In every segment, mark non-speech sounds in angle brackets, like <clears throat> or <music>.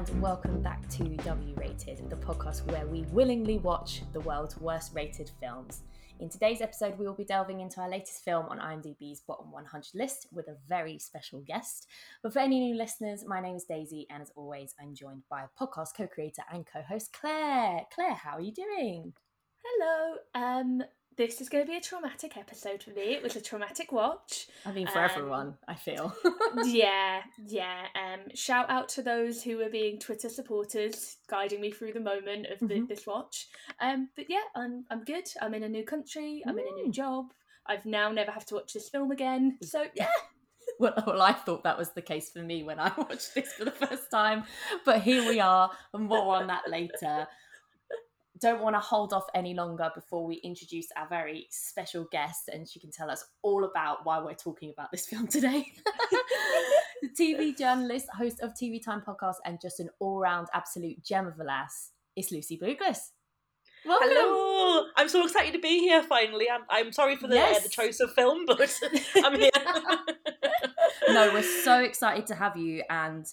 and welcome back to W Rated, the podcast where we willingly watch the world's worst rated films. In today's episode, we will be delving into our latest film on IMDb's bottom 100 list with a very special guest. But for any new listeners, my name is Daisy, and as always, I'm joined by podcast co creator and co host, Claire. Claire, how are you doing? Hello. Um, this is going to be a traumatic episode for me. It was a traumatic watch. I mean, for Um, everyone, I feel. <laughs> yeah, yeah. Um, shout out to those who were being Twitter supporters, guiding me through the moment of the, Mhm. this watch. Um, but yeah, I'm I'm good. I'm in a new country. I'm in a new Mm. job. I've now never have to watch this film again. So yeah, <laughs> well, well, I thought that was the case for me when I <laughs> watched this for the first time. But here we are, and more on that later. Don't want to hold off any longer before we introduce our very special guest, and she can tell us all about why we're talking about this <laughs> film today. the TV journalist, host of TV Time podcast, and just an all round absolute gem of a lass, is Lucy Buglass. Welcome. Hello! I'm so excited to be here finally. I'm, I'm sorry for the, uh, the choice of film, but <laughs> I'm here. <laughs> no, we're so excited to have you, and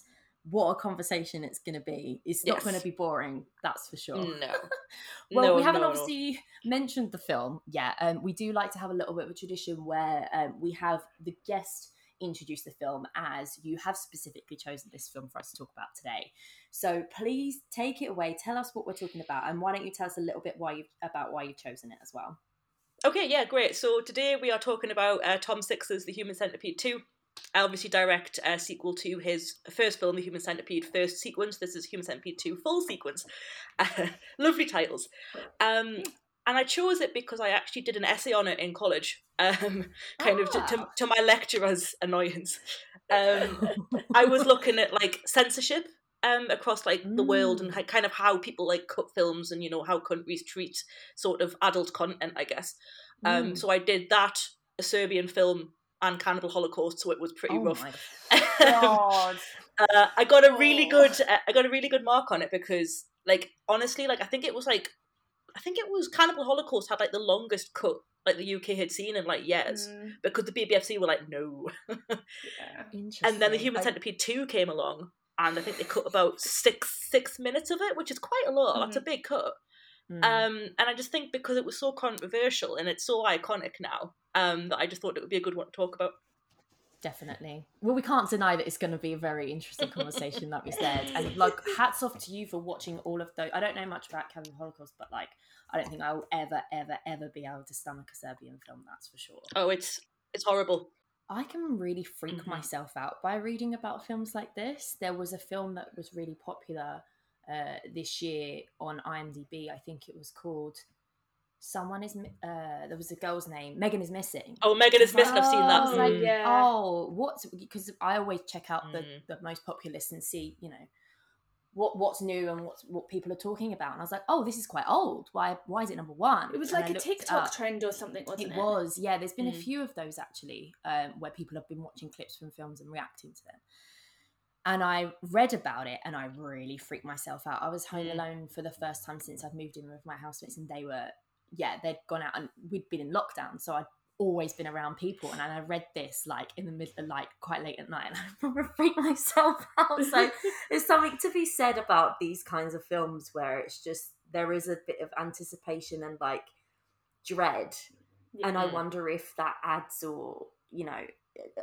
what a conversation it's going to be. It's not Yes. going to be boring, that's for sure. no. <laughs> Well, no, we haven't no, no. obviously mentioned the film yet. Um, we do like to have a little bit of a tradition where um, we have the guest introduce the film as you have specifically chosen this film for us to talk about today. So please take it away. Tell us what we're talking about, and why don't you tell us a little bit why you about why you've chosen it as well? Okay, yeah, great. So today we are talking about uh, Tom Six's The Human Centipede 2. I obviously direct a sequel to his first film, The Human Centipede First Sequence. This is Human Centipede 2 Full Sequence. <laughs> lovely titles. Um, and I chose it because I actually did an essay on it in college, um, <laughs> kind of to, to, Ah. to my lecturer's annoyance. Um, I was looking at like censorship um across like the world and Mm. kind of how people like cut films and you know how countries treat sort of adult content I guess um Mm. so I did that a Serbian film and Cannibal Holocaust so it was pretty Oh rough my <laughs> god! uh, I got a really Oh. good uh, I got a really good mark on it because like honestly like I think it was like I think it was Cannibal Holocaust had like the longest cut like the UK had seen in like years Mm, because the BBFC were like no yeah. <laughs> and then the. Human I- Centipede two came along, and I think they cut about six six minutes of it, which is quite a lot. That's a Mhm. big cut. Mm. Um, and I just think because it was so controversial and it's so iconic now, um, that I just thought it would be a good one to talk about. Definitely. Well, we can't deny that it's going to be a very interesting conversation, like we said. And <laughs> like, hats off to you for watching all of those. I don't know much about Cannibal Holocaust, but like, I don't think I will ever, ever, ever be able to stomach a Serbian film. That's for sure. Oh, it's it's horrible. I can really freak Mhm. myself out by reading about films like this. There was a film that was really popular uh, this year on IMDb. I think it was called Someone is. Uh, there was a girl's name. Megan is missing. Oh, Megan is missing. I've seen that. was like, Mm. yeah. oh, what's because I always check out the, Mm. the most popular list and see, you know, what what's new and what's what people are talking about. And I was like, oh, this is quite old. Why why is it number one? It was And like I a TikTok up. trend or something, wasn't It it? was, yeah. There's been a Mm. few of those actually, um, where people have been watching clips from films and reacting to them. And I read about it, and I really freaked myself out. I was home Mm. alone for the first time since I've moved in with my housemates, and they were, yeah, they'd gone out, and we'd been in lockdown, so I'd always been around people. And I read this like in the middle, of like quite late at night, and <laughs> I remember freaked myself <laughs> out. So <laughs> there's something to be said about these kinds of films where it's just there is a bit of anticipation and like dread Yeah. and I wonder if that adds or you know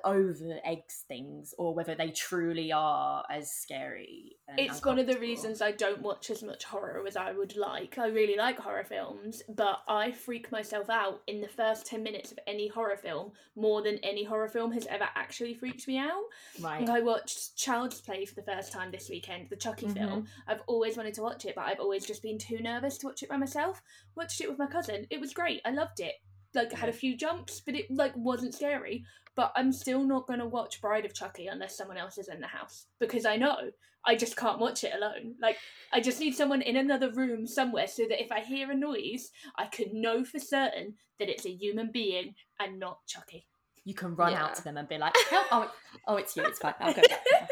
over eggs things or whether they truly are as scary. It's one of the reasons I don't watch as much horror as I would like. I really like horror films, but I freak myself out in the first 10 minutes of any horror film more than any horror film has ever actually freaked me out. right. Like I watched Child's Play for the first time this weekend, the Chucky Mhm. film. I've always wanted to watch it, but I've always just been too nervous to watch it by myself. Watched it with my cousin. It was great. I loved it. Like had a few jumps, but it like wasn't scary. But I'm still not gonna watch Bride of Chucky unless someone else is in the house because I know I just can't watch it alone. Like I just need someone in another room somewhere so that if I hear a noise, I can know for certain that it's a human being and not Chucky. You can run Yeah. out to them and be like, Help! oh, <laughs> oh, it's you. It's fine. I'll go. Like,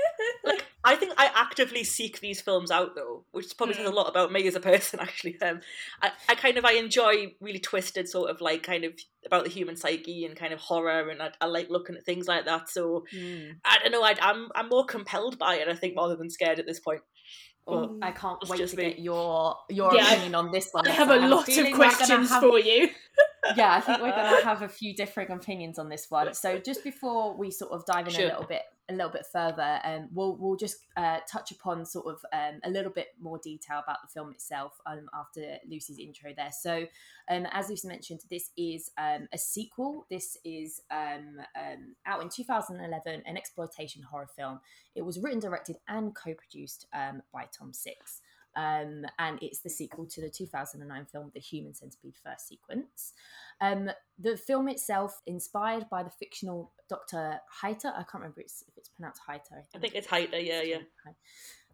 I think I actively seek these films out though, which probably says a lot about me as a person. <laughs> Actually, um, I, I kind of I enjoy really twisted sort of like kind of about the human psyche and kind of horror, and I, I like looking at things like that. So Mm. I don't know. I, I'm I'm more compelled by it. I think rather than scared at this point. But I can't wait to me. get your your Yeah, opinion on this one. I have So a lot feeling of questions have- for you. <laughs> yeah, I think we're going <laughs> to have a few differing opinions on this one. So just before we sort of dive in Sure. a little bit, a little bit further, um, we'll we'll just uh, touch upon sort of um, a little bit more detail about the film itself um, after Lucy's intro there. So, um, as Lucy mentioned, this is um, a sequel. This is um, um, out in 2011, an exploitation horror film. It was written, directed, and co-produced um, by Tom Six um, and it's the sequel to the 2009 film The Human Centipede First Sequence. Um, the film itself, inspired by the fictional Dr. Heiter, I can't remember it's, if it's pronounced Heiter. I think it's Heiter, yeah, yeah.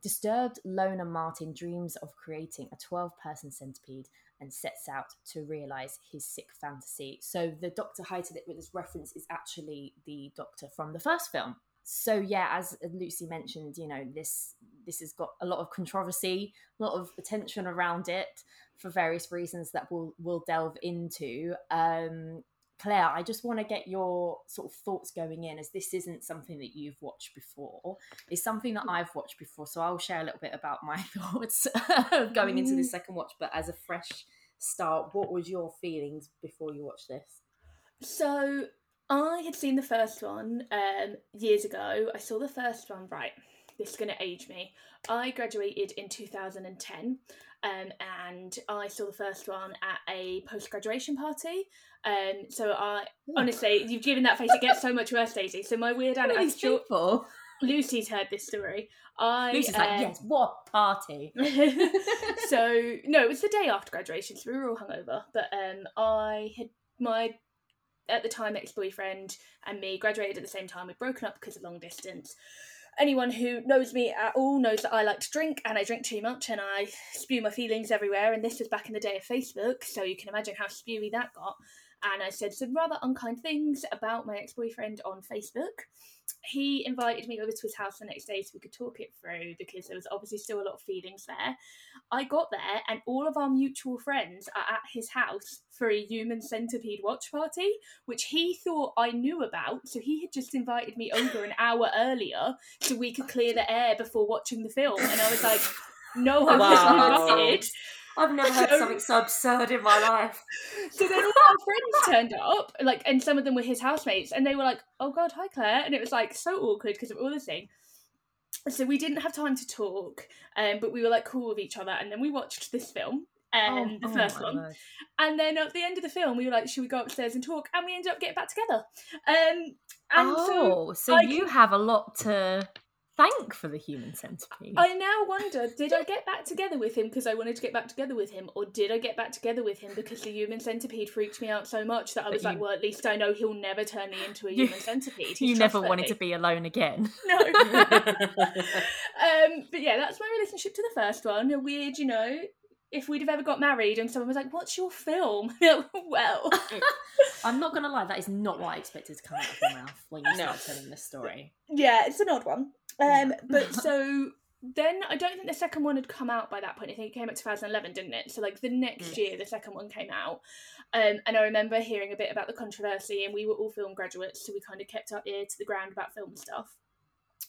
Disturbed loner Martin dreams of creating a 12 person centipede and sets out to realize his sick fantasy. So, the Dr. Heiter that was referenced is actually the doctor from the first film. So yeah, as Lucy mentioned, you know this this has got a lot of controversy, a lot of attention around it for various reasons that we'll we'll delve into. Um, Claire, I just want to get your sort of thoughts going in, as this isn't something that you've watched before. It's something that mm. I've watched before, so I'll share a little bit about my <laughs> thoughts um, going into this mm. second watch. But as a fresh start, what was your feelings before you watched this? So I had seen the first one um, years ago. I saw the first one, right, this is going to age me. I graduated in 2010 um, and I saw the first one at a post graduation party. Um, so I honestly, you've given that face, it gets so much worse, Daisy. So my weird What are these anecdote, people? Lucy's heard this story. I, Lucy's like, um, yes, what party? <laughs> <laughs> so no, it was the day after graduation, so we were all hungover. But um, I had my at the time ex-boyfriend and me graduated at the same time. We'd broken up because of long distance. Anyone who knows me at all knows that I like to drink and I drink too much and I spew my feelings everywhere. And this was back in the day of Facebook, so you can imagine how spewy that got. And I said some rather unkind things about my ex-boyfriend on Facebook he invited me over to his house the next day so we could talk it through because there was obviously still a lot of feelings there. I got there and all of our mutual friends are at his house for a human centipede watch party, which he thought I knew about. So he had just invited me over an hour earlier so we could clear the air before watching the film. And I was like, no, I Wow. wasn't invited. I've never heard something so absurd in my life. <laughs> So then all our <laughs> friends turned up, like, and some of them were his housemates, and they were like, "Oh God, hi Claire," and it was like so awkward because of all the thing. So we didn't have time to talk, um, but we were like cool with each other, and then we watched this film, um, the first Oh, one, and then at the end of the film, we were like, "Should we go upstairs and talk?" And we ended up getting back together. Um, and so oh, so, I you have a lot to thank for the human centipede. I now wonder: Did I get back together with him because I wanted to get back together with him, or did I get back together with him because the human centipede freaked me out so much that I was like, you- "Well, at least I know he'll never turn me into a human centipede." <laughs> you never wanted to be alone again. <laughs> No. um, but yeah, that's my relationship to the first one. A weird, you know. If we'd have ever got married and someone was like, "What's your film?" <laughs> well, I'm not gonna lie, that is not what I expected to come out of your mouth when you No. start telling this story. yeah, it's an odd one. Um, but <laughs> so then I don't think the second one had come out by that point. I think it came out 2011, didn't it? So like the next Mm. year, the second one came out. Um, and I remember hearing a bit about the controversy, and we were all film graduates, so we kind of kept our ear to the ground about film stuff.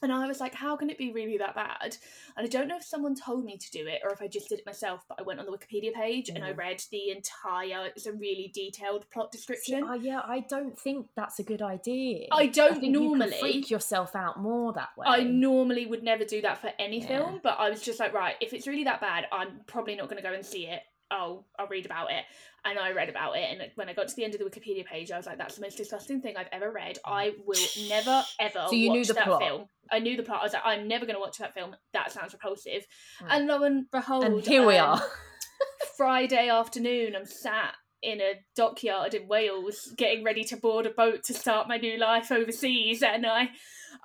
And I was like, how can it be really that bad? And I don't know if someone told me to do it or if I just did it myself, but I went on the Wikipedia page and I Mhm. read the entire, it's a really detailed plot description. oh, yeah, I don't think that's a good idea. I don't think normally- could freak yourself out more that way. I normally would never do that for any Yeah. film, but I was just like, right, if it's really that bad, I'm probably not going to go and see it. I'll I'll read about it, and I read about it. And when I got to the end of the Wikipedia page, I was like, that's the most disgusting thing I've ever read. I will never ever So you watch knew the that plot? film. I knew the plot. I was like, I'm never going to watch that film. That sounds repulsive. Mm. And lo and behold, and here we um, are. <laughs> Friday afternoon, I'm sat in a dockyard in Wales, getting ready to board a boat to start my new life overseas, and I,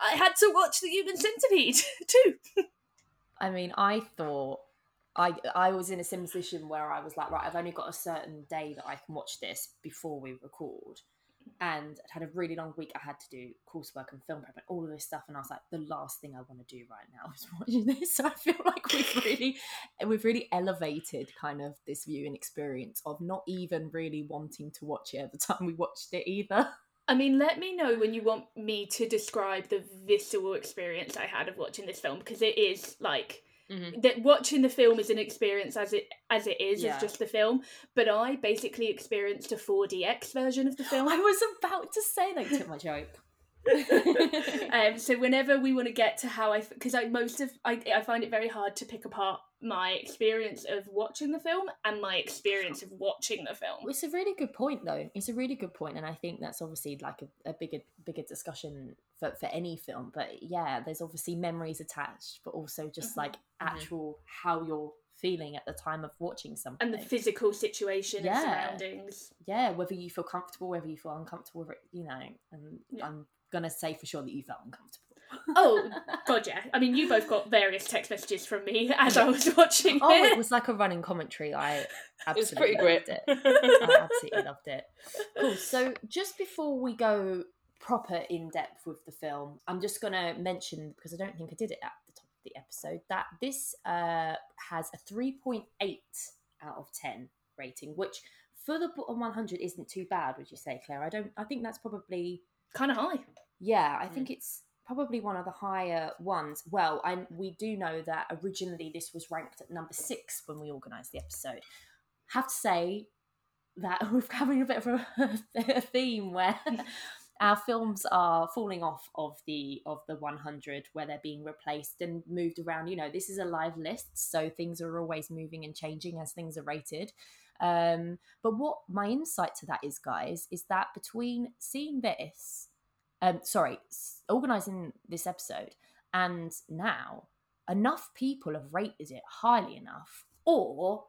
I had to watch The Human Centipede <laughs> too. I mean, I thought I I was in a similar position where I was like, right, I've only got a certain day that I can watch this before we record. and I'd had a really long week. I had to do coursework and film prep and all of this stuff, and I was like, the last thing I want to do right now is <laughs> watching this. So I feel <laughs> like we've really, we've really elevated kind of this viewing experience of not even really wanting to watch it at the time we watched it either. I mean, let me know when you want me to describe the visceral experience I had of watching this film because it is like Mhm. that watching the film is an experience as it as it is Yeah. as just the film. But I basically experienced a 4DX version of the <gasps> film. I was about to say they took my joke. <laughs> um, so whenever we want to get to how I, because I most of I, I find it very hard to pick apart my experience of watching the film and my experience of watching the film. It's a really good point, though. It's a really good point, and I think that's obviously like a, a bigger, bigger discussion for, for any film. But yeah, there's obviously memories attached, but also just Mhm. like actual how you're feeling at the time of watching something, And the physical situation and surroundings. yeah, whether you feel comfortable, whether you feel uncomfortable, you know. And Yeah. I'm gonna say for sure that you felt uncomfortable. Oh <laughs> God, yeah. I mean, you both got various text messages from me as I was watching oh, it. it was like a running commentary. I <laughs> absolutely pretty loved it. I absolutely loved it. Cool. So just before we go proper in depth with the film, I'm just gonna mention because I don't think I did it at the top of the episode that this uh, has a 3.8 out of 10 rating, which for the bottom 100 isn't too bad. Would you say, Claire? I don't. I think that's probably kind of high. Yeah. I think it's probably one of the higher ones. Well, I we do know that originally this was ranked at number six when we organised the episode. Have to say that <laughs> we're having a bit of a, <laughs> a theme where <laughs> our films are falling off of the of the 100 where they're being replaced and moved around you know this is a live list so things are always moving and changing as things are rated um but what my insight to that is guys is that between seeing this um sorry organizing this episode and now enough people have rated it highly enough or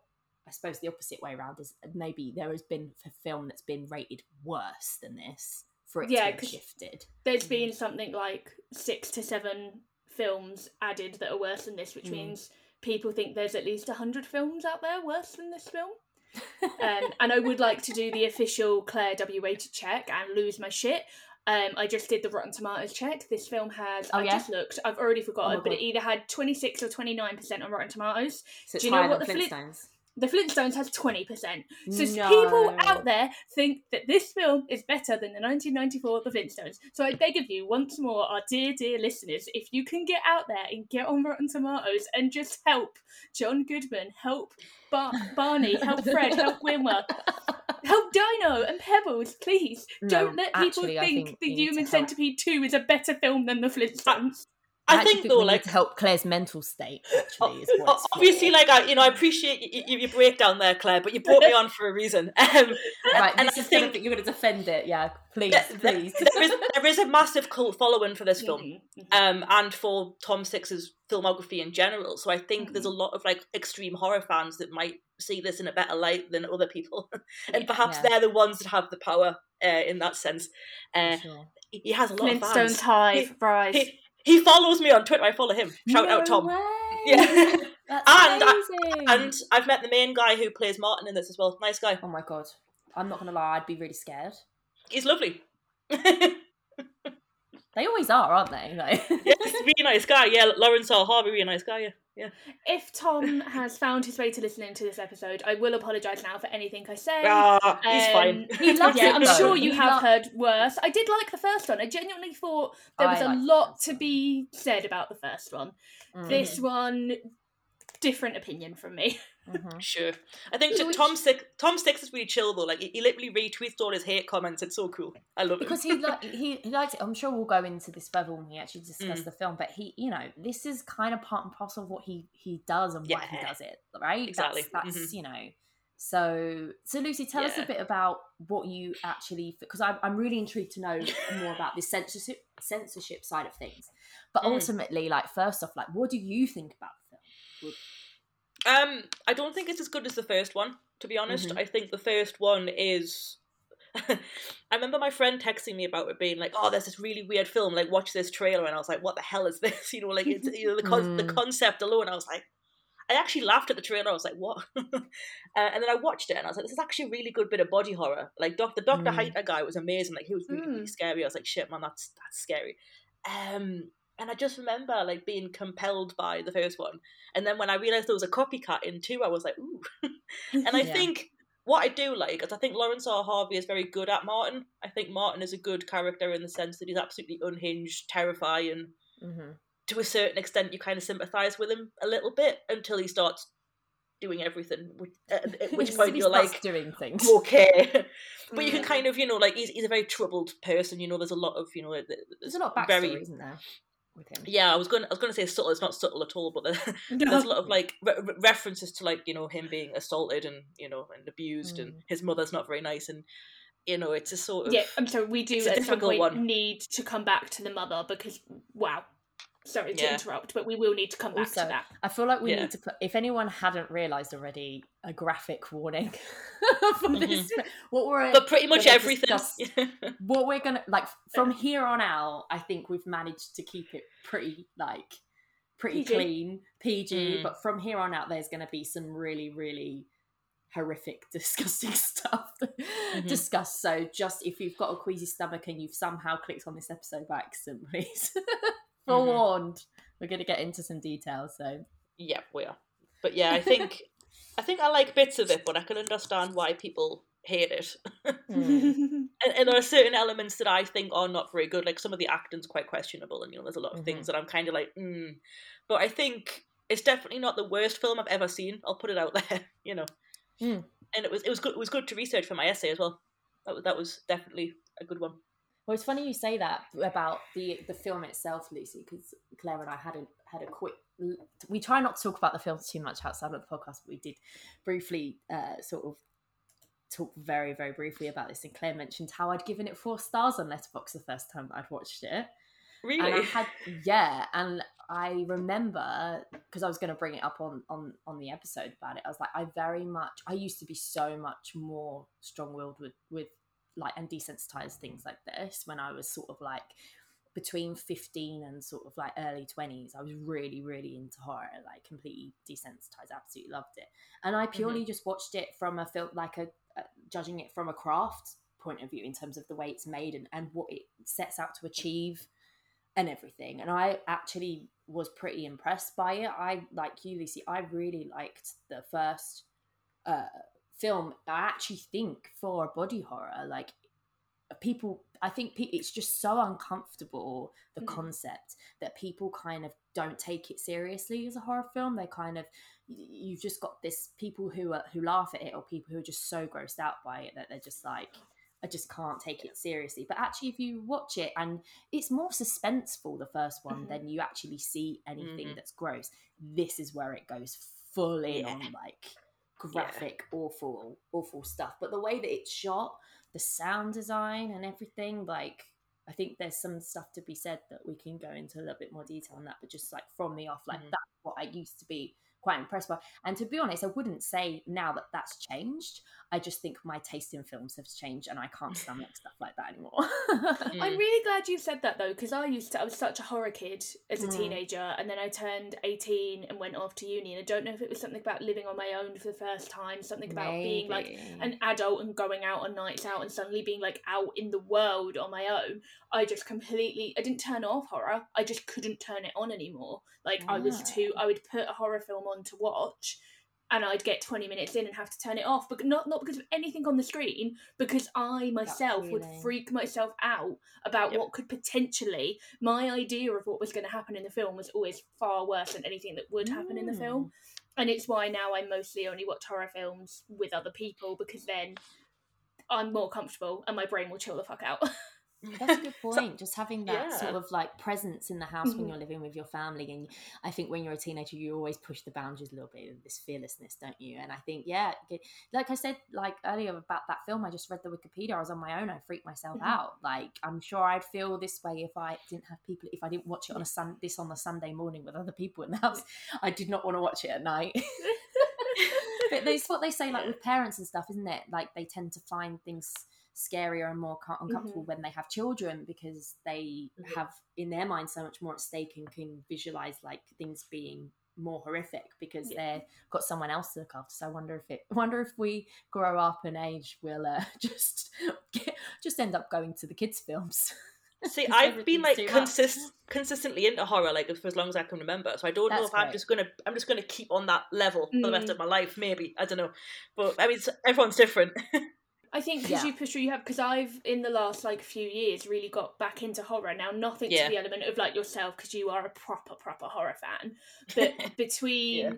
i suppose the opposite way around is maybe there has been a film that's been rated worse than this for it Yeah, to 'cause- shifted There's been something like six to seven films added that are worse than this, which Mm. means people think there's at least 100 films out there worse than this film. <laughs> Um, and I would like to do the official Claire W rated check and lose my shit. Um, I just did the Rotten Tomatoes check. This film has, Oh, I yeah? just looked, I've already forgotten, my but it either had 26 or 29% on Rotten Tomatoes. so it's Do you know what the Flint- Flintstones The Flintstones has 20%. So No. people out there think that this film is better than the 1994 The Flintstones. So I beg of you, once more, our dear, dear listeners, if you can get out there and get on Rotten Tomatoes and just help John Goodman, help Bar- Barney, help Fred, help Winworth, <laughs> help Dino and Pebbles, please. No, Don't let people actually, think, think The we need to Human. Centipede 2 is a better film than The Flintstones. I actually think though, we need like to help Claire's mental state. <laughs> Actually, is what it's obviously, for. like I, you know, I appreciate y- y- your breakdown there, Claire, but you brought me on for a reason. <laughs> Um, right, and this I is gonna think you're going to defend it. Yeah, please, that- that- please. there is there is a massive cult following for this film, Mhm, mhm. um, and for Tom Six's filmography in general. So I think there's a Mm-hmm. lot of like extreme horror fans that might see this in a better light than other people, <laughs> and perhaps Yeah. they're the ones that have the power uh, in that sense. Uh, Sure. he he has a lot of fans. Hive, Rise. He, he follows me on Twitter. I follow him. Shout out Tom. way! <laughs> Yeah. That's And I, and I've met the main guy who plays Martin in this as well. Nice guy. oh my god, I'm not going to lie. I'd be really scared. He's lovely. <laughs> They always are, aren't they? Like, <laughs> yeah, really nice guy. Yeah, Laurence. Harvey, really nice guy. Yeah, yeah. If Tom has found his way to listening to this episode, I will apologise now for anything I say. Ah, he's Um, fine. He loves yeah, it, I'm though. sure you He have lo- heard worse. I did like the first one. I genuinely thought there was a lot to be said about the first one. Mm, This one, different opinion from me. mhm. <laughs> Sure. I think So T- we Tom Six Tom Six is really chill though. Like he, he literally retweets all his hate comments. It's so cool. I love because it. he like <laughs> he, he likes it. I'm sure we'll go into this further when we actually discuss Mm. the film. But he, you know, this is kind of part and parcel of what he he does and why he does it, right? Exactly. That's, that's Mhm. you know. So so Lucy, tell us a bit about what you actually because I'm I'm really intrigued to know <laughs> more about this censorship censorship side of things. But Mm. ultimately, like first off, like what do you think about the film? Um, I don't think it's as good as the first one. To be honest, Mhm. I think the first one is. <laughs> I remember my friend texting me about it being like, "Oh, there's this really weird film. Like, watch this trailer." And I was like, "What the hell is <laughs> this?" You know, like it's you know the con- the Mm. concept alone. I was like, I actually laughed at the trailer. I was like, "What?" <laughs> uh, and then I watched it, and I was like, "This is actually a really good bit of body horror." Like, doc- the Doctor Mm. Heiter guy was amazing. Like, he was really, really Mm. scary. I was like, "Shit, man, that's that's scary." Um, and I just remember like being compelled by the first one, and then when I realized there was a copycat in two, I was like, "Ooh!" <laughs> and I Yeah. think what I do like is I think Laurence R. Harvey is very good at Martin. I think Martin is a good character in the sense that he's absolutely unhinged, terrifying. hmm To a certain extent, you kind of sympathise with him a little bit until he starts doing everything. Which, at, which <laughs> point you're like, doing things. okay. <laughs> but you can kind of, you know, like he's, he's a very troubled person. You know, there's a lot of, you know, There's a lot of backstory, very isn't there, with him? yeah. I was going, I was going to say subtle. It's not subtle at all, but there- <laughs> there's a lot of like re- re- references to like you know him being assaulted and you know and abused, and Mm. his mother's not very nice, and you know it's a sort of Yeah, I'm sorry. We do It's at some difficult point one. need to come back to the mother because wow. Sorry to Yeah. interrupt, but we will need to come back Also, to that. I feel like we Yeah. need to put, if anyone hadn't realised already, a graphic warning <laughs> for this. <laughs> What we're Mm-hmm. but pretty much everything. discuss- <laughs> what we're gonna like from here on out. I think we've managed to keep it pretty like pretty PG. clean, PG. Mm. But from here on out, there's gonna be some really, really horrific, disgusting stuff Mm-hmm. discussed. So just if you've got a queasy stomach and you've somehow clicked on this episode by accident, please Mm-hmm. We're gonna get into some details. So yeah, we are. But yeah, I think <laughs> I think I like bits of it, but I can understand why people hate it. Mm. <laughs> and, and there are certain elements that I think are not very good. Like some of the acting's quite questionable, and you know, there's a lot of Mhm. things that I'm kind of like, mm. But I think it's definitely not the worst film I've ever seen. I'll put it out there, <laughs> you know. Mm. And it was it was good. It was good to research for my essay as well. That was that was definitely a good one. Well, it's funny you say that about the the film itself, Lucy, because Claire and I had a had a quick. We try not to talk about the films too much outside of the podcast, but we did briefly uh, sort of talk very very briefly about this. And Claire mentioned how I'd given it four stars on Letterboxd the first time I'd watched it, Really, and I <laughs> had yeah, and I remember because I was going to bring it up on on on the episode about it. I was like, I very much I used to be so much more strong willed with with like and desensitized things like this when I was sort of like between 15 and sort of like early 20s i was really really into horror like completely desensitized absolutely loved it. And i purely just watched it from a film like a, a judging it from a craft point of view in terms of the way it's made and, and what it sets out to achieve and everything. And i actually was pretty impressed by it. I like you lucy i really liked the first uh film i actually think for body horror like people i think pe- it's just so uncomfortable the Mhm. concept that people kind of don't take it seriously as a horror film they kind of you've just got this people who are who laugh at it or people who are just so grossed out by it that they're just like I just can't take it seriously. But actually, if you watch it and it's more suspenseful, the first one, Mhm. than you actually see anything Mhm. that's gross. This is where it goes fully Yeah. on like graphic, awful, awful stuff. But the way that it's shot, the sound design and everything, like I think there's some stuff to be said that we can go into a little bit more detail on that. But just like from the off, like Mhm. that's what I used to be quite impressed by. And to be honest, I wouldn't say now that that's changed. I just think my taste in films has changed, and I can't <laughs> stomach stuff like that anymore. I'm Mm. really glad you said that though, because I used to. I was such a horror kid as a Mm. teenager, and then I turned 18 and went off to uni. And I don't know if it was something about living on my own for the first time, something about being like an adult and going out on nights out and suddenly being like out in the world on my own. I just completely. I didn't turn off horror. I just couldn't turn it on anymore. Like I was Ah. too. I would put a horror film on to watch. And I'd get twenty minutes in and have to turn it off, but not not because of anything on the screen, because I myself would freak myself out about Yep. what could potentially my idea of what was going to happen in the film was always far worse than anything that would happen in the film mm. and it's why now I mostly only watch horror films with other people because then I'm more comfortable and my brain will chill the fuck out. <laughs> That's a good <laughs> point. just having that yeah. sort of like presence in the house when Mhm. you're living with your family, and I think when you're a teenager, you always push the boundaries a little bit of this fearlessness, don't you? And I think, yeah, like I said, like earlier about that film, I just read the Wikipedia. I was on my own. I freaked myself Mhm. out. Like I'm sure I'd feel this way if I didn't have people. If I didn't watch it on a sun, this on a Sunday morning with other people in the house, <laughs> I did not want to watch it at night. <laughs> but it's what they say, like with parents and stuff, isn't it? Like they tend to find things scarier and more uncomfortable Mm-hmm. when they have children because they Mhm. have in their mind so much more at stake and can visualize like things being more horrific because Yeah. they've got someone else to look after. So I wonder if it <laughs> wonder if we grow up and age, we'll uh, <laughs> just get, just end up going to the kids' films. <laughs> See, I've been like consist consistently into horror like for as long as I can remember. So I don't know That's if I'm just gonna I'm just gonna keep on that level for the rest Mm. of my life. Maybe I don't know, but I mean everyone's different. I think because Yeah. you push through, you have because I've in the last like few years really got back into horror. Now, nothing Yeah. to the element of like yourself because you are a proper proper horror fan. But <laughs> between Yeah.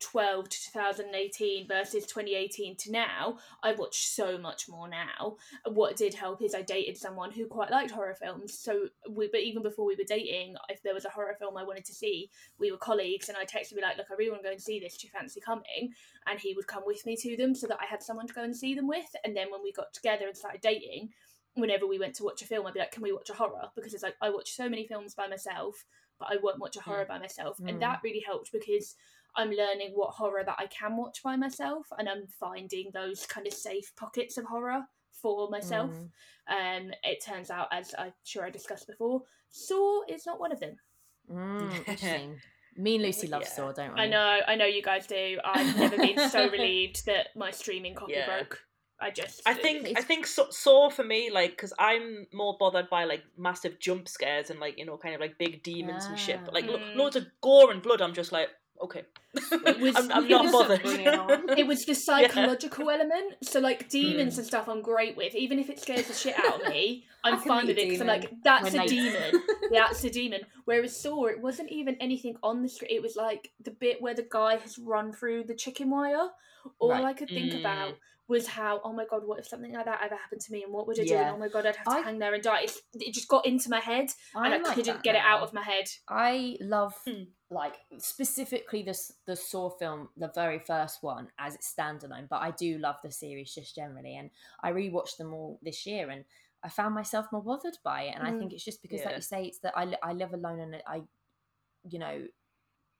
2012 to 2018 versus 2018 to now, I watch so much more now. What did help is I dated someone who quite liked horror films. So we, but even before we were dating, if there was a horror film I wanted to see, we were colleagues, and I texted me like, "Look, I really want to go and see this. Do you fancy coming?" and he would come with me to them so that I had someone to go and see them with. And then when we got together and started dating, whenever we went to watch a film, I'd be like, "Can we watch a horror?" Because it's like I watch so many films by myself, but I won't watch a horror by myself, Mm. and that really helped because I'm learning what horror that I can watch by myself, and I'm finding those kind of safe pockets of horror for myself. Mm. Um, it turns out, as I'm sure I discussed before, Saw is not one of them. Mm. <laughs> Me and Lucy love Yeah. Saw, don't we? I know, I know you guys do. I've never been so <laughs> relieved that my streaming copy Yeah. broke. I just, I think I think Saw, Saw for me like because I'm more bothered by like massive jump scares and like you know kind of like big demons and shit. But like lo- Mm. loads of gore and blood, I'm just like okay, It <laughs> was- I'm, I'm it not was- bothered. <laughs> It it was the <laughs> psychological element. So like demons Hmm. and stuff, I'm great with. Even if it scares the shit out of me, I I'm fine with it because I'm like, that's a demon. that's a demon. Whereas Saw, it wasn't even anything on the screen. It was like the bit where the guy has run through the chicken wire. All Right. I could think Mm. about was how, oh my god, what if something like that ever happened to me, and what would I do? Yeah. And oh my god, I'd have to I- hang there and die. It's, it just got into my head, and I I'm like couldn't get it out of my head. I love Hmm. like specifically this the Saw film, the very first one as it's standalone. But I do love the series just generally, and I rewatched them all this year, and I found myself more bothered by it. And I Mm. think it's just because, like you say, it's that I I live alone, and I, you know,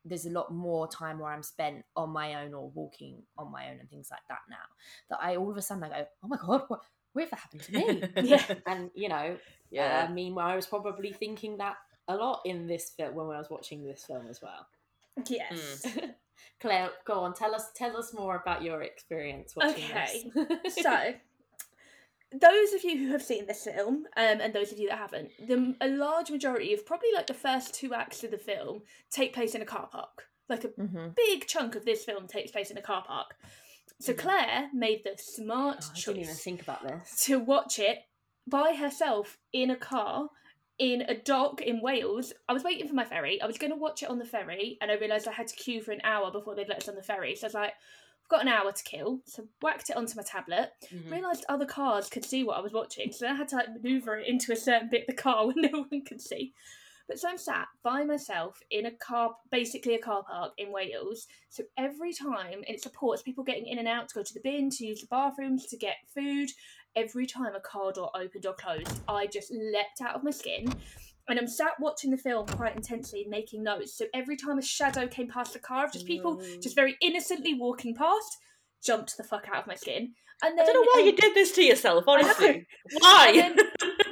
there's a lot more time where I'm spent on my own or walking on my own and things like that now. That I all of a sudden I go, oh my god, what whatever happened to me? <laughs> Yeah. and you know, yeah. uh, meanwhile, I was probably thinking that a lot in this film when I was watching this film as well. Yes. <laughs> Claire, go on, tell us tell us more about your experience watching Okay. this. <laughs> so those of you who have seen this film um, and those of you that haven't the a large majority of probably like the first two acts of the film take place in a car park like a Mhm. big chunk of this film takes place in a car park so Mhm. claire made the smart Oh, I didn't even choice think about this. to watch it by herself in a car in a dock in Wales. I was waiting for my ferry. I was going to watch it on the ferry, and I realised I had to queue for an hour before they'd let us on the ferry. So I was like, got an hour to kill. So whacked it onto my tablet. Mhm. Realised other cars could see what I was watching, so I had to like manoeuvre it into a certain bit of the car <laughs> where no one could see. But so I'm sat by myself in a car, basically a car park in Wales. So every time, it supports people getting in and out to go to the bin, to use the bathrooms, to get food. Every time a car door opened or closed, I just leapt out of my skin. And I'm sat watching the film quite intensely, making notes. So every time a shadow came past the car of just people No. just very innocently walking past, jumped the fuck out of my skin. And then I don't know why you um, did this to yourself, honestly. <laughs> Why? then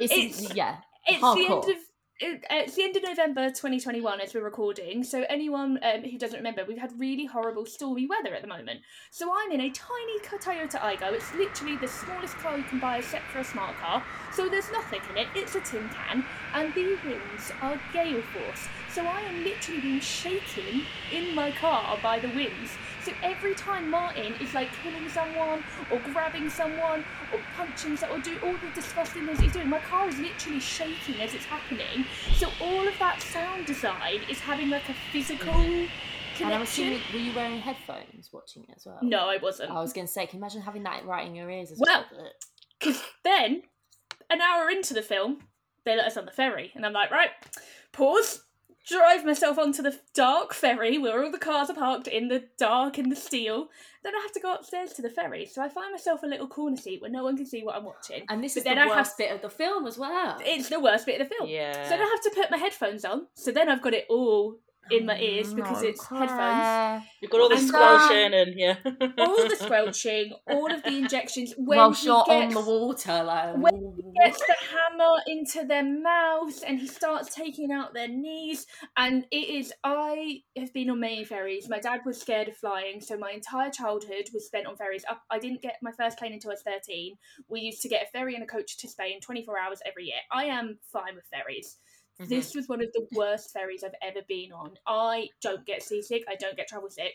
It's, It's- yeah, it's the end of it, it's the end of November 2021 as we're recording. So anyone um, who doesn't remember, we've had really horrible stormy weather at the moment. So I'm in a tiny Toyota Aygo. It's literally the smallest car you can buy except for a smart car. So there's nothing in it. It's a tin can, and the winds are gale force. So I am literally being shaken in my car by the winds. So every time Martin is like killing someone or grabbing someone or punching someone or do all the disgusting things he's doing, my car is literally shaking as it's happening. So all of that sound design is having like a physical and I'm connection. assuming were you wearing headphones watching it as well? No, I wasn't. I was going to say, can you imagine having that right in your ears as Well, well? Because then, an hour into the film, they let us on the ferry, and I'm like, right, pause, drive myself onto the dark ferry where all the cars are parked in the dark in the steel. Then I have to go upstairs to the ferry, so I find myself a little corner seat where no one can see what I'm watching. And this But is then the I have- worst bit of the film as well. It's the worst bit of the film. yeah. So then I have to put my headphones on. So then I've got it all in my ears because No, it's headphones. You've got all the And, squelching and yeah. <laughs> All the squelching, all of the injections. <laughs> When Whilst he you're gets, on the water, like when gets the hammer into their mouths and he starts taking out their knees and it is i have been on many ferries my dad was scared of flying so my entire childhood was spent on ferries Up- i didn't get my first plane until i was 13 we used to get a ferry and a coach to spain 24 hours every year i am fine with ferries Mhm. this was one of the worst ferries i've ever been on i don't get seasick i don't get travel sick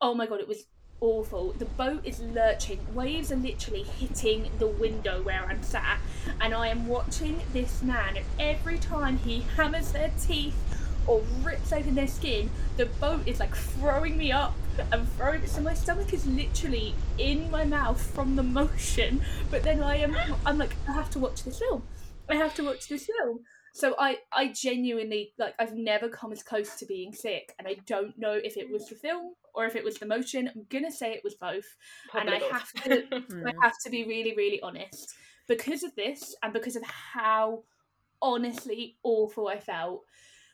oh my god it was awful. The boat is lurching. Waves are literally hitting the window where I'm sat, and I am watching this man. And every time he hammers their teeth or rips open their skin, the boat is like throwing me up and throwing. So my stomach is literally in my mouth from the motion. But then I am. I'm like, I have to watch this film. I have to watch this film. So I, I genuinely like I've never come as close to being sick, and I don't know if it was the film or if it was the motion. I'm gonna say it was both, and I Probably have to. <laughs> I have to be really really honest because of this and because of how honestly awful I felt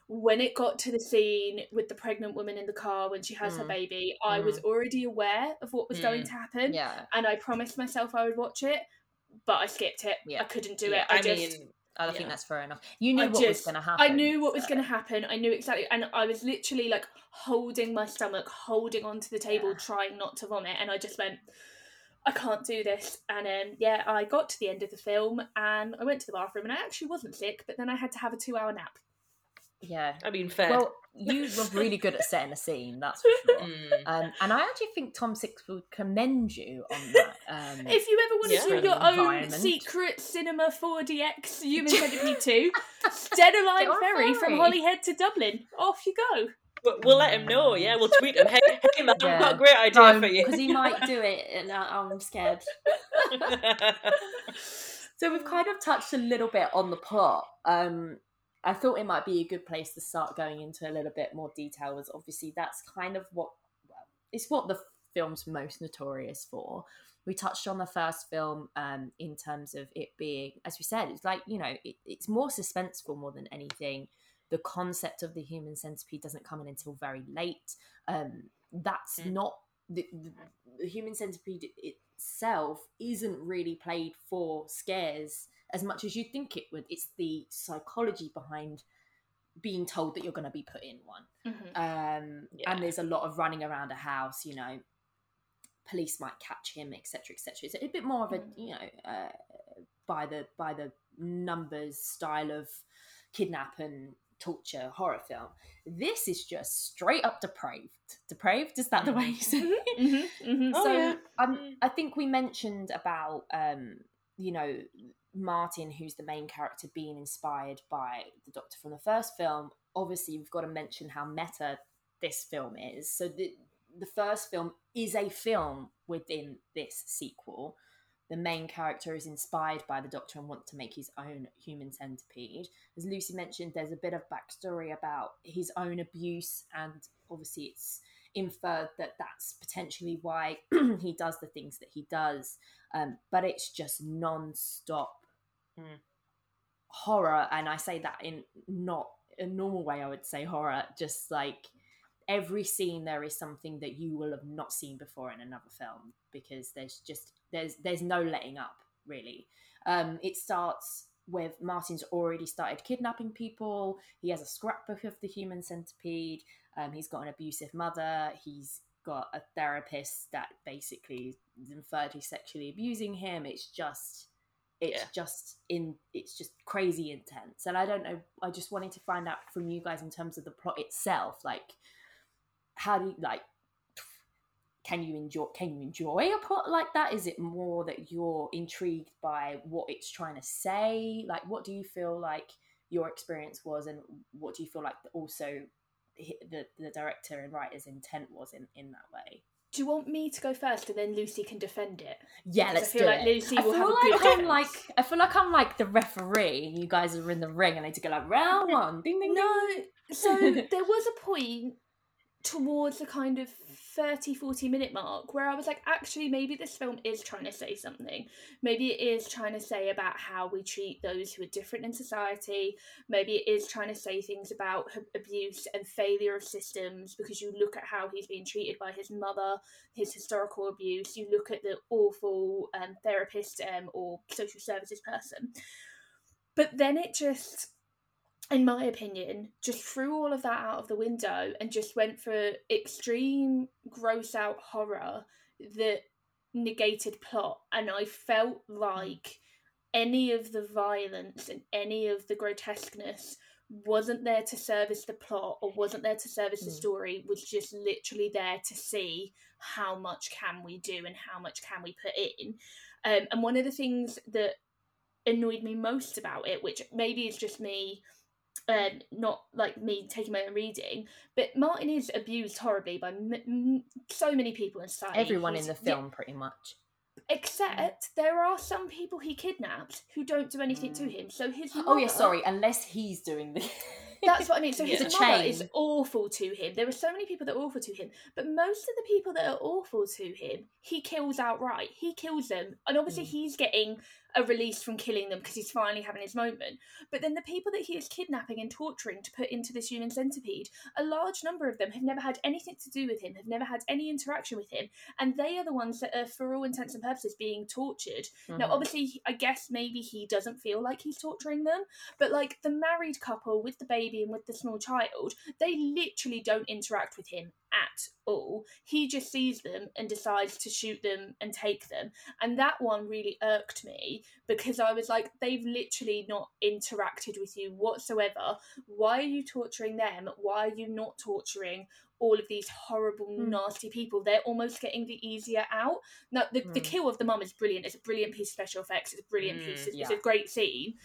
when it got to the scene with the pregnant woman in the car when she has her Mm. baby. I was already aware of what was going Mm. to happen, yeah, and I promised myself I would watch it, but I skipped it. Yeah. I couldn't do Yeah, it. I, I just mean, I Yeah. think that's fair enough. You knew I what was going to happen. I knew what was going to happen. I knew exactly, and I was literally like holding my stomach, holding onto the table, Yeah. trying not to vomit, and I just went, I can't do this. And um, yeah, I got to the end of the film, and I went to the bathroom, and I actually wasn't sick, but then I had to have a two-hour nap. Yeah. I mean, fair. Well, you were really good at setting a scene, that's for sure. Mm. Um, and I actually think Tom Six would commend you on that. Um, If you ever want to Yeah. do your own secret cinema 4DX Human Centipede 2, Stena Line Get on a Ferry from ferry. Holyhead to Dublin. Off you go. But we'll let him know. Yeah, we'll tweet him. Hey, hey man, Yeah. I've got a great idea for you. because he might do it, and I- I'm scared. <laughs> So we've kind of touched a little bit on the plot. Um, I thought it might be a good place to start going into a little bit more detail. As obviously that's kind of what well, it's what the film's most notorious for. We touched on the first film um, in terms of it being, as we said, it's like you know, it, it's more suspenseful more than anything. The concept of the human centipede doesn't come in until very late. Um, that's Mm. not the, the, the human centipede itself isn't really played for scares as much as you think it would. It's the psychology behind being told that you're going to be put in one. Um, Yeah. And there's a lot of running around a house, you know, police might catch him, etc., etc. It's a bit more of a, Mm. you know, uh, by the by the numbers style of kidnap and torture horror film. This is just straight up depraved. Depraved is that the way you say it? Mm-hmm, mm-hmm. Oh, so yeah. um, Mm. I think we mentioned about um, you know Martin, who's the main character, being inspired by the Doctor from the first film. Obviously, we've got to mention how meta this film is. So the the first film is a film within this sequel. The main character is inspired by the Doctor and wants to make his own human centipede. As Lucy mentioned, there's a bit of backstory about his own abuse, and obviously, it's inferred that that's potentially why <clears throat> he does the things that he does. Um, but it's just non-stop Mm. horror, and I say that in not a normal way. I would say horror, just like every scene there is something that you will have not seen before in another film because there's just there's there's no letting up really. Um, it starts with Martin's already started kidnapping people. He has a scrapbook of the human centipede. Um, he's got an abusive mother. He's got a therapist that basically is inferred he's sexually abusing him. It's just, it's Yeah. just in, it's just crazy intense. And I don't know. I just wanted to find out from you guys in terms of the plot itself. Like, how do you like? Can you enjoy? Can you enjoy a plot like that? Is it more that you're intrigued by what it's trying to say? Like, what do you feel like your experience was, and what do you feel like also the the director and writer's intent was in in that way? Do you want me to go first and then Lucy can defend it? Yeah, Because I let's feel do like it. Lucy I will feel have a like good I'm defense. like I feel like I'm like the referee, and you guys are in the ring, and I need to go like round one, ding ding. No, ding. so <laughs> there was a point towards the kind of 30 40 minute mark where i was like actually maybe this film is trying to say something. Maybe it is trying to say about how we treat those who are different in society. Maybe it is trying to say things about abuse and failure of systems because you look at how he's being treated by his mother his historical abuse. You look at the awful um, therapist um, or social services person. But then it just in my opinion, just threw all of that out of the window and just went for extreme gross out horror that negated plot. And I felt like any of the violence and any of the grotesqueness wasn't there to service the plot or wasn't there to service the Mm. story was just literally there to see how much can we do and how much can we put in um, and one of the things that annoyed me most about it which maybe is just me um, not like me taking my own reading, but Martin is abused horribly by m- m- so many people in society. Everyone in the film, pretty much. except there are some people he kidnaps who don't do anything to him. So his Oh yeah, sorry. Unless he's doing the. <laughs> That's what I mean. So <laughs> his It's mother is awful to him. There are so many people that are awful to him, but most of the people that are awful to him, he kills outright. He kills them, and obviously Mm. he's getting a release from killing them because he's finally having his moment. But then the people that he is kidnapping and torturing to put into this human centipede, a large number of them have never had anything to do with him, have never had any interaction with him, and they are the ones that are, for all intents and purposes, being tortured. Now, Mhm. obviously, I guess maybe he doesn't feel like he's torturing them, but like the married couple with the baby and with the small child, they literally don't interact with him at all. He just sees them and decides to shoot them and take them. And that one really irked me because I was like, they've literally not interacted with you whatsoever. Why are you torturing them? Why are you not torturing? All of these horrible, Mm. nasty people. They're almost getting the easier out. Now, the, the Mm. kill of the mum is brilliant. It's a brilliant piece of special effects. It's a brilliant Mm, piece. It's, it's a great scene.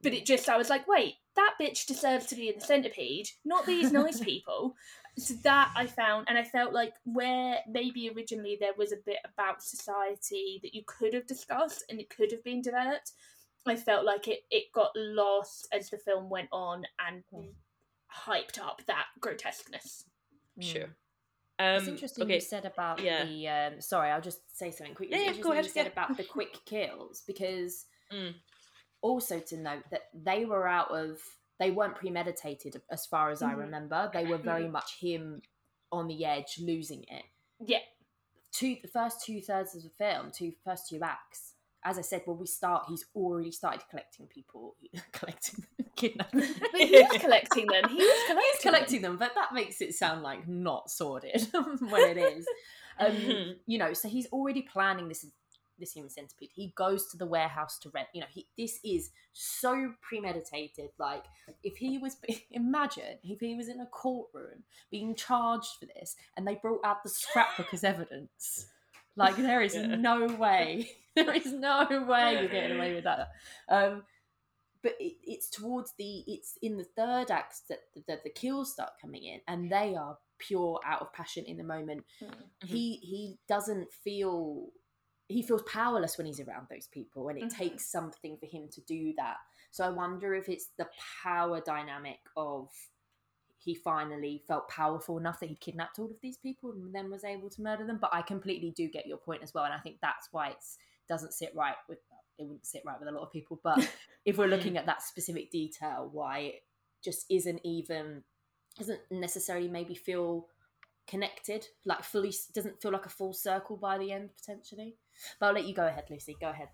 But it just, I was like, wait, that bitch deserves to be in the centipede, not these nice <laughs> people. So that I found, and I felt like where maybe originally there was a bit about society that you could have discussed and it could have been developed. I felt like it, it got lost as the film went on and Mm. hyped up that grotesqueness. Mm. Sure. Um, it's interesting okay. you said about yeah. the. Um, sorry, I'll just say something quickly. Yeah, It's yeah, go interesting ahead, You said yeah. about the <laughs> quick kills because Mm. also to note that they were out of. They weren't premeditated, as far as I Mhm. remember. They were very much him on the edge, losing it. Yeah. Two, the first two thirds of the film, two first two acts. As I said, when we start, he's already started collecting people, <laughs> collecting, <laughs> kidnapping. But he was collecting them. He was <laughs> collecting, He's collecting them, but that makes it sound like not sordid when it is. Um, you know, so he's already planning this this human centipede. He goes to the warehouse to rent. You know, he this is so premeditated. Like if he was, <laughs> imagine if he was in a courtroom being charged for this, and they brought out the scrapbook as evidence. Like there is <laughs> Yeah. no way, <laughs> there is no way you're getting away with that. Um, but it, it's towards the it's in the third act that the, that the kills start coming in and they are pure out of passion in the moment Mm. Mhm. he he doesn't feel he feels powerless when he's around those people and it Mhm. takes something for him to do that. So i wonder if it's the power dynamic of he finally felt powerful enough that he kidnapped all of these people and then was able to murder them. But i completely do get your point as well and i think that's why it doesn't sit right with it wouldn't sit right with a lot of people. But <laughs> if we're looking at that specific detail why it just isn't even doesn't necessarily maybe feel connected like fully doesn't feel like a full circle by the end potentially but i'll let you go ahead lucy. Go ahead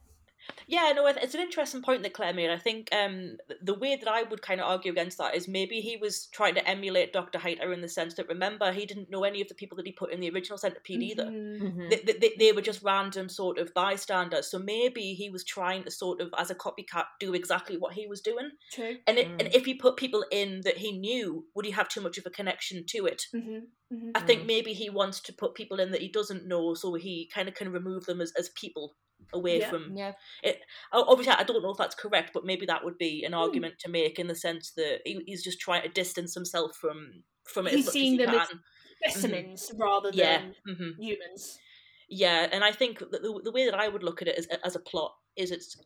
Yeah, no, it's an interesting point that Claire made. I think um, the way that I would kind of argue against that is maybe he was trying to emulate Dr. Hightower in the sense that remember he didn't know any of the people that he put in the original centipede either. Mhm. Mhm. They, they, they were just random sort of bystanders. So maybe he was trying to sort of, as a copycat, do exactly what he was doing. True. And, it, Mm. and if he put people in that he knew, would he have too much of a connection to it? hmm hmm I think Mm. maybe he wants to put people in that he doesn't know, so he kind of can remove them as, as people away Yeah. from. yeah o- Obviously, I don't know if that's correct, but maybe that would be an Hmm. argument to make in the sense that he, he's just trying to distance himself from from it He's as much seeing as he them as can. Specimens rather than Yeah. hmm humans. Yeah, and I think that the, the way that I would look at it as, as a plot is it's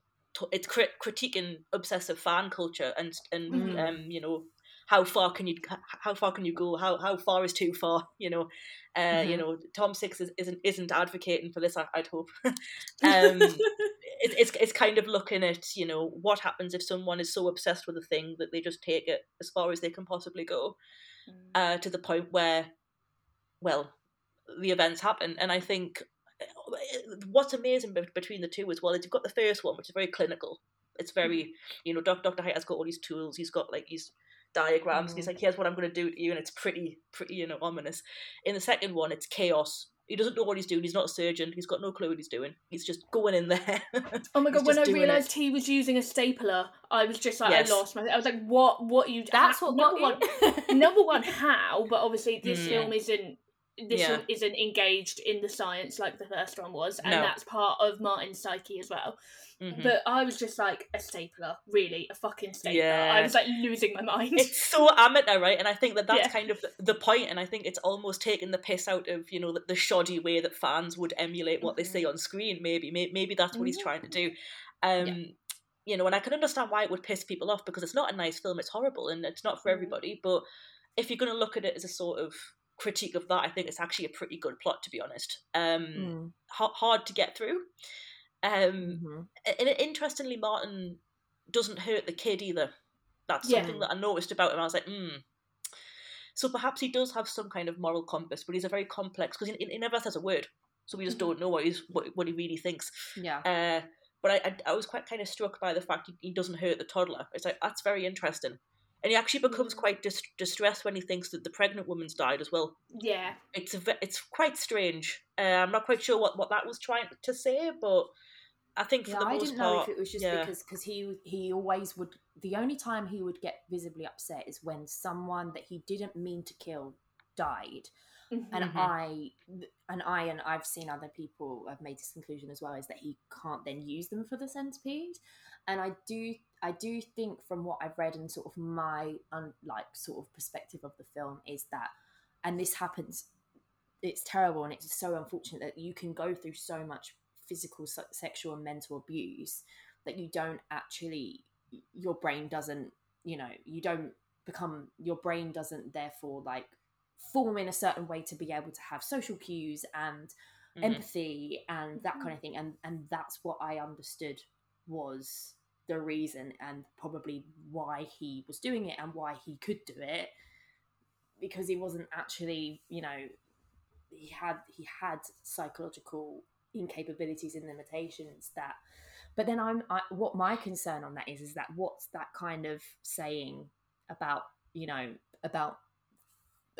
it's crit- critiquing obsessive fan culture and and Mhm. um you know how far can you how far can you go? How how far is too far? You know, uh, mm-hmm. you know, Tom Six is, isn't isn't advocating for this. I, would hope. <laughs> um, <laughs> it, it's it's kind of looking at you know what happens if someone is so obsessed with a thing that they just take it as far as they can possibly go, mm. uh, to the point where, well, the events happen, and I think what's amazing between the two as well is you've got the first one, which is very clinical. It's very, mm-hmm. you know, Dr. Hyde has got all these tools. He's got like these diagrams. Mm. And he's like, here's what I'm going to do to you. And it's pretty, pretty, you know, ominous. In the second one, it's chaos. He doesn't know what he's doing. He's not a surgeon. He's got no clue what he's doing. He's just going in there. <laughs> oh my god! when I realised he was using a stapler, I was just like, yes. I lost my. I was like, what? What you? That's ha- what. Number one. number one, how? But obviously, this mm. film isn't this yeah. one isn't engaged in the science like the first one was, and no. that's part of Martin's psyche as well. Mm-hmm. But I was just like a stapler, really, a fucking stapler. Yeah. I was like losing my mind. It's so amateur, right? And I think that that's yeah. kind of the, point. And I think it's almost taking the piss out of you know the, the shoddy way that fans would emulate what mm-hmm. they see on screen. Maybe, maybe that's what mm-hmm. he's trying to do. Um. You know, and I can understand why it would piss people off because it's not a nice film. It's horrible and it's not for mm-hmm. everybody. But if you're going to look at it as a sort of critique of that, I think it's actually a pretty good plot, to be honest. Um, mm. hard to get through. Um, mm-hmm. and interestingly, Martin doesn't hurt the kid either. That's yeah. something that I noticed about him. I was like, hmm. So perhaps he does have some kind of moral compass, but he's a very complex because he, he, never says a word, so we just mm-hmm. don't know what he's what, what he really thinks. Yeah. Uh, but I, I, I was quite kind of struck by the fact he, he doesn't hurt the toddler. It's like that's very interesting and he actually becomes mm. quite dis- distressed when he thinks that the pregnant woman's died as well. Yeah, it's a it's quite strange. Uh, I'm not quite sure what, what that was trying to say, but I think for yeah, the most I didn't part, know if it was just yeah. because because he he always would. The only time he would get visibly upset is when someone that he didn't mean to kill died. Mm-hmm. And I and I and I've seen other people have made this conclusion as well is that he can't then use them for the centipede. And I do I do think from what I've read and sort of my un, like sort of perspective of the film is that, and this happens, it's terrible and it's so unfortunate that you can go through so much physical, sexual, and mental abuse that you don't actually, your brain doesn't, you know, you don't become, your brain doesn't therefore like form in a certain way to be able to have social cues and mm-hmm. empathy and that kind of thing and and that's what i understood was the reason and probably why he was doing it and why he could do it. Because he wasn't actually you know he had he had psychological incapabilities and limitations that but then i'm I, what my concern on that is is that what's that kind of saying about you know about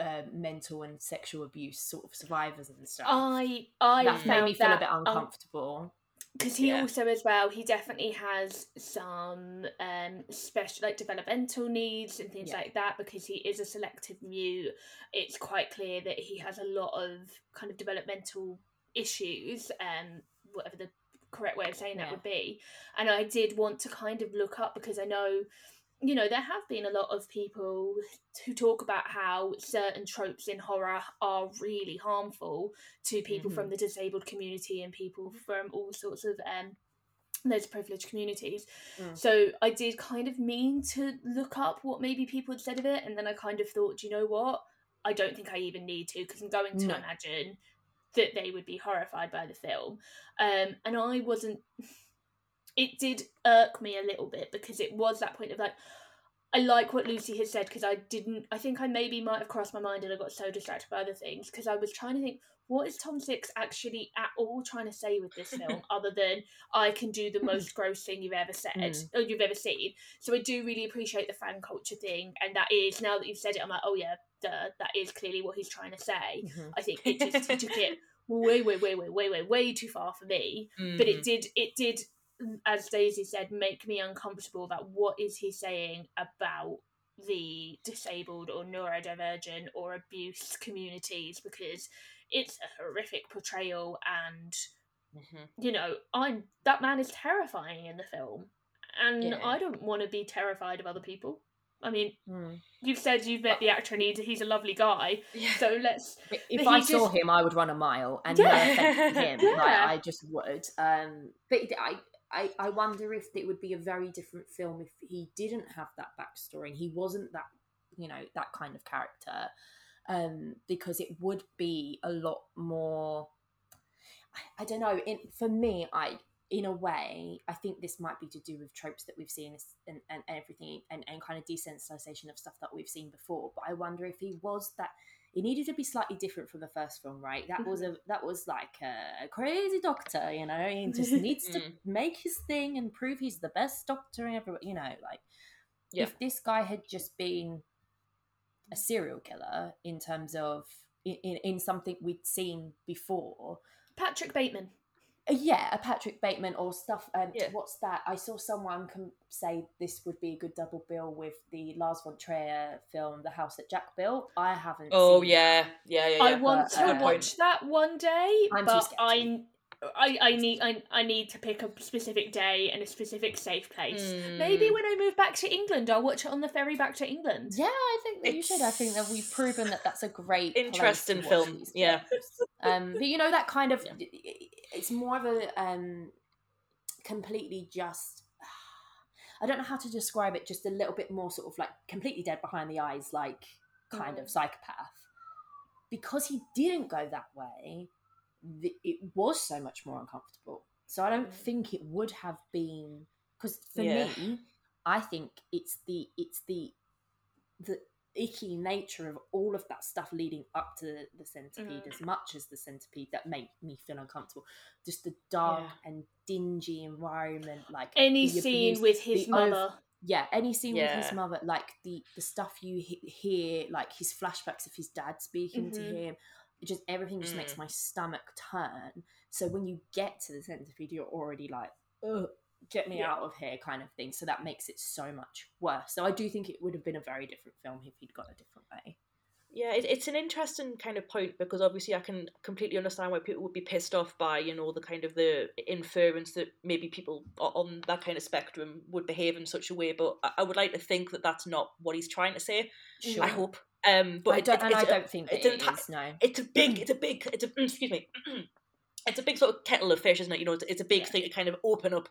uh, mental and sexual abuse sort of survivors and stuff? I i that made me feel a bit uncomfortable because he yeah. also as well he definitely has some um special like developmental needs and things yeah. like that because he is a selective mute it's quite clear that he has a lot of kind of developmental issues um whatever the correct way of saying yeah. that would be and i did want to kind of look up because i know you know, there have been a lot of people who talk about how certain tropes in horror are really harmful to people mm-hmm. from the disabled community and people from all sorts of um, those privileged communities. Mm. So I did kind of mean to look up what maybe people had said of it, and then I kind of thought, you know what? I don't think I even need to because I'm going to no. imagine that they would be horrified by the film. Um, and I wasn't it did irk me a little bit because it was that point of like I like what Lucy has said because I didn't. I think I maybe might have crossed my mind and I got so distracted by other things because I was trying to think what is Tom Six actually at all trying to say with this <laughs> film other than I can do the most <laughs> gross thing you've ever said mm. or you've ever seen. So I do really appreciate the fan culture thing, and that is now that you've said it, I'm like, oh yeah, duh, that is clearly what he's trying to say. Mm-hmm. I think <laughs> it just took it way, way, way, way, way, way, way too far for me. Mm. But it mm. did, it did as Daisy said, make me uncomfortable that what is he saying about the disabled or neurodivergent or abuse communities because it's a horrific portrayal and mm-hmm. you know i'm that man is terrifying in the film and yeah. i don't want to be terrified of other people I mean, mm. you've said you've met the actor and he's, a lovely guy. Yeah. So let's. If I saw him, I would run a mile, and yeah. no him. <laughs> yeah. Like, I just would. Um, but I, I, I wonder if it would be a very different film if he didn't have that backstory and he wasn't that you know that kind of character um because it would be a lot more I, I don't know in for me I in a way I think this might be to do with tropes that we've seen and, and, everything and, and kind of desensitization of stuff that we've seen before but I wonder if he was that it needed to be slightly different from the first film, right? That was a that was like a crazy doctor, you know. He just <laughs> needs to Mm. make his thing and prove he's the best doctor ever, you know. Like Yeah. if this guy had just been a serial killer in terms of in, in, in something we'd seen before, Patrick Bateman. Uh, yeah, a Patrick Bateman or stuff. Um, Yeah. What's that? I saw someone com- say this would be a good double bill with the Lars von Trier film, The House That Jack Built. I haven't. Oh yeah, that. yeah, yeah. I want but, to uh, watch that one day, I'm but. I, I, I need, I, I need to pick a specific day and a specific safe place. Maybe Mm. when I move back to England, I'll watch it on the ferry back to England. Yeah, I think that you should. I think that we've proven that that's a great, place Interesting to film, yeah. Um, but you know that kind of, Yeah. it's more of a um, completely just. <sighs> I don't know how to describe it. Just a little bit more sort of like completely dead behind the eyes, like kind of psychopath. Because he didn't go that way, the, it was so much more uncomfortable. So I don't Mm. think it would have been because for Yeah. me, I think it's the it's the the icky nature of all of that stuff leading up to the centipede Mm. as much as the centipede that made me feel uncomfortable. Just the dark Yeah. and dingy environment, like Any scene abuse, with his the mother. yeah, any scene with his mother, like the the stuff you he- hear, like his flashbacks of his dad speaking to Mhm. him, it just everything just makes Mm. my stomach turn. So when you get to the centipede, you're already like, "Ugh, get me Yeah. out of here," kind of thing. So that makes it so much worse. So I do think it would have been a very different film if he'd gone a different way. Yeah, it, it's an interesting kind of point because obviously I can completely understand why people would be pissed off by you know the kind of the inference that maybe people on that kind of spectrum would behave in such a way. But I, I would like to think that that's not what he's trying to say. Sure. I hope. Um, but I don't, it- and I don't think it's that it enti- No. it's a big, it's a big, it's a excuse me, <clears throat> it's a big sort of kettle of fish, isn't it? You know, it's, it's a big Yeah. thing to kind of open up.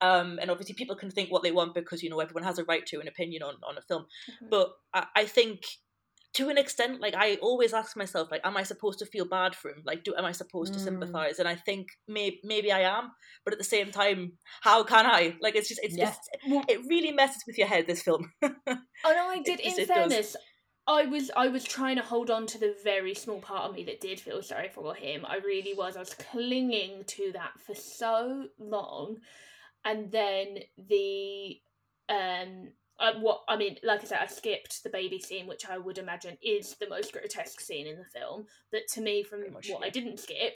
Um, and obviously people can think what they want because you know everyone has a right to an opinion on on a film. Mhm. But I, I think to an extent, like I always ask myself, like, am I supposed to feel bad for him? Like, do am I supposed to Mm. sympathize? And I think maybe maybe I am, but at the same time, how can I? Like, it's just it's, Yeah. it's it really messes with your head. This film. <laughs> oh, no, I did, It- in it fairness, I was I was trying to hold on to the very small part of me that did feel sorry for him. I really was. I was clinging to that for so long, and then the um. Uh, what I mean, like I said, I skipped the baby scene, which I would imagine is the most grotesque scene in the film. But to me, from what. I didn't skip,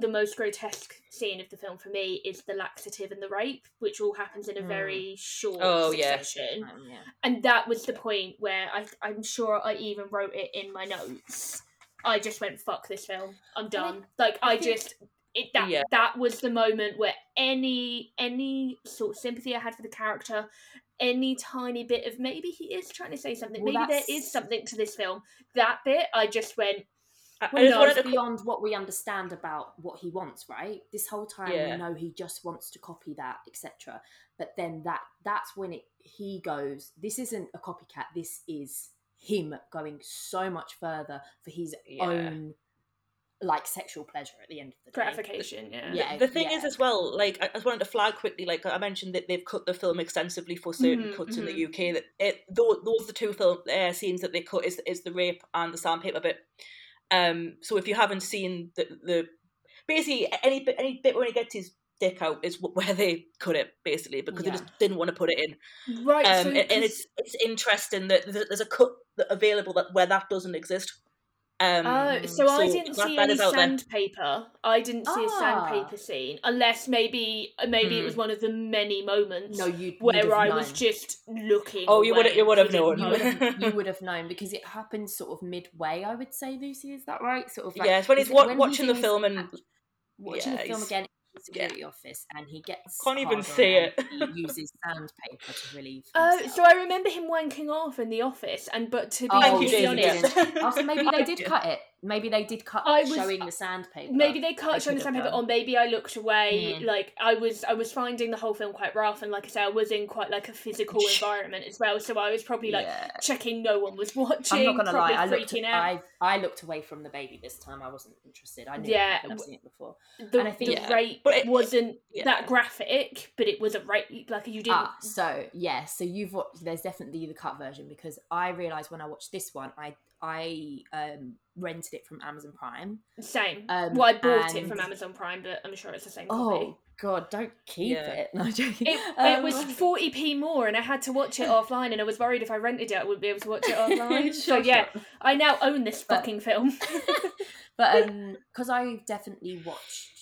the most grotesque scene of the film for me is the laxative and the rape, which all happens in a Mm. very short Oh, yeah. succession Um, yeah. and that was the point where I, I'm sure I even wrote it in my notes. I just went, "Fuck this film, I'm done." like I, I think- just it that Yeah. that was the moment where any any sort of sympathy I had for the character, any tiny bit of maybe he is trying to say something, Well, maybe there that's- is something to this film. That bit, I just went, I, I Well, just no, it's to- beyond what we understand about what he wants, right? This whole time Yeah. we know he just wants to copy that, etc. But then that that's when it he goes, this isn't a copycat, this is him going so much further for his Yeah. own like sexual pleasure at the end of the day. gratification. Yeah. Yeah. the thing yeah. is as well like i just wanted to flag quickly like i mentioned that they've cut the film extensively for certain Mhm, cuts in mhm. the uk that it those, those are the two film uh, scenes that they cut is, is the rape and the sandpaper bit um so if you haven't seen the the basically any bit any bit when he gets his dick out is where they cut it basically because Yeah. they just didn't want to put it in Right. um so and, and it's it's interesting that there's a cut available that where that doesn't exist um Oh, so, I didn't that- see that any is there. sandpaper. I didn't see a Ah. sandpaper scene, unless maybe maybe it Hmm. was one of the many moments No, you where I was just looking. Oh, you would- away you would have known. you would have, you would have known because it happens sort of midway. I would say, Lucy, is that right? Sort of like yeah when he's wa- when watching in the film and watching Yeah, the film again the security office and he gets. I Can't even see it. He uses sandpaper to relieve. Oh, himself. so I remember him wanking off in the office, and but to be Oh, Thank you, completely Daisy, honest, yes. Oh, so maybe they did Yeah. <laughs> cut it. Maybe they did cut I was- showing the sandpaper. maybe they cut They showing the sandpaper, done. or maybe I looked away. Mm. Like I was, I was finding the whole film quite rough, and like I said, I was in quite like a physical <laughs> environment as well. So I was probably like Yeah. checking no one was watching. I'm not gonna lie. I looked. freaking out. I I looked away from the baby this time. I wasn't interested. I knew Yeah. I'd never seen it before. the, and I think- the Yeah. rape But it- wasn't yeah. that graphic, but it was a rape. Like you didn't. Ah, so yeah, so you've watched. There's definitely the cut version because I realized when I watched this one, I I um rented it from Amazon Prime. Same. Um, well, I bought it from Amazon Prime, but I'm sure it's the same copy. Oh God, don't keep Yeah. it. <laughs> No, I'm joking. It, it Um, was 40p more, and I had to watch it <laughs> offline, and I was worried if I rented it, I wouldn't be able to watch it <laughs> offline. so yeah, sure. I now own this But- fucking film. but um because i definitely watched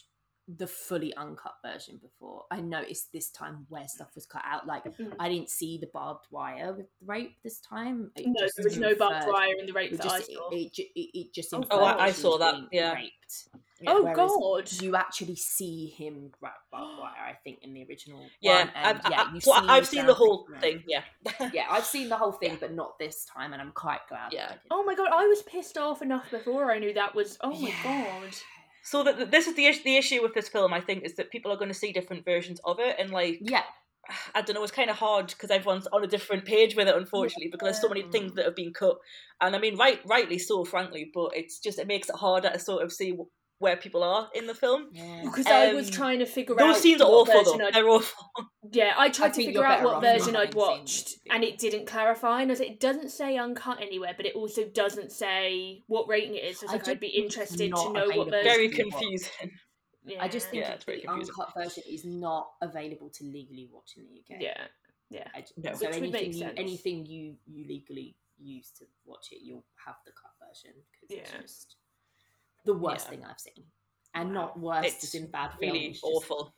the fully uncut version before i noticed this time where stuff was cut out like Mm. i didn't see the barbed wire with the rape this time It no, there was no barbed wire in the rape it that I just, saw. it, it, it, just Oh, I- I saw that, yeah. raped oh god! you actually see him grab barbed wire i think in the original Yeah, I've, yeah I, well, see I've seen the whole sandpaper thing. Yeah, <laughs> yeah i've seen the whole thing but not this time and i'm quite glad Yeah. I. Oh my god, I was pissed off enough before I knew that was. Oh my Yeah. god. So that this is the the issue with this film, I think, is that people are going to see different versions of it, and like yeah. <sighs> I don't know, it's kind of hard because everyone's on a different page with it, unfortunately, because there's so many things that have been cut, and I mean, right, rightly so, frankly, but it's just it makes it harder to sort of see where people are in the film. yeah Because I was Um, trying to figure out. Those scenes are what awful, version though. I'd- They're awful. <laughs> Yeah, I tried I to figure out what version I'd watched, it. and it didn't clarify. And I was, it doesn't say uncut anywhere, but it also doesn't say what rating it is. So I, I like, I'd be interested to know what available. version. Very confusing. Yeah. I just think Yeah, it's the confusing. uncut version is not available to legally watch in the UK. Yeah, yeah. I j- No. So Which would anything make you, anything you you legally use to watch it, you'll have the cut version because Yeah. it's just the worst Yeah. thing I've seen, and Wow. not worse It's as in bad film. Really awful.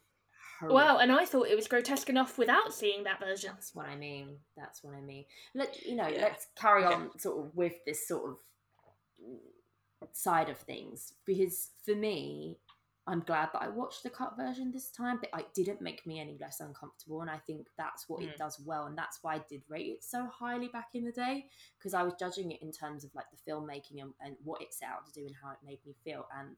horrific. Well, and I thought it was grotesque enough without seeing that version. That's what I mean. That's what I mean. Let you know. Yeah. Let's carry Okay. on sort of with this sort of side of things because for me, I'm glad that I watched the cut version this time, but it didn't make me any less uncomfortable, and I think that's what Mm. it does well, and that's why I did rate it so highly back in the day because I was judging it in terms of like the filmmaking and, and what it set out to do and how it made me feel, and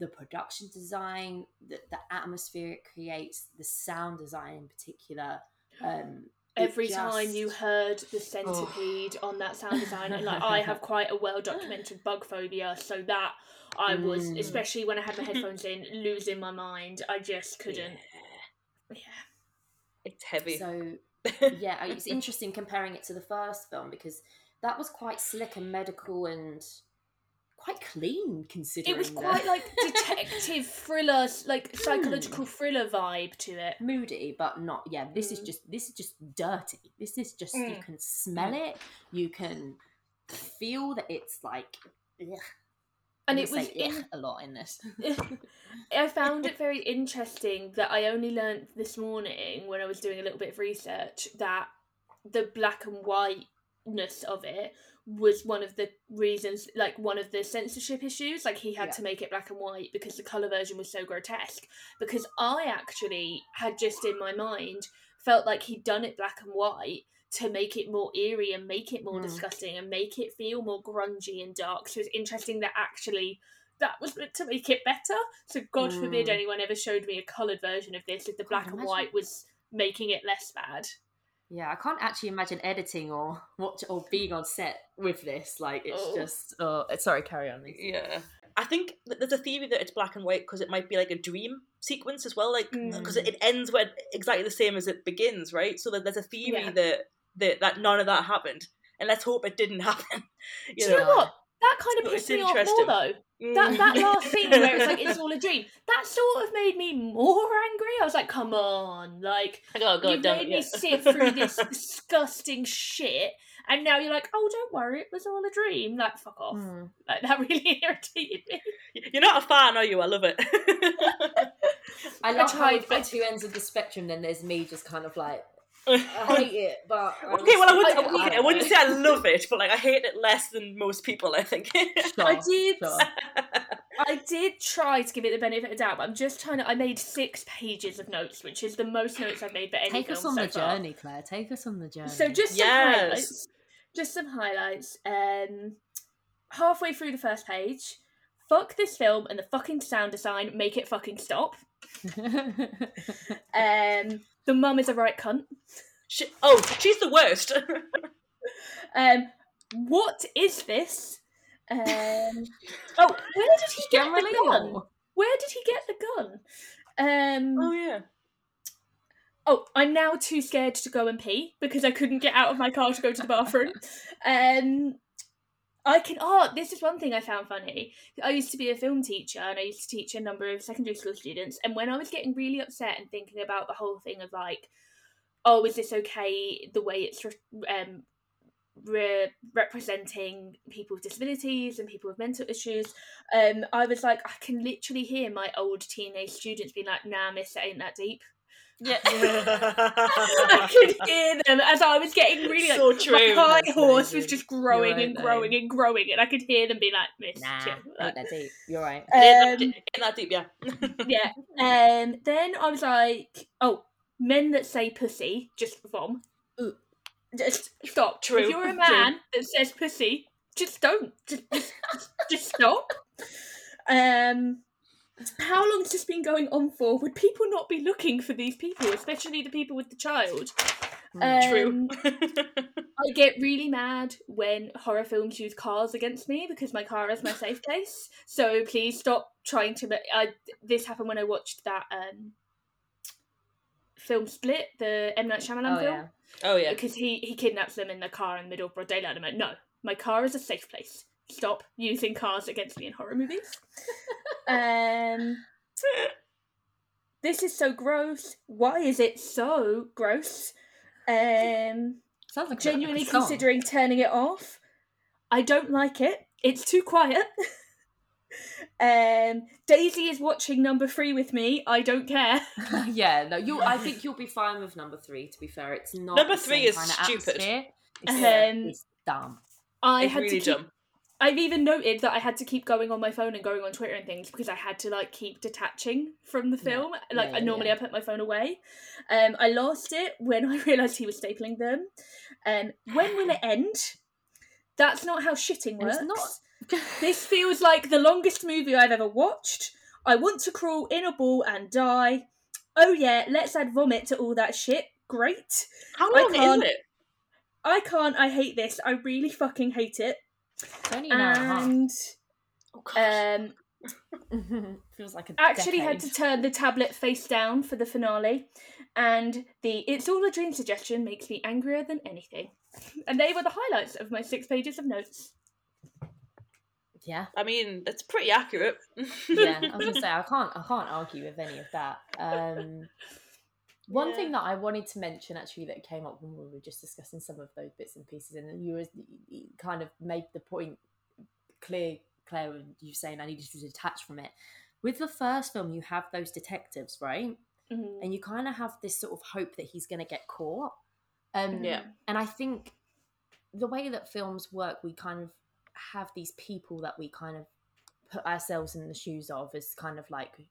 the production design, the, the atmosphere it creates, the sound design in particular. Um, it Every time you heard the centipede on that sound design, and like I have <laughs> quite a well documented bug phobia, so that I was, Mm. especially when I had my headphones in, <laughs> losing my mind. I just couldn't. Yeah, Yeah. it's heavy. So <laughs> yeah, it's interesting comparing it to the first film because that was quite slick and medical and quite clean considering. It was the- quite like detective thriller, like <laughs> psychological thriller vibe to it. moody, but not. Yeah, this is Mm. just this is just dirty. This is just you Mm. can smell it, you can feel that it's like. Ugh. And it was in, a lot in this. <laughs> I found it very interesting that I only learnt this morning when I was doing a little bit of research that the black and whiteness of it was one of the reasons, like one of the censorship issues. Like he had Yeah. to make it black and white because the colour version was so grotesque. Because I actually had just in my mind felt like he'd done it black and white to make it more eerie and make it more Mm. disgusting and make it feel more grungy and dark. So it's interesting that actually that was meant to make it better. So God forbid Mm. anyone ever showed me a coloured version of this if the God, black and white was making it less bad. Yeah, I can't actually imagine editing or watch or being on set with this. Like it's Oh. just. Oh, sorry. Carry on. Lisa. Yeah. I think there's a theory that it's black and white because it might be like a dream sequence as well, like because Mm. it ends when exactly the same as it begins, right? So that there's a theory Yeah. that, that that none of that happened, and let's hope it didn't <laughs> happen. Do you know what? That kind of It's pissed me off more though. Mm. That that last scene where it's like it's <laughs> all a dream. That sort of made me more angry. I was like, come on, like oh god, you made it, me yeah. sit through this <laughs> disgusting shit, and now you're like, oh, don't worry, it was all a dream. Like, fuck off. Mm. Like that <laughs> really irritated me. You're not a fan, are you? I love it. I love how tried, we've got but- two ends of the spectrum. Then there's me, just kind of like I hate it, but I Okay, well, I wouldn't, respect it. okay, I wouldn't say I love it, but like I hate it less than most people. I think. Sure, I did. sure. <laughs> I did try to give it the benefit of the doubt, but I'm just trying to. I made six pages of notes, which is the most notes I've made for any Take film us on so the far. journey, Claire. Take us on the journey. So just some Yes. highlights. Just some highlights. Um, halfway through the first page, fuck this film and the fucking sound design. Make it fucking stop. <laughs> Um, the mum is a right cunt. She, oh, she's the worst. <laughs> Um, what is this? Um, <laughs> oh, where did he get Generally, the gun? or- Where did he get the gun? Um, oh yeah. Oh, I'm now too scared to go and pee because I couldn't get out of my car to go to the bathroom. <laughs> um, I can. Oh, this is one thing I found funny. I used to be a film teacher and I used to teach a number of secondary school students. And when I was getting really upset and thinking about the whole thing of like, oh, is this okay? The way it's um, re- representing people with disabilities and people with mental issues. Um, I was like, I can literally hear my old teenage students being like, "Nah, miss, it ain't that deep." Yeah. <laughs> I <laughs> could hear them as I was getting really like So true. my high horse was just growing You're and growing though. and growing, and I could hear them be like, "Miss, Nah, chill." ain't that deep. You're right. <laughs> Um, that deep, yeah. yeah. Um. Then I was like, "Oh, men that say pussy, just vom. Just stop. True, If you're a true. man that says pussy, just don't. Just, just, just, just stop." Um. How long has this been going on for? Would people not be looking for these people, especially the people with the child? True. Um, <laughs> I get really mad when horror films use cars against me because my car is my safe place. So please stop trying to. I, this happened when I watched that um, film Split, the M Night Shyamalan Oh film, yeah. oh yeah. because he he kidnaps them in the car in the middle of broad daylight. I'm like, no, my car is a safe place. Stop using cars against me in horror movies. <laughs> um, this is so gross. Why is it so gross? Um, Sounds like genuinely like a considering turning it off. I don't like it. It's too quiet. <laughs> um, Daisy is watching number three with me. I don't care. <laughs> yeah, no, you. I think you'll be fine with number three. To be fair, it's not Number the three is kind of stupid. It's, Um, it's dumb. I It's had really to keep. dumb. I've even noted that I had to keep going on my phone and going on Twitter and things because I had to like keep detaching from the Yeah. film. Like Yeah, I normally yeah. I put my phone away. Um, I lost it when <laughs> I realised he was stapling them. Um, when will it end? That's not how shitting works. not. This feels like the longest movie I've ever watched. I want to crawl in a ball and die. Oh yeah, let's add vomit to all that shit. Great. How long is it? I can't. I hate this. I really fucking hate it. It's only an hour And Oh um, <laughs> Feels like a actually had to turn the tablet face down for the finale. And the "It's all a dream" suggestion makes me angrier than anything. And they were the highlights of my six pages of notes. Yeah, I mean, it's pretty accurate. yeah. I was gonna <laughs> say I can't. I can't argue with any of that. Um, one Yeah. thing that I wanted to mention actually that came up when we were just discussing some of those bits and pieces, and you were you kind of made the point clear, Claire, when you saying I needed to detach from it. With the first film, you have those detectives, right? Mhm. and you kind of have this sort of hope that he's going to get caught. Um, Yeah. And I think the way that films work, we kind of have these people that we kind of put ourselves in the shoes of as kind of like.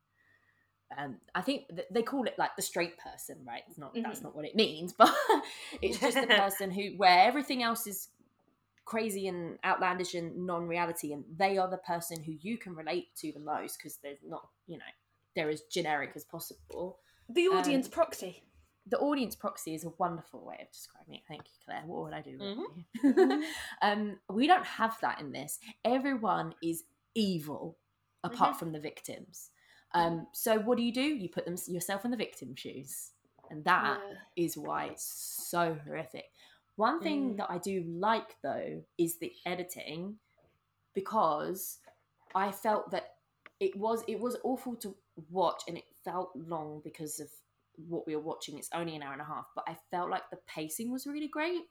Um, I think th- they call it like the straight person, right? It's not that's Mhm. not what it means, <laughs> but it's just the <laughs> person who where everything else is crazy and outlandish and non-reality, and they are the person who you can relate to the most because they're not, you know, they're as generic as possible The audience Um, proxy. the audience proxy is a wonderful way of describing it. Thank you, Claire. What would I do? Mhm. you? <laughs> um, we don't have that in this. Everyone is evil, apart Mm-hmm. from the victims. Um, so what do you do? You put them yourself in the victim shoes, and that is Yeah. why it's so horrific. One thing Mm. that I do like though is the editing because I felt that it was it was awful to watch and it felt long because of what we were watching. It's only an hour and a half, but I felt like the pacing was really great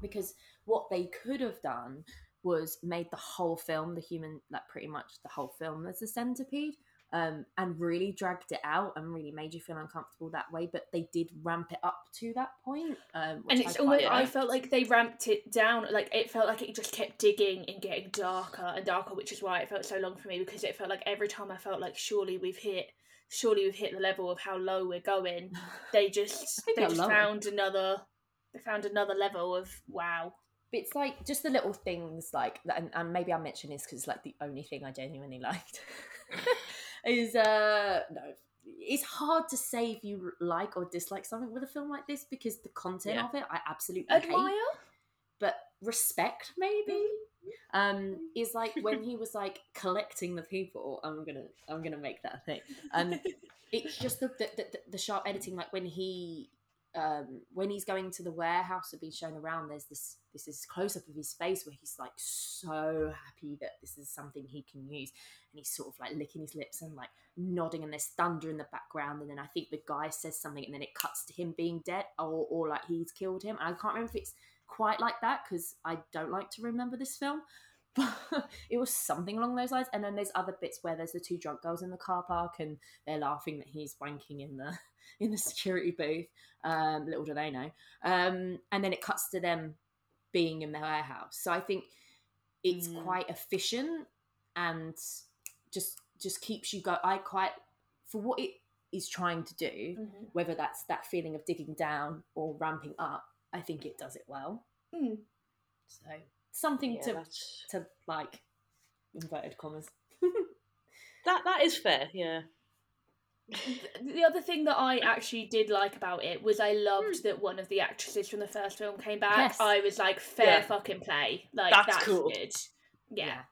because what they could have done was made the whole film the human like pretty much the whole film as a centipede um, and really dragged it out and really made you feel uncomfortable that way. But they did ramp it up to that point, um, and it's quite almost I felt like they ramped it down. Like it felt like it just kept digging and getting darker and darker, which is why it felt so long for me because it felt like every time I felt like surely we've hit. Surely we've hit the level of how low we're going. <laughs> They just they just found another they found another level of wow. But it's like just the little things like and, and maybe I mention this because it's like the only thing I genuinely liked <laughs> is uh no. It's hard to say if you like or dislike something with a film like this because the content Yeah. of it I absolutely hate. Admire? but respect maybe um is like when he was like collecting the people i'm gonna i'm gonna make that thing um <laughs> it's just the the, the, the sharp editing like when he um when he's going to the warehouse and being shown around there's this this is close up of his face where he's like so happy that this is something he can use. And he's sort of like licking his lips and like nodding and there's thunder in the background. And then i think the guy says something and then it cuts to him being dead or, or like he's killed him. And i can't remember if it's quite like that because I don't like to remember this film. But <laughs> it was something along those lines. And then there's other bits where there's the two drunk girls in the car park and they're laughing that he's wanking in the <laughs> in the security booth. Um, little do they know. Um, and then it cuts to them being in the warehouse. So I think it's Mm. quite efficient and just just keeps you go. I quite for what it is trying to do Mm-hmm. whether that's that feeling of digging down or ramping up, I think it does it well. Mm. So something Yeah, to that's- to like inverted commas. <laughs> that that is fair. Yeah. The other thing that I actually did like about it was I loved that one of the actresses from the first film came back. Hmm. Yes. I was like, fair Yeah. fucking play. Like That's that's, cool. good. Yeah.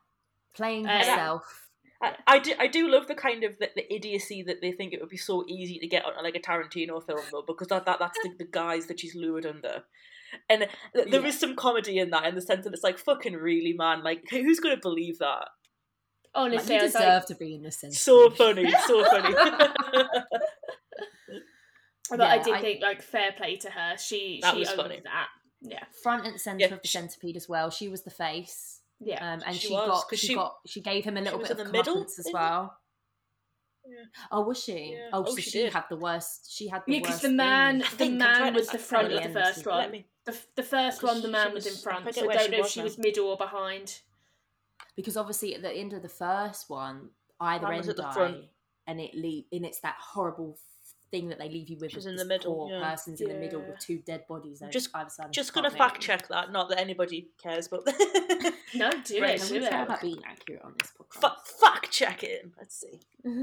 Playing Uh, herself. I, I do I do love the kind of the, the idiocy that they think it would be so easy to get on like a Tarantino film though because that, that that's the, the guise that she's lured under, and th- there is Yeah. some comedy in that in the sense that it's like fucking really man like who's gonna believe that Like, Honestly, you deserve like, to be in this sense. so funny so funny <laughs> but I did I- think like fair play to her. She That she was funny. that. Yeah. Front and center Yeah, of the centipede as well. She was the face. Yeah. Um, and She she, was, got 'cause she, she- got she gave him a little bit in of the middle, as well. Yeah. Oh, was she? Yeah. Oh, Oh, so she she, did. had the worst. She had the Yeah, because worst. the man, the man was the I- front of the understood. first let one. Me The, the first one, the man was, was- in I front, forget so I don't know if she now. was middle or behind. because obviously at the end of the first one, either Man end at the die, front. and it le- and it's that horrible thing that they leave you with. She's of in the middle, Poor yeah. person's in the middle with two dead bodies. Just- side just the gonna fact check that not that anybody cares but <laughs> No, do Right, it, No, do we care it. about being accurate on this podcast. Fa- fact check it let's see <laughs>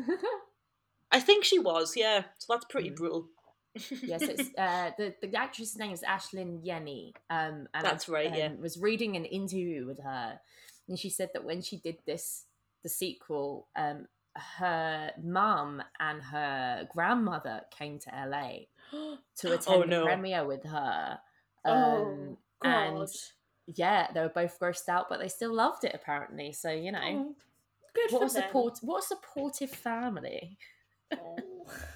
I think she was yeah so that's pretty Mm. brutal yes, it's <laughs> uh, the the actress's name is Ashlynn Yennie. Um, and That's I, right, yeah. um, Was reading an interview with her, and she said that when she did this, the sequel, um, her mum and her grandmother came to LA to <gasps> attend Oh, no. the premiere with her. oh, Um, God. and yeah, they were both grossed out, but they still loved it apparently. So you know, Oh, good what for a them. support, what a supportive family. Oh.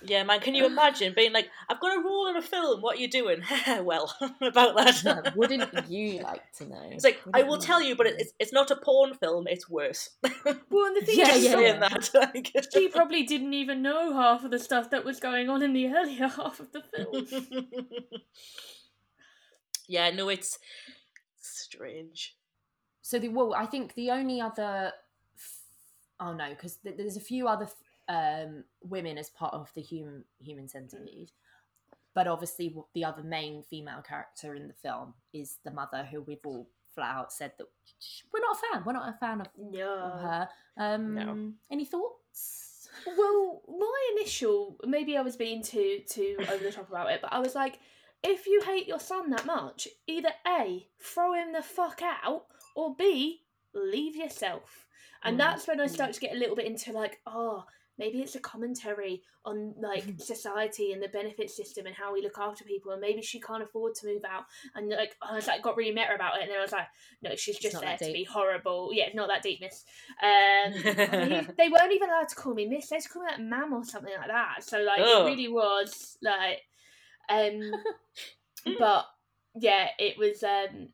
Yeah, man, can you imagine being like, I've got a role in a film, what are you doing? <laughs> well, <laughs> about that. Wouldn't you like to know? It's like, I Wouldn't will you tell like you, but it's, it's not a porn film, it's worse. <laughs> Well, and the thing Yeah, is, yeah, some- saying that. like- she probably didn't even know half of the stuff that was going on in the earlier half of the film. yeah, no, it's strange. So the well, I think the only other, oh no, because th- there's a few other um, women as part of the human human centipede, but obviously the other main female character in the film is the mother, who we've all flat out said that we're not a fan. We're not a fan of, of her. Um, No. Any thoughts? Well, my initial maybe I was being too too over the top about it, but I was like, if you hate your son that much, either A, throw him the fuck out, or B, leave yourself. And Mm, that's when I mm. start to get a little bit into like, oh, maybe it's a commentary on like society and the benefit system and how we look after people, and maybe she can't afford to move out. And like, I was like, got really meta about it, and then I was like, no, she's just there to be horrible. Yeah, not that deep, miss. Um, they, <laughs> they weren't even allowed to call me miss. They had to call me like ma'am or something like that. So like Ugh. it really was like, um, <laughs> but yeah, it was. Um,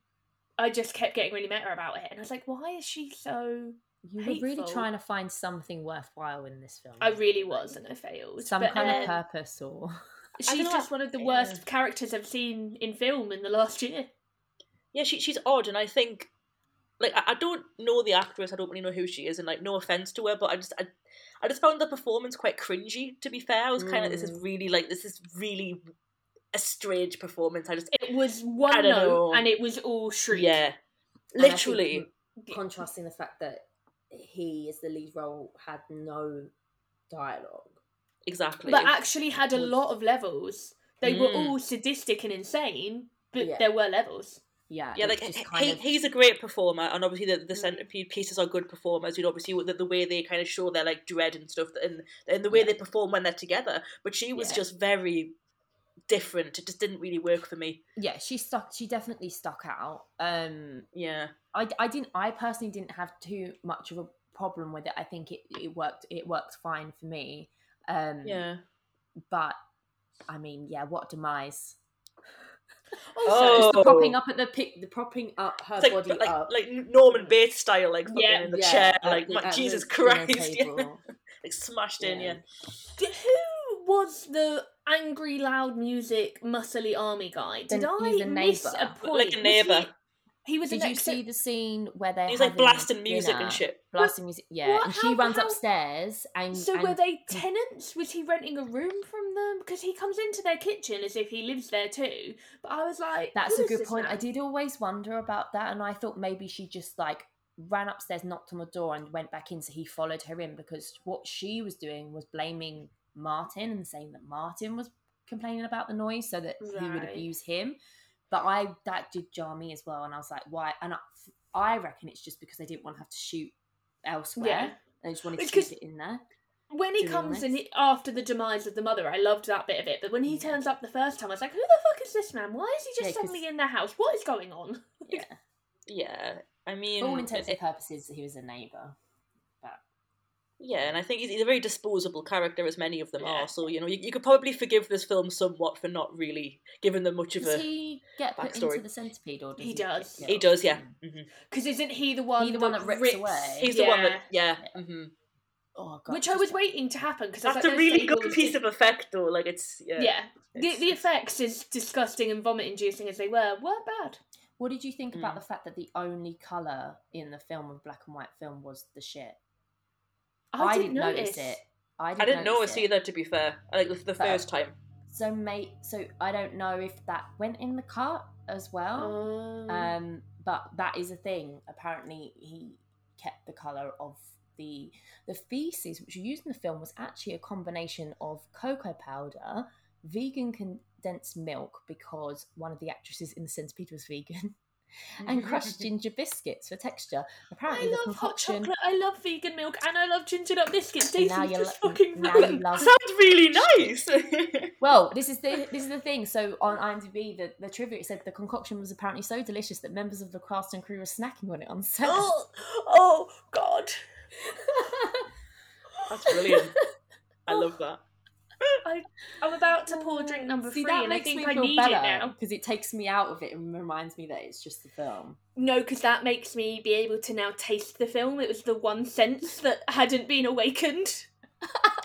I just kept getting really meta about it, and I was like, why is she so You were really trying to find something worthwhile in this film. I really was, and I failed. some But, kind um, of purpose or <laughs> She's know, just one of the yeah. worst characters I've seen in film in the last year. yeah, she she's odd, and I think like I, I don't know the actress. I don't really know who she is, and like no offense to her, but I just I, I just found the performance quite cringy. To be fair, I was kind of this is Mm. really like this is really a strange performance. I just It was one note, know. and it was all shriek. yeah, And I think literally contrasting the fact that he, as the lead role, had no dialogue. exactly. but actually had a lot of levels. They were Mm. all sadistic and insane, but Yeah. there were levels. Yeah, yeah, like he, of he's a great performer, and obviously the, the Mm. centipede pieces are good performers. You know, obviously the, the way they kind of show their like dread and stuff, and and the way Yeah. they perform when they're together. But she was Yeah. just very different. It just didn't really work for me. yeah. She stuck. She definitely stuck out. Um, Yeah, I, I didn't. I personally didn't have too much of a problem with it. I think it, it worked. It worked fine for me. Um, yeah. But I mean, yeah. What demise? <laughs> Oh. Just the propping up at the pic, the propping up her like, body like, up. like Norman Bates style, like fucking Yeah. in the Yeah, chair, like the- my, Jesus Christ, <laughs> yeah. like smashed in, yeah. Who was the angry, loud music, muscly army guy? Did The- I he's a miss a neighbour. point? Like a he- neighbour. He, was Did an you ex- see the scene where they're He's like blasting music dinner, and shit. Blasting music, yeah. what- and she how- runs how- upstairs, and So and were they tenants? Was he renting a room from them? Because he comes into their kitchen as if he lives there too. But I was like, That's who a is good this point. I man? did always wonder about that, and I thought maybe she just like ran upstairs, knocked on the door, and went back in. So he followed her in because what she was doing was blaming Martin and saying that Martin was complaining about the noise, so that he would abuse him. But I that did jar me as well, and I was like, why? And I, I reckon it's just because they didn't want to have to shoot elsewhere. Yeah. They just wanted to Because- keep it in there. When he comes in he, after the demise of the mother, I loved that bit of it. But when he Yeah. turns up the first time, I was like, who the fuck is this man? Why is he just Yeah, 'cause- suddenly in their house? What is going on? Yeah. <laughs> Yeah, I mean, For all intents and purposes, he was a neighbour. But yeah, and I think he's, he's a very disposable character, as many of them Yeah. are. So you know, you, you could probably forgive this film somewhat for not really giving them much of does a. he get put backstory. into the centipede, or does He he, does. get He does, yeah. Mm. hmm Because isn't he the one? He the one that rips away? He's the one that, yeah. Yeah. hmm Oh god, Which I was waiting to happen because That's a really good piece of effect, though. Like it's yeah. Yeah, the, It's- the it's- effects, as disgusting and vomit-inducing as they were, weren't bad. What did you think about Mm. the fact that the only color in the film, of black and white film, was the shit? I, didn't didn't notice it. I didn't, I didn't notice it. either. To be fair, like the, the But- first time. So, mate, so I don't know if that went in the cut as well. Um, Um, but that is a thing. Apparently, he kept the color of the the feces, which were used in the film, was actually a combination of cocoa powder, vegan condensed milk, because one of the actresses in the centipede was vegan, <laughs> and <laughs> crushed ginger biscuits for texture. Apparently, I the love hot chocolate. I love vegan milk, and I love ginger up biscuits. And Daisy now you just lo- fucking now ruined you love Sounds really nice. <laughs> Well, this is the this is the thing. So on IMDb, the, the trivia said the concoction was apparently so delicious that members of the cast and crew were snacking on it on set. Oh, oh God! <laughs> That's brilliant. I love that. I'm about to pour drink number See, three, that and I makes think me I feel need better it now. because it takes me out of it and reminds me that it's just the film. No, because that makes me be able to now taste the film. It was the one sense that hadn't been awakened.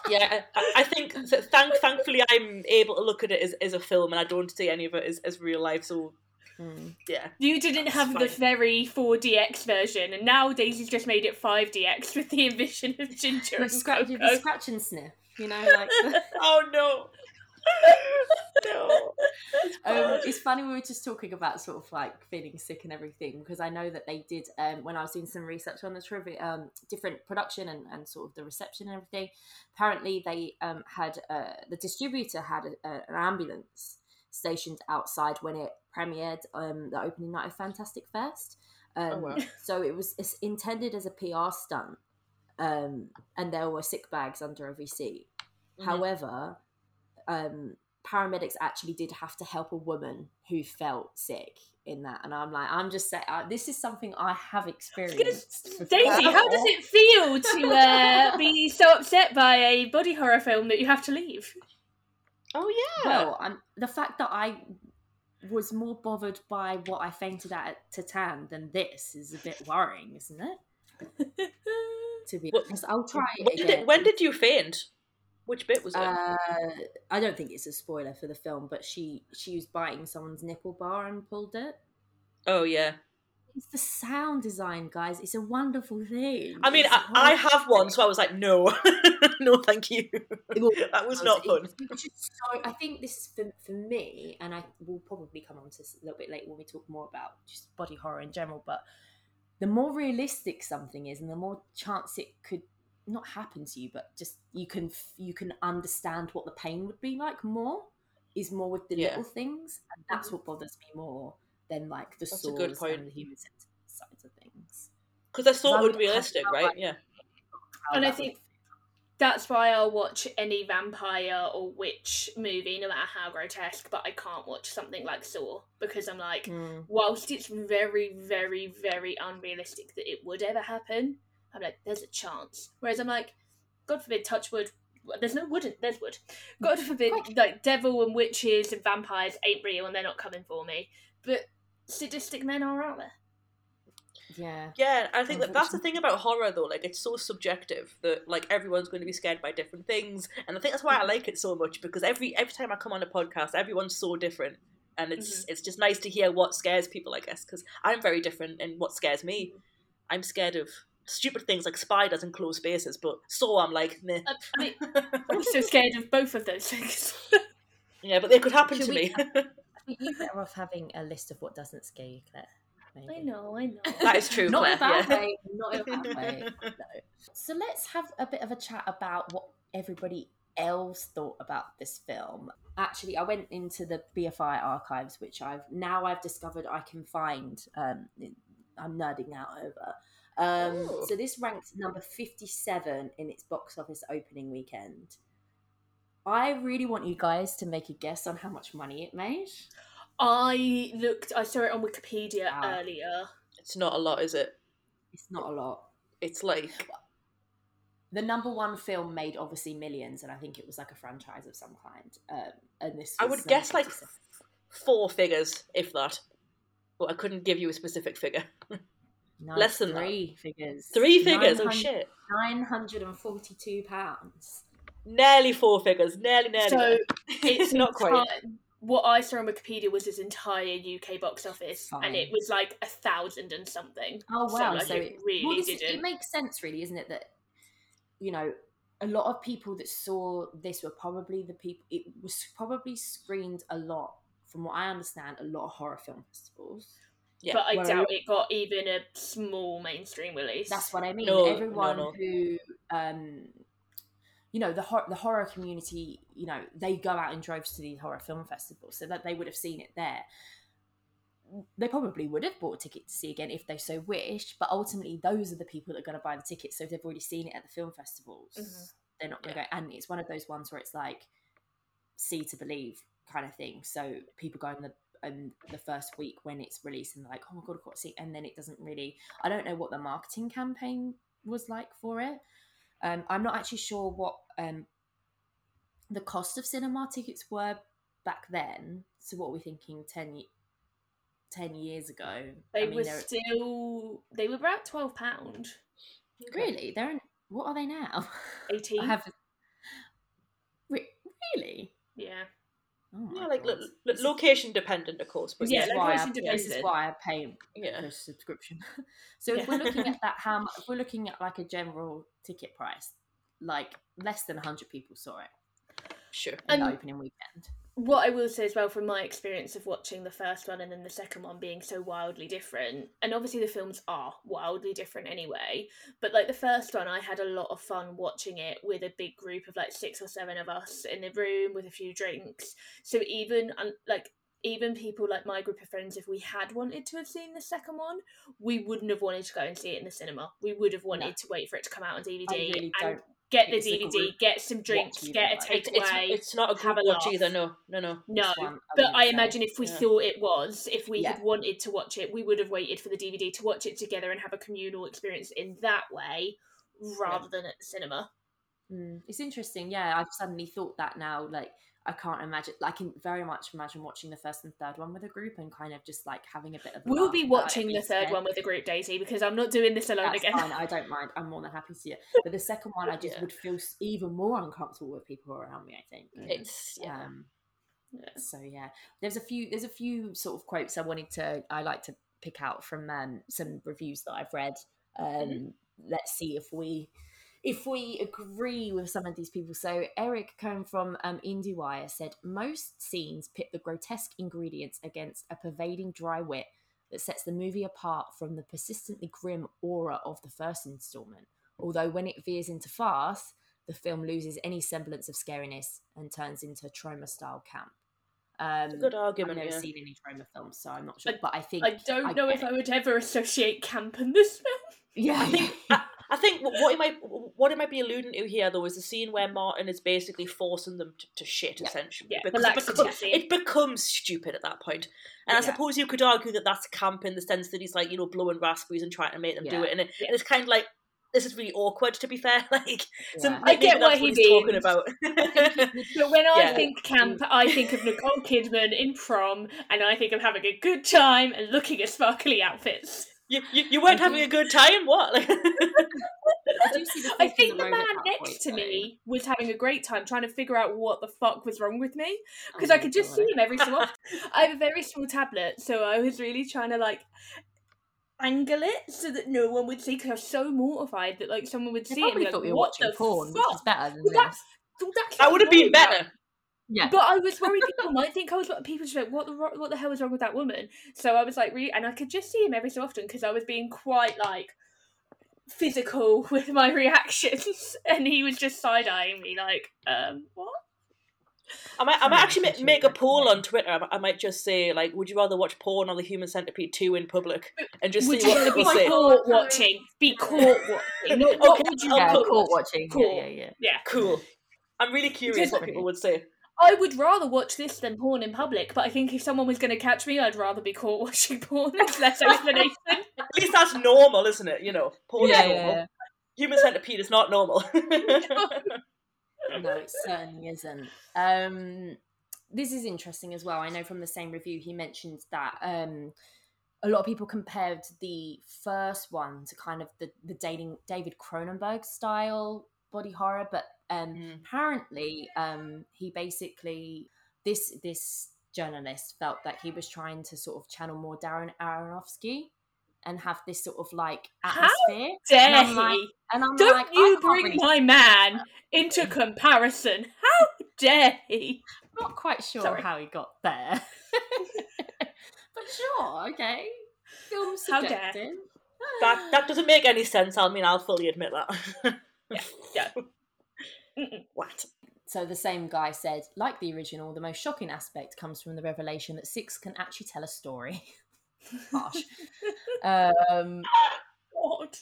Yeah, I, I think th- thank thankfully I'm able to look at it as, as a film and I don't see any of it as, as real life. So Mm. yeah, You didn't That's have the very 4DX version, and now Daisy's just made it 5DX with the addition of ginger You and scratch, you scratch and sniff, you know, like. The, <laughs> Oh no, <laughs> no. um, it's funny we were just talking about sort of like feeling sick and everything because I know that they did um, when I was doing some research on the trivia, um, different production and, and sort of the reception and everything. Apparently, they um, had uh, the distributor had a, a, an ambulance stationed outside when it premiered um, the opening night of Fantastic Fest. Um, Oh, wow. So it was intended as a PR stunt, um, and there were sick bags under every seat. Mhm. However, um, paramedics actually did have to help a woman who felt sick in that, and I'm like, I'm just saying, uh, this is something I have experienced. before. Daisy, how does it feel to uh, <laughs> be so upset by a body horror film that you have to leave? Oh yeah. Well, I'm, the fact that I was more bothered by what I fainted at at Titan than this is a bit worrying, isn't it? <laughs> To be What- honest, I'll try When did, it, when did you faint? Which bit was it? Uh, I don't think it's a spoiler for the film, but she she was biting someone's nipple bar and pulled it. oh yeah. It's the sound design, guys. It's a wonderful thing. I mean, I, I have one, so I was like, no, <laughs> no, thank you. <laughs> That was not fun. It- it's just so, I think this is for, for me, and I will probably come on to this a little bit later when we talk more about just body horror in general. But the more realistic something is, and the more chance it could not happen to you, but just you can you can understand what the pain would be like more is more with the Yeah. little things, and that's mm-hmm. what bothers me more than like the That's a good point. and the human centipede sides of things. Because they're so would unrealistic, have right? like- Yeah. And I think that's why I'll watch any vampire or witch movie, no matter how grotesque. But I can't watch something like Saw because I'm like, Mm. whilst it's very, very, very unrealistic that it would ever happen, I'm like, there's a chance. Whereas I'm like, God forbid, touch wood. There's no wood. in- There's wood. God <laughs> forbid, like devil and witches and vampires ain't real and they're not coming for me. But sadistic men are out there. Yeah. Yeah, I think that that's the thing about horror though. Like, it's so subjective that like everyone's going to be scared by different things, and I think that's why I mm-hmm. like it so much because every every time I come on a podcast, everyone's so different, and it's mm-hmm. it's just nice to hear what scares people. I guess because I'm very different in what scares me. Mm-hmm. I'm scared of stupid things like spiders and closed spaces, but so I'm like. I, uh, I mean, <laughs> I'm so scared of both of those things. yeah, but they could happen Should to me. I think you're <laughs> better off having a list of what doesn't scare you, Claire. Maybe. I know, I know. <laughs> that is true, Not in a bad yeah. way. Not in a bad way. <laughs> No. So let's have a bit of a chat about what everybody else thought about this film. Actually, I went into the BFI archives, which I've now I've discovered I can find. Um, I'm nerding out over. Um, Ooh. so this ranked number 57 in its box office opening weekend. I really want you guys to make a guess on how much money it made. I looked. I saw it on Wikipedia Wow. earlier. It's not a lot, is it? It's not a lot. It's like the number one film made obviously millions, and I think it was like a franchise of some kind. Um, and this, I was would guess like 57. four figures, if that. But I couldn't give you a specific figure. No, <laughs> less than that. three figures. Three figures. Oh shit! Nine hundred and forty-two pounds. Nearly four figures. Nearly, nearly. So <laughs> it's not quite. enti- What I saw on Wikipedia was his entire UK box office, Fine. and it was like a thousand and something. Oh So, wow! like, So, it it really well, this didn't. It makes sense, really, isn't it? That you know, a lot of people that saw this were probably the people. It was probably screened a lot, from what I understand, a lot of horror film festivals. Yeah. But I Well, doubt it got even a small mainstream release. That's what I mean. No, no, Everyone no. who, um, you know, the hor- the horror community, you know, they go out in droves to these horror film festivals, so that they would have seen it there. They probably would have bought a ticket to see again if they so wished, but ultimately, those are the people that are going to buy the tickets. So if they've already seen it at the film festivals, Mhm. they're not going to go. And it's one of those ones where it's like see to believe kind of thing. So people go in the in the first week when it's released and they're like, oh my god, I've got to see, it," and then it doesn't really. I don't know what the marketing campaign was like for it. Um, I'm not actually sure what um, the cost of cinema tickets were back then. So what are we thinking? 10, ye- 10 years ago. They I mean, were still. They were about twelve pound, really they're in, what are they now? <laughs> eighteen. I have Re- really. Yeah. Oh Yeah, like lo- lo- location dependent, of course. But this Yeah, yeah, location this is why I pay yeah. a subscription. <laughs> so if we're looking at that, how <laughs> much, if we're looking at like a general ticket price, like less than hundred people saw it sure. in the Um, opening weekend. What I will say as well from my experience of watching the first one and then the second one being so wildly different, and obviously the films are wildly different anyway, but like the first one, I had a lot of fun watching it with a big group of like six or seven of us in the room with a few drinks. So even like even people like my group of friends, if we had wanted to have seen the second one, we wouldn't have wanted to go and see it in the cinema. We would have wanted No. to wait for it to come out on DVD really and. Get the DVD, get some drinks, get a either, It's, it's, takeaway. it's not a group watch either. No, no, no. No, one, but I imagine if we Yeah. thought it was, if we Yeah. had wanted to watch it, we would have waited for the DVD to watch it together and have a communal experience in that way, rather than at the cinema. Mm, it's interesting. Yeah, I've suddenly thought that now. Like, I can't imagine. I can very much imagine watching the first and third one with a group and kind of just like having a bit of. a We'll be watching the third one with a group, Daisy, because I'm not doing this alone That's again. fine. I don't mind. I'm more than happy to see it. But the second one, I just <laughs> Yeah. would feel even more uncomfortable with people around me. I think. It's yeah. Um, Yeah. so yeah, there's a few. There's a few sort of quotes I wanted to. I like to pick out from um, some reviews that I've read. Um, Mm-hmm. Let's see if we if we agree with some of these people. So Eric Kohn from um, IndieWire said most scenes pit the grotesque ingredients against a pervading dry wit that sets the movie apart from the persistently grim aura of the first installment. Although when it veers into farce, the film loses any semblance of scariness and turns into Troma style camp. Um, good I've never yeah. seen any Troma films, so I'm not sure. I- but I think I don't I know if I would ever associate camp in this film. yeah, I think <laughs> I, think what what it might what it might be alluding to here though is the scene where Martin is basically forcing them to, to shit Yeah. essentially Yeah, because it, becomes, it becomes stupid at that point. And I suppose you could argue that that's camp in the sense that he's like you know blowing raspberries and trying to make them do it, and, it, Yeah. and it's kind of like this is really awkward to be fair. <laughs> Like so Yeah. I get what he he's talking about. But when I <laughs> Yeah. think camp, I think of Nicole Kidman in prom, and I think of having a good time and looking at sparkly outfits. You, you you weren't I having do- a good time. What? Like, <laughs> I the I think the road man next point, to though. me was having a great time trying to figure out what the fuck was wrong with me Oh because I my could just see him every so often. <laughs> I have a very small tablet, so I was really trying to like angle it so that no one would see because I was so mortified that like someone would They see it and probably be thought like, you were watching the porn, which is better than Well, this. that's, well, that's that would have been better. Yeah, But I was worried people <laughs> might think I was people just like what the what the hell is wrong with that woman. So I was like really, and I could just see him every so often because I was being quite like physical <laughs> with my reactions, <laughs> and he was just side eyeing me like, um, what? I might, I might actually that's ma- make a poll on Twitter. I might- I might just say, like, would you rather watch porn or The Human Centipede 2 in public? And just Would see you what be people say. caught watching? Be caught watching? No, what Okay, would you yeah, rather put- court watch? watching. Court. Yeah, yeah, yeah. Yeah, Cool. I'm really curious what people would say. I would rather watch this than porn in public. But I think if someone was going to catch me, I'd rather be caught <laughs> watching porn. There's less explanation. <laughs> At least that's normal, isn't it? You know, porn Yeah, is yeah, normal. yeah. Human Centipede is not normal. <laughs> No, it certainly isn't. Um, this is interesting as well. I know from the same review he mentioned that um, a lot of people compared the first one to kind of the the dating David Cronenberg style body horror, but um, Mm. apparently um, he basically this this journalist felt that he was trying to sort of channel more Darren Aronofsky and have this sort of like atmosphere. How. Dare And I'm like- he? And I'm Don't like, you bring really my man into comparison? How dare he? not quite sure Sorry. how he got there. <laughs> but sure, okay. Film How dare. that that doesn't make any sense. I mean, I'll fully admit that. <laughs> yeah. <laughs> Mm-mm. what? So the same guy said, like the original, the most shocking aspect comes from the revelation that Six can actually tell a story. <laughs> Harsh. um, <laughs> God.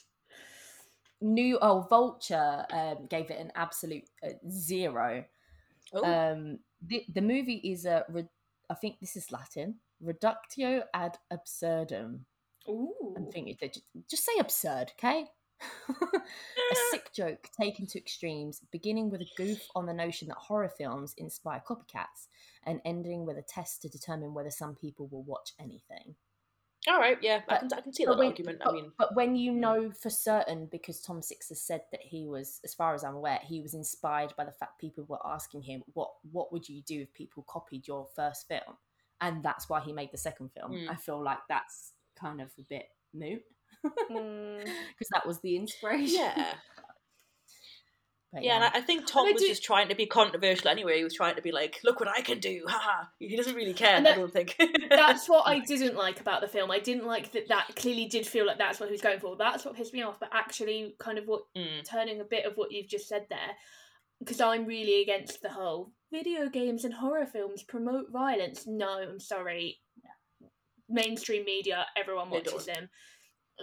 new oh Vulture um, gave it an absolute uh, zero. Oh, Um, the the movie is a re- I think this is Latin reductio ad absurdum. Ooh. I'm thinking just, just say absurd, okay? A sick joke taken to extremes, beginning with a goof on the notion that horror films inspire copycats, and ending with a test to determine whether some people will watch anything. all right. Yeah, I but- can I can see that when, argument. but, I mean, but when you know for certain, because Tom Six has said that he was, as far as I'm aware, he was inspired by the fact people were asking him, "What what would you do if people copied your first film?" And that's why he made the second film. Mm. I feel like that's kind of a bit moot Mm. <laughs> because that was the inspiration. yeah, <laughs> But yeah. And I, think Tom I was do- just trying to be controversial anyway. He was trying to be like, "Look what I can do!" Haha. He doesn't really care. And I don't think. That's what I <laughs> didn't like about the film. I didn't like that that clearly did feel like that's what he was going for. That's what pissed me off. But actually, kind of what Mm. turning a bit of what you've just said there, because I'm really against the whole video games and horror films promote violence. No, I'm sorry. Mainstream media, everyone watches them.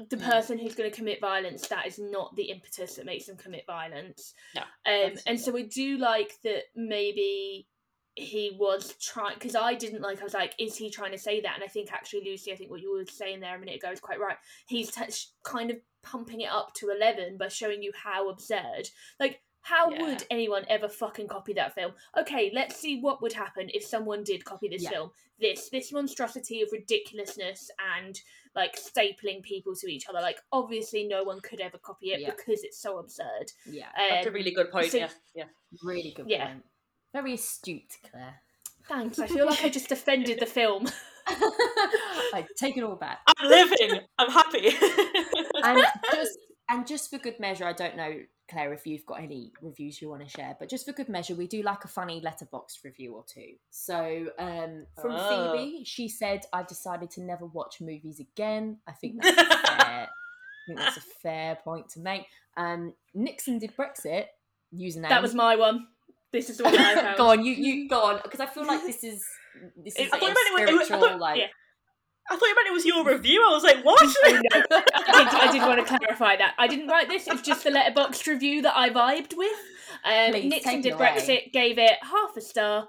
The Mm. person who's going to commit violence, that is not the impetus that makes them commit violence. No, Um, and so I do like that maybe he was trying because I didn't like. I was like, is he trying to say that? And I think actually, Lucy, I think what you were saying there a minute ago is quite right. He's t- kind of pumping it up to eleven by showing you how absurd. Like How Yeah. would anyone ever fucking copy that film? Okay, let's see what would happen if someone did copy this Yeah. film. This this monstrosity of ridiculousness and like stapling people to each other. Like obviously no one could ever copy it Yeah. because it's so absurd. Yeah, That's a Um, really good point. so- yeah, yeah. really good Yeah. point. Very astute, Claire. Thanks. I feel like I just <laughs> defended the film. <laughs> I take it all back. I'm living. I'm happy. and <laughs> just and just for good measure, I don't know, Claire, if you've got any reviews you want to share, but just for good measure, we do like a funny Letterboxd review or two. So um, from Oh. Phoebe, she said, "I've decided to never watch movies again." I think that's <laughs> fair. I think that's a fair point to make. Um, Nixon did Brexit. Username. That was my one. This is the one that I <laughs> found. go on, you you go on because I feel like this is this is I you meant it I spiritual thought- like. yeah. I thought you meant it was your review. I was like, what? I did, I did want to clarify that. I didn't write this. It's just the letterboxd review that I vibed with. Um, Please, Nixon did it away. Brexit, gave it half a star.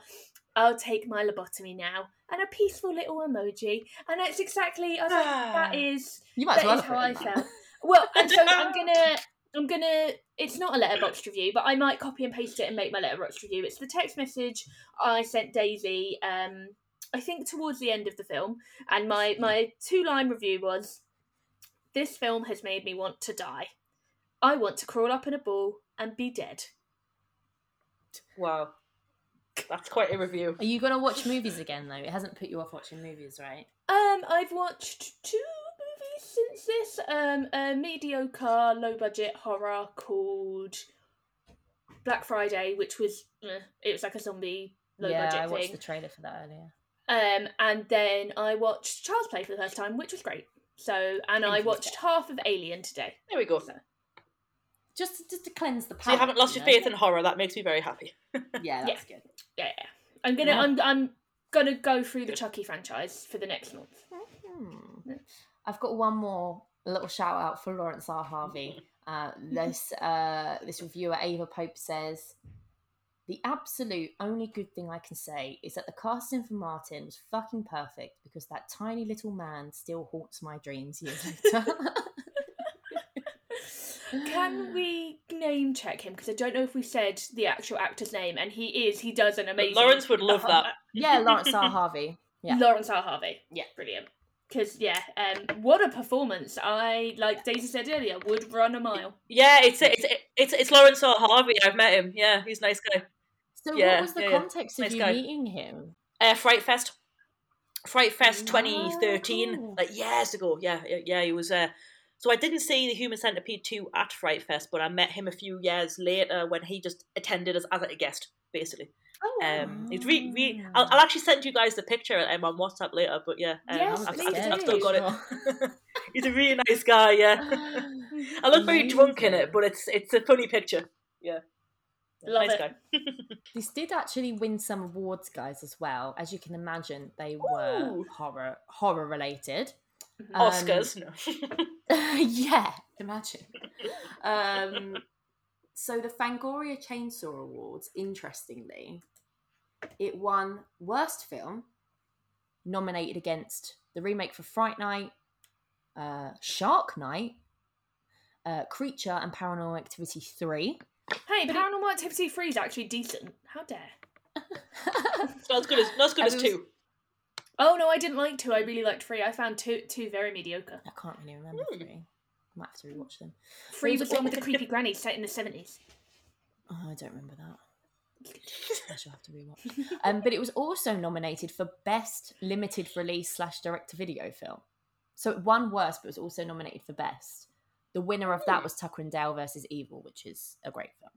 I'll take my lobotomy now, and a peaceful little emoji. And that's exactly. I was like, <sighs> that is You might as that well is how I felt. Well, and so I'm <laughs> gonna. I'm gonna. It's not a Letterboxd review, but I might copy and paste it and make my Letterboxd review. It's the text message I sent Daisy. Um, I think towards the end of the film, and my my two line review was, "This film has made me want to die. I want to crawl up in a ball and be dead." Wow. That's quite a review. Are you going to watch movies again though? It hasn't put you off watching movies, right? Um, I've watched two movies since this. Um, a mediocre, low budget horror called Black Friday, which was eh, it was like a zombie low yeah, budget I watched the trailer for that earlier. Um, and then I watched Child's Play for the first time, which was great. So, and I watched half of Alien today. There we go. So, Just just to cleanse the palate. So you haven't lost your know? faith in horror. That makes me very happy. <laughs> Yeah, that's good. yeah, yeah. I'm gonna, Yeah. I'm, I'm gonna go through the Chucky franchise for the next month. Hmm. I've got one more little shout out for Laurence R. Harvey. <laughs> Uh, this uh, this reviewer Ava Pope says the absolute only good thing I can say is that the casting for Martin was fucking perfect because that tiny little man still haunts my dreams years later. Can we name check him? Because I don't know if we said the actual actor's name, and he is. He does an amazing. Laurence would love that. <laughs> yeah, Laurence R. Harvey. Yeah. Laurence R. Harvey. Yeah. brilliant. Because yeah, um, what a performance! I like Daisy said earlier, would run a mile. Yeah, it's it's it's it's Laurence R. Harvey. I've met him. Yeah, he's a nice guy. So Yeah, what was the yeah, yeah. context of Nice you meeting him? Uh, Fright Fest. Fright Fest Oh, 2013, cool. like years ago. Yeah, yeah, yeah. He was. Uh, so I didn't see the Human Centipede 2 at Fright Fest, but I met him a few years later when he just attended as, as a guest, basically. Oh, Um, it's re, re, I'll, I'll actually send you guys the picture um, on WhatsApp later, but yeah, um, Yes, I've, I've, I've still got it. <laughs> He's a really nice guy. Yeah, <laughs> I look very drunk in it, but it's it's a funny picture. Yeah, Love nice it. guy. <laughs> This did actually win some awards, guys, as well. As you can imagine, they were Ooh. horror horror related. Mhm. Um, Oscars. <laughs> No. <laughs> yeah, imagine. Um, so the Fangoria Chainsaw Awards, interestingly, it won worst film, nominated against the remake for Fright Night, uh, Shark Night, uh, Creature, and Paranormal Activity Three. Hey, but Paranormal Activity Three is actually decent. How dare? It's not as good as not as good I as was- two. Oh no, I didn't like two. I really liked three. I found two two very mediocre. I can't really remember Hmm. three. I might have to rewatch them. Three was was the one with the <laughs> creepy granny set in the seventies. Oh, I don't remember that. <laughs> I shall have to rewatch. Um, but it was also nominated for best limited release slash direct to video film. So it won worst, but was also nominated for best. The winner of that was Tucker and Dale versus Evil, which is a great film.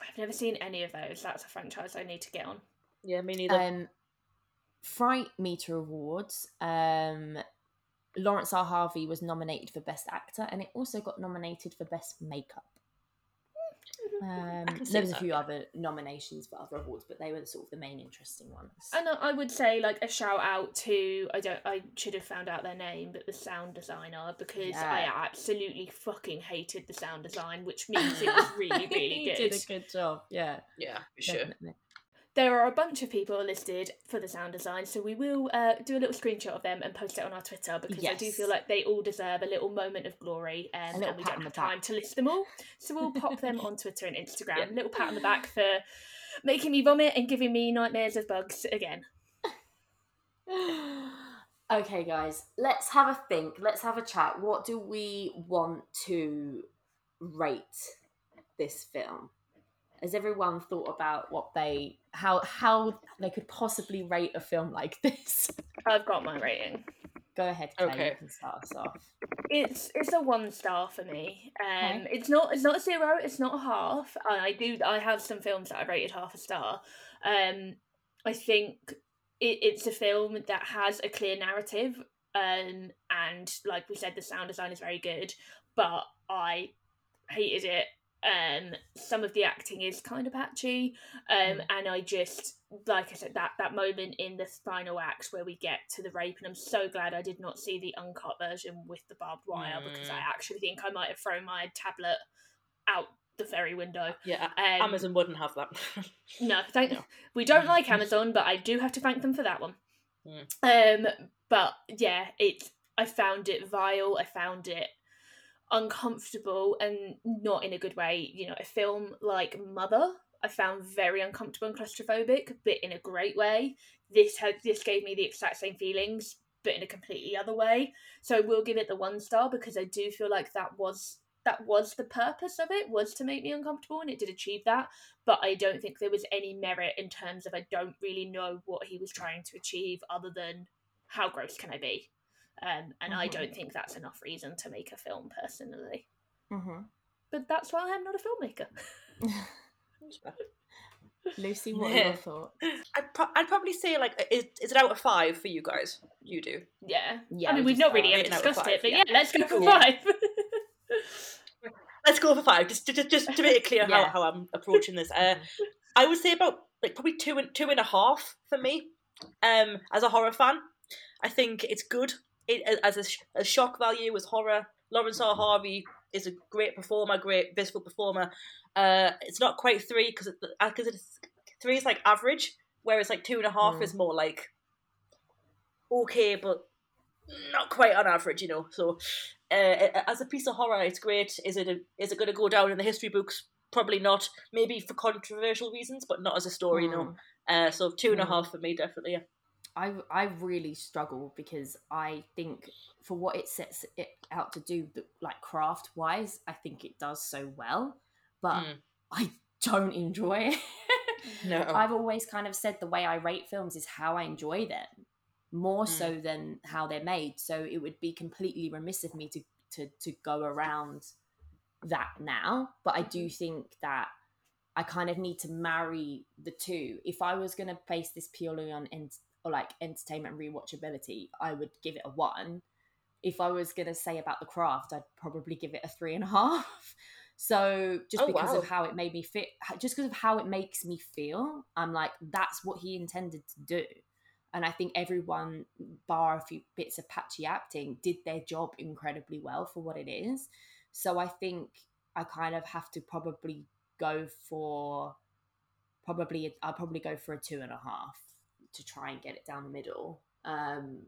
I've never seen any of those. That's a franchise I need to get on. Yeah, me neither. Um, Fright Meter Awards. Um, Laurence R. Harvey was nominated for best actor, and it also got nominated for best makeup. Um, there was a few yeah. other nominations for other awards, but they were sort of the main interesting ones. And I- I would say like a shout out to I don't I should have found out their name, but the sound designer because I absolutely fucking hated the sound design, which means it was really really <laughs> He good. did a good job. Yeah, yeah, for sure. definitely. There are a bunch of people listed for the sound design, so we will uh, do a little screenshot of them and post it on our Twitter because I do feel like they all deserve a little moment of glory, um, and we don't have the back. time to list them all. So we'll pop them <laughs> on Twitter and Instagram. A little pat on the back for making me vomit and giving me nightmares of bugs again. <laughs> okay, guys, let's have a think. Let's have a chat. What do we want to rate this film? Has everyone thought about what they how how they could possibly rate a film like <laughs> this? I've got my rating. Go ahead, Clay. Okay. You can start us off. It's it's a one star for me. Um, Okay. it's not it's not a zero. It's not a half. And I do I have some films that I rated half a star. Um, I think it, it's a film that has a clear narrative. Um, and like we said, the sound design is very good, but I hated it. Um, some of the acting is kind of patchy. Um, and I just like I said that that moment in the final act where we get to the rape, and I'm so glad I did not see the uncut version with the barbed wire because I Mm. actually think I might have thrown my tablet out the ferry window. Yeah, Um, Amazon wouldn't have that. <laughs> No, thank No. <laughs> we don't like Amazon, but I do have to thank them for that one. Mm. Um, but yeah, it I found it vile. I found it uncomfortable and not in a good way. You know, a film like Mother, I found very uncomfortable and claustrophobic, but in a great way. This had this gave me the exact same feelings, but in a completely other way. So I will give it the one star because I do feel like that was that was the purpose of it was to make me uncomfortable and it did achieve that but i don't think there was any merit in terms of i don't really know what he was trying to achieve other than how gross can i be um, and i Mhm. don't think that's enough reason to make a film personally Mm-hmm. but that's why i'm not a filmmaker <laughs> Lucy, what are Yeah. your <laughs> thoughts? I'd, pro- I'd probably say like is, is it out of five for you guys? You do. yeah Yeah, i mean we we've not really are. ever Rating out of discussed five, it but yeah. yeah, let's go for Yeah. five <laughs> Let's go for five, just to, just to make it clear Yeah. how, how I'm approaching this. Uh, I would say about like probably two and two and a half for me. Um, as a horror fan, I think it's good. It as a, sh- a shock value as horror. Laurence R. Harvey is a great performer, great visceral performer. Uh, it's not quite three because because it's three is like average, whereas like two and a half Mm. is more like okay, but not quite on average, you know. So, uh, as a piece of horror, it's great. Is it a, is it going to go down in the history books? Probably not. Maybe for controversial reasons, but not as a story. No. Mm. Uh, so two and a Mm. half for me, definitely. Yeah. I I really struggle because I think for what it sets it out to do, like craft wise, I think it does so well, but Mm. I don't enjoy it. <laughs> No. I've always kind of said the way I rate films is how I enjoy them, more Mm. so than how they're made. So it would be completely remiss of me to to to go around that now. But I do think that I kind of need to marry the two. If I was going to base this purely on or like entertainment rewatchability, I would give it a one. If I was going to say about the craft, I'd probably give it a three and a <laughs> half. So just Oh, because wow. of how it made me fit, just because of how it makes me feel, I'm like, that's what he intended to do. And I think everyone, bar a few bits of patchy acting, did their job incredibly well for what it is. So I think I kind of have to probably go for probably I'll probably go for a two and a half to try and get it down the middle. Um,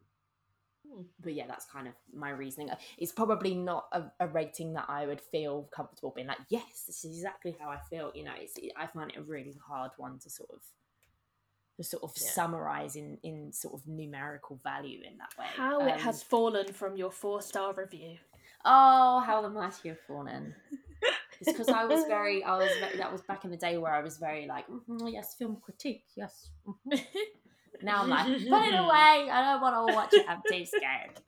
Hmm. but yeah, that's kind of my reasoning. It's probably not a, a rating that I would feel comfortable being like, yes, this is exactly how I feel. You know, it's I find it a really hard one to sort of to sort of Yeah. summarize in in sort of numerical value in that way. how it Um, has fallen from your four star review Oh, how the mighty have fallen. It's because I was very, I was that was back in the day where I was very like, "Mhm, yes, film critique, yes. mhm." <laughs> Now I'm like, put it <laughs> away. I don't want to watch it. I'm too scared.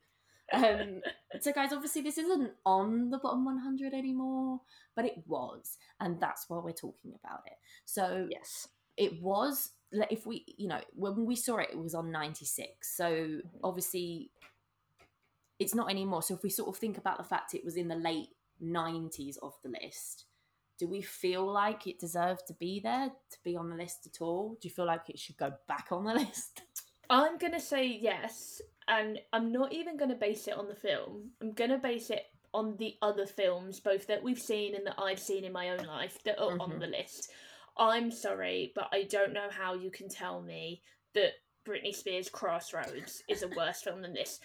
Um, so, guys, obviously this isn't on the bottom 100 anymore, but it was, and that's why we're talking about it. So Yes. it was like, if we you know when we saw it it was on 96 so obviously it's not anymore so if we sort of think about the fact it was in the late 90s of the list do we feel like it deserved to be there to be on the list at all do you feel like it should go back on the <laughs> list I'm gonna say yes, and I'm not even gonna base it on the film. I'm gonna base it on the other films, both that we've seen and that I've seen in my own life that are on Mhm. the list. I'm sorry, but I don't know how you can tell me that Britney Spears' Crossroads is a worse film than this.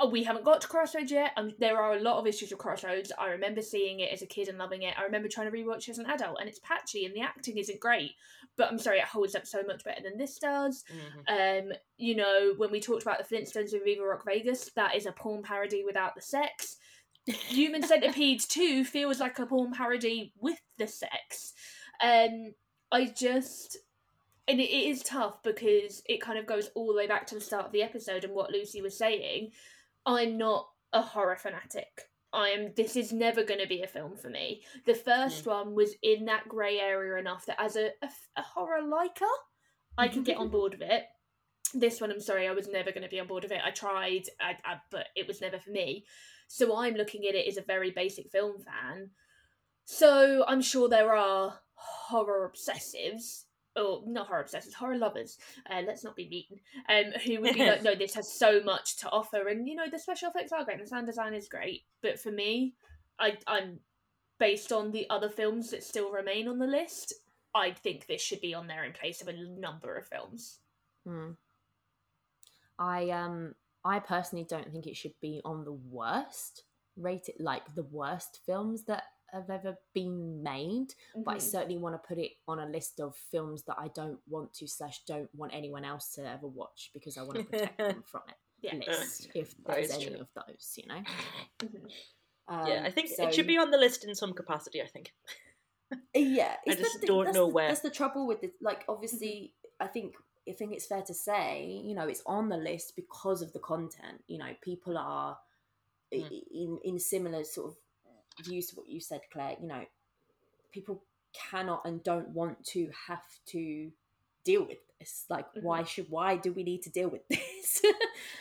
Oh, we haven't got to Crossroads yet. Um, there are a lot of issues with Crossroads. I remember seeing it as a kid and loving it. I remember trying to rewatch it as an adult, and it's patchy and the acting isn't great. But I'm sorry, it holds up so much better than this does. Mhm. Um, you know, when we talked about the Flintstones with Viva Rock Vegas, that is a porn parody without the sex. Human Centipede 2 feels like a porn parody with the sex. Um, I just. And it is tough because it kind of goes all the way back to the start of the episode and what Lucy was saying. I'm not a horror fanatic. I am. This is never going to be a film for me. The first mm. one was in that grey area enough that as a, a, a horror liker, I could get on <laughs> board with it. This one, I'm sorry, I was never going to be on board with it. I tried, I, I, but it was never for me. So I'm looking at it as a very basic film fan. So I'm sure there are horror obsessives, or not horror obsessives, horror lovers. Uh, let's not be mean. Um, who would be like, <laughs> no, this has so much to offer, and you know the special effects are great, and the sound design is great. But for me, I, I'm based on the other films that still remain on the list. I think this should be on there in place of a number of films. Hmm. I um I personally don't think it should be on the worst rated like the worst films that have ever been made but I Mhm. certainly want to put it on a list of films that I don't want to slash don't want anyone else to ever watch because I want to protect them <laughs> from it Yeah. list <laughs> if there's any true. of those you know Mhm. yeah, Um, I think so- it should be on the list in some capacity. I think. yeah <laughs> I it's just the, don't that's know the, where. that's the trouble with it like obviously i think i think it's fair to say you know it's on the list because of the content you know people are Mm. in in similar sort of to what you said claire you know people cannot and don't want to have to deal with this like why should why do we need to deal with <laughs> this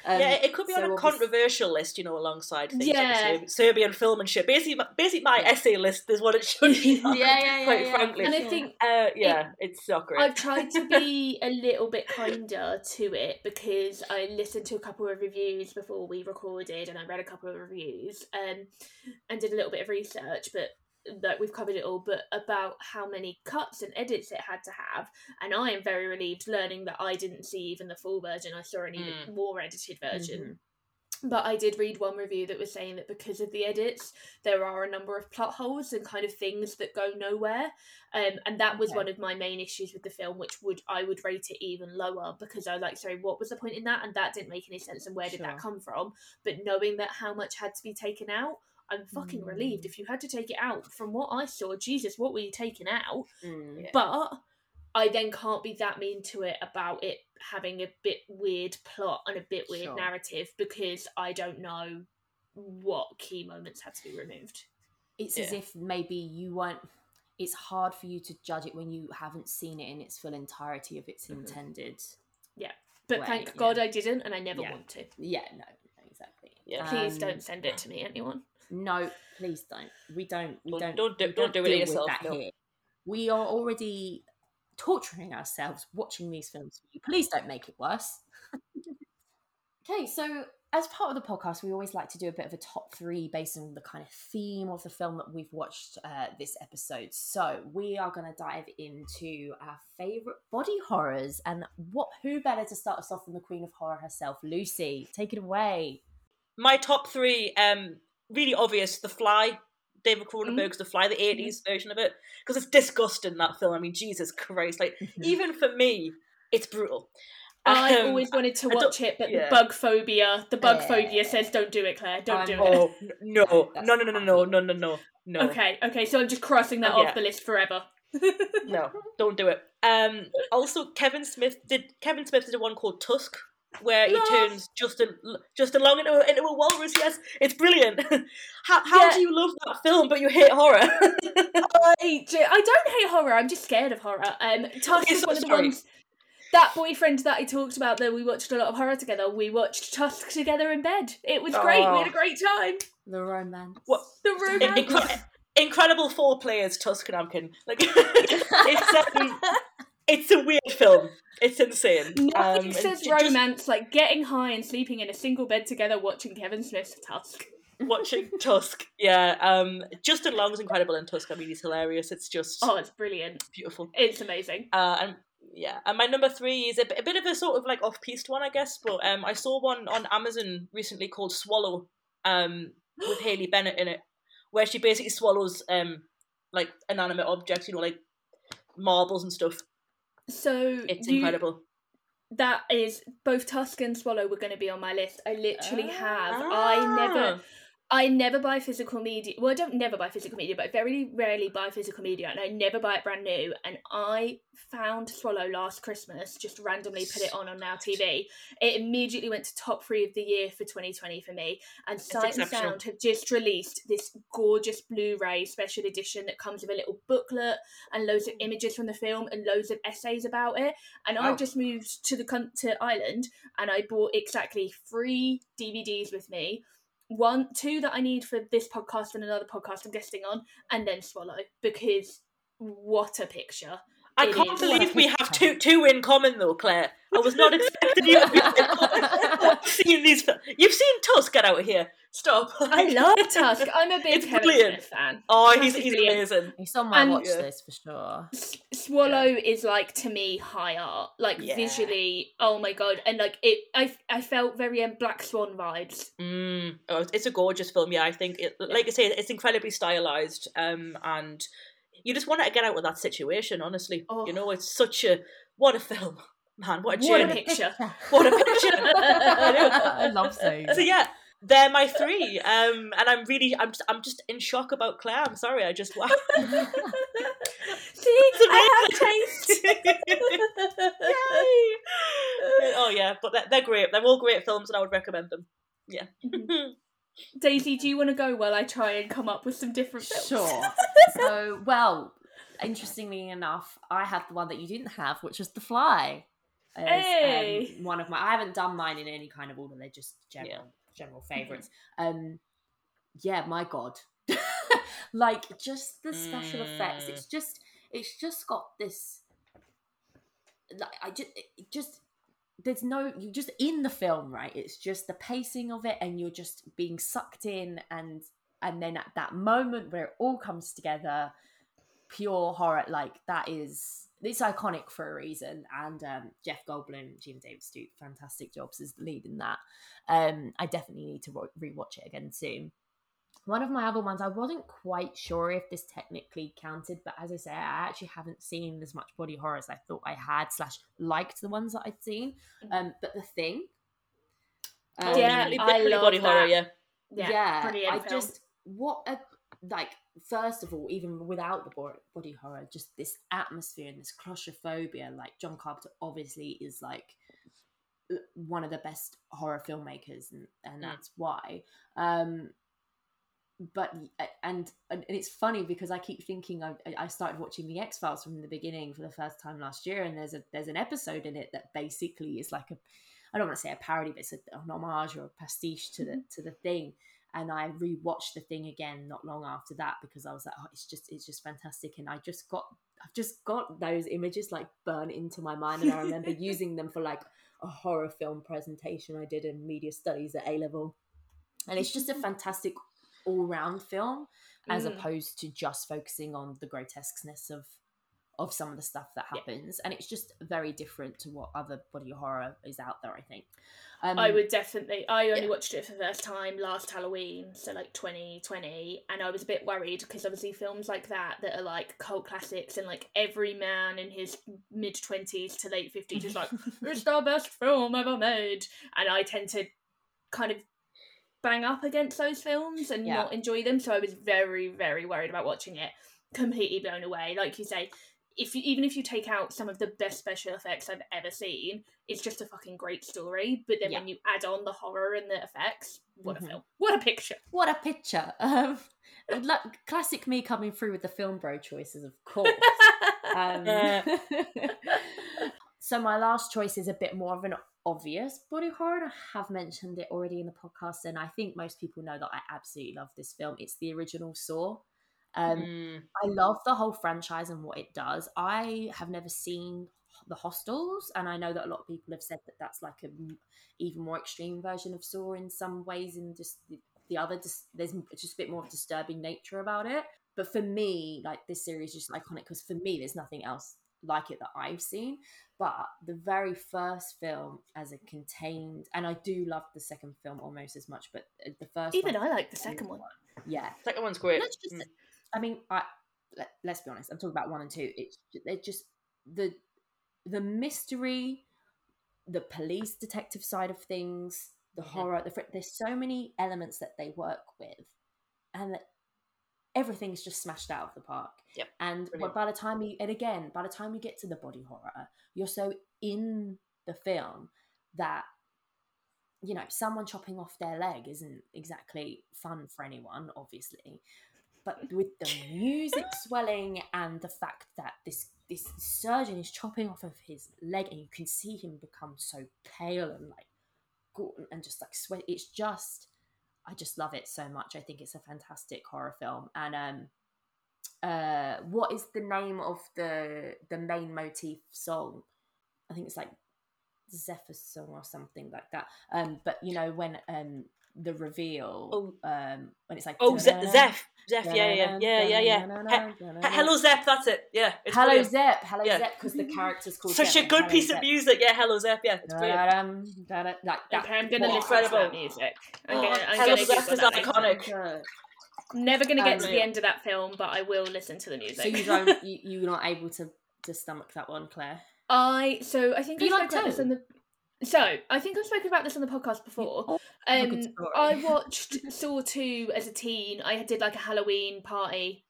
um, yeah, it could be on a controversial list, you know, alongside things Yeah. like Serbian film and shit. Basically, basically my Yeah. essay list is what it should be. <laughs> on, yeah yeah yeah, quite yeah, frankly. And I think Uh, yeah, it's not great. I've tried to be <laughs> a little bit kinder to it because I listened to a couple of reviews before we recorded and I read a couple of reviews um, and did a little bit of research, but that we've covered it all, but about how many cuts and edits it had to have. And I am very relieved learning that I didn't see even the full version. I saw an even Mm. more edited version. Mhm. But I did read one review that was saying that because of the edits, there are a number of plot holes and kind of things that go nowhere. Um, and that was Okay. one of my main issues with the film, which would I would rate it even lower because I was like, sorry, what was the point in that? And that didn't make any sense. And where did that come from? But knowing that how much had to be taken out, I'm fucking relieved. Mm. If you had to take it out, from what I saw, Jesus, what were you taking out? Mm. Yeah. But I then can't be that mean to it about it having a bit weird plot and a bit weird Sure. narrative because I don't know what key moments had to be removed. it's as if maybe you weren't it's hard for you to judge it when you haven't seen it in its full entirety of its Mhm. intended Yeah, But Way, thank yeah. God I didn't, and I never Yeah. want to. yeah no no, exactly Yeah. Please Um, don't send it to me, anyone. No please don't. We don't we Don't- don't don't do- we don't do it with yourself, that no. here. we are already torturing ourselves watching these films. For you please don't make it worse. <laughs> Okay so as part of the podcast we always like to do a bit of a top three based on the kind of theme of the film that we've watched uh, this episode. So we are going to dive into our favorite body horrors and what who better to start us off than the queen of horror herself lucy? Take it away. My top three, um, really obvious. The Fly, David Mm-hmm. Cronenberg's The Fly, the 80s version of it, because it's disgusting that film. I mean, Jesus Christ! Like even for me, it's brutal. I Um, always wanted to I don't- watch it, but yeah. the bug phobia, the bug Yeah. phobia says don't do it, Claire. Don't I'm do it. Oh n- no, <laughs> no, no, no, no, no, no, no, no, no. Okay, okay, so I'm just crossing that Oh, off yeah. the list forever. No, <laughs> don't do it. Um, also, Kevin Smith did. Kevin Smith did a one called Tusk, where he No. turns Justin Justin Long into a, into a walrus. Yes, it's brilliant. <laughs> how how Yeah. do you love that film but you hate horror? <laughs> I, don't hate horror. I'm just scared of horror. Um, Tusk Okay, is so- one of the ones. That boyfriend that I talked about that we watched a lot of horror together. We watched Tusk together in bed. It was great. We had a Oh. great time. the romance What- The In- romance. incre- incredible four players, Tusk and Amkin. Like <laughs> it's um, it's a weird film. It's insane. Nothing Um, says j- just- romance like getting high and sleeping in a single bed together watching Kevin Smith's Tusk. watching <laughs> Tusk. Yeah, um, Justin Long's incredible in Tusk. I mean, he's hilarious. It's just Oh, it's brilliant. beautiful. It's amazing. Uh, and yeah, and my number three is a, bit- bit of a sort of like off-piste one, I guess. But um, I saw one on Amazon recently called Swallow, um, with <gasps> Haley Bennett in it, where she basically swallows um, like inanimate objects, you know, like marbles and stuff. So It's you- incredible. That is both Tusk and Swallow were going to be on my list. I literally oh, have. I ah. never. I never buy physical media. Well, I don't never buy physical media, but I very rarely buy physical media, and I never buy it brand new. And I found Swallow last Christmas, just randomly put it on on Now TV. It immediately went to top three of the year for 2020 for me. And Sight and. Sound have just released this gorgeous Blu-ray special edition that comes with a little booklet and loads of mm. images from the film and loads of essays about it. And Wow. I just moved to the to Ireland, and I bought exactly three DVDs with me one two that I need for this podcast and another podcast I'm guesting on, and then Swallow because what a picture! I It can't is. believe we have <laughs> two two in common though, Claire. I was not expecting you to be <laughs> seeing these. fil- You've seen Tusk. Get out of here. Stop. I <laughs> love Tusk. I'm a big It's Kevin brilliant. Smith fan. Oh, he's is he's amazing. It's on my And- watch Yeah. list for sure. S- Swallow is like to me high art, like Yeah. visually. Oh my god! And like it, I I felt very um, Black Swan vibes. Mm. Oh, it's- it's a gorgeous film. Yeah, I think it. Like I say, it's incredibly stylized. Um, and you just want to get out of that situation. Honestly, Oh. you know, it's such a what a film, <laughs> man. What a What a picture. What a picture. <laughs> I love those. so yeah. They're my three, um, and I'm really, I'm, just, I'm just in shock about Claire. I'm sorry, I just <laughs> wow. See, I have taste. Yay! oh yeah, but they're, they're great. They're all great films, and I would recommend them. Yeah. Daisy, do you want to go while I try and come up with some different films? Sure. <laughs> so, well, interestingly enough, I had the one that you didn't have, which was The Fly. As, Hey. um, one of my, I haven't done mine in any kind of order. They're just general, Yeah. general favorites. Um, yeah, my god, <laughs> like just the special effects. Mm. It's just, it's just got this. Like I just, it just there's no you just in the film right it's just the pacing of it and you're just being sucked in and and then at that moment where it all comes together pure horror like that is it's iconic for a reason. And um, jeff goldblum geena davis do fantastic jobs as the lead in that. Um, i definitely need to re- rewatch it again soon one of my other ones i wasn't quite sure if this technically counted but as i say i actually haven't seen as much body horror as i thought i had slash liked the ones that i'd seen um, but the thing Oh, Yeah, definitely- I love body horror. Yeah. Yeah, yeah, brilliant I film. just what a like first of all, even without the body horror, just this atmosphere and this claustrophobia. Like John Carpenter obviously is like one of the best horror filmmakers, and and Mm. that's why. Um, but and and it's funny because I keep thinking I I started watching the X Files from the beginning for the first time last year, and there's a there's an episode in it that basically is like a I don't want to say a parody, but it's a, an homage or a pastiche to the mm-hmm. to the thing. And I rewatched the thing again not long after that because I was like, oh, it's just it's just fantastic. And I just got I've just got those images like burnt into my mind, and I remember <laughs> using them for like a horror film presentation I did in media studies at A level. And it's just a <laughs> fantastic all round film as Mm. opposed to just focusing on the grotesqueness of of some of the stuff that Yeah. happens and it's just very different to what other body horror is out there i think um, I would definitely. I only yeah. watched it for the first time last Halloween, so like 2020, and I was a bit worried because obviously films like that that are like cult classics and like every man in his mid 20s to late 50s is like, <laughs> it's the best film ever made, and I tend to kind of bang up against those films and Yeah. not enjoy them, so I was very very worried about watching it. Completely blown away, like you say. If you, even if you take out some of the best special effects I've ever seen, it's just a fucking great story. But then Yeah. when you add on the horror and the effects, what Mhm. a film! What a picture! what a picture um, <laughs> like, classic me coming through with the film bro choices of course <laughs> um, <laughs> so my last choice is a bit more of an obvious body horror and i have mentioned it already in the podcast and i think most people know that i absolutely love this film it's the original saw um, Mm. I love the whole franchise and what it does. I have never seen the Hostels, and I know that a lot of people have said that that's like a m- even more extreme version of Saw in some ways, in just the, the other. Dis- there's just a bit more of disturbing nature about it. But for me, like this series is just iconic because for me, there's nothing else like it that I've seen. But the very first film, as a contained, and I do love the second film almost as much, but uh, the first Even one, I like the second one. yeah. Second one's great. Let's just, Mm. I mean, I let, let's be honest. I'm talking about one and two. It's they're just the the mystery, the police detective side of things, the Mhm. horror. The fr- there's so many elements that they work with, and that everything's just smashed out of the park. Yep, And brilliant. by the time you, and again, by the time you get to the body horror, you're so in the film that you know someone chopping off their leg isn't exactly fun for anyone, obviously. But <laughs> with the music swelling and the fact that this this surgeon is chopping off of his leg, and you can see him become so pale and like and just like sweat. It's just, I just love it so much. I think it's a fantastic horror film. And um, uh, what is the name of the the main motif song? I think it's like Zephyr song or something like that. Um, but you know when um the reveal, um, when it's like Oh, Ze- Zeph. Zeph, yeah, yeah, yeah, yeah, yeah. Hello, Zeph, that's it. Yeah. It's Hello brilliant. Zep, hello Yeah. Zep, because the character's called Such Zep, a good piece of music. Yeah, Hello, Zeph. Yeah, it's brilliant. Like that. I'm gonna what- listen to Incredible. that music. I'm Oh, gonna, I'm Hello, gonna Zeph is iconic. Never gonna get Um, to the end of that film, but I will listen to the music. So you don't, <laughs> you, you're not able to to stomach that one, Claire. I so I think Do I you spoke like about this on the. So I think I've spoken about this on the podcast before. Oh, Um. I <laughs> watched Saw two as a teen. I did like a Halloween party,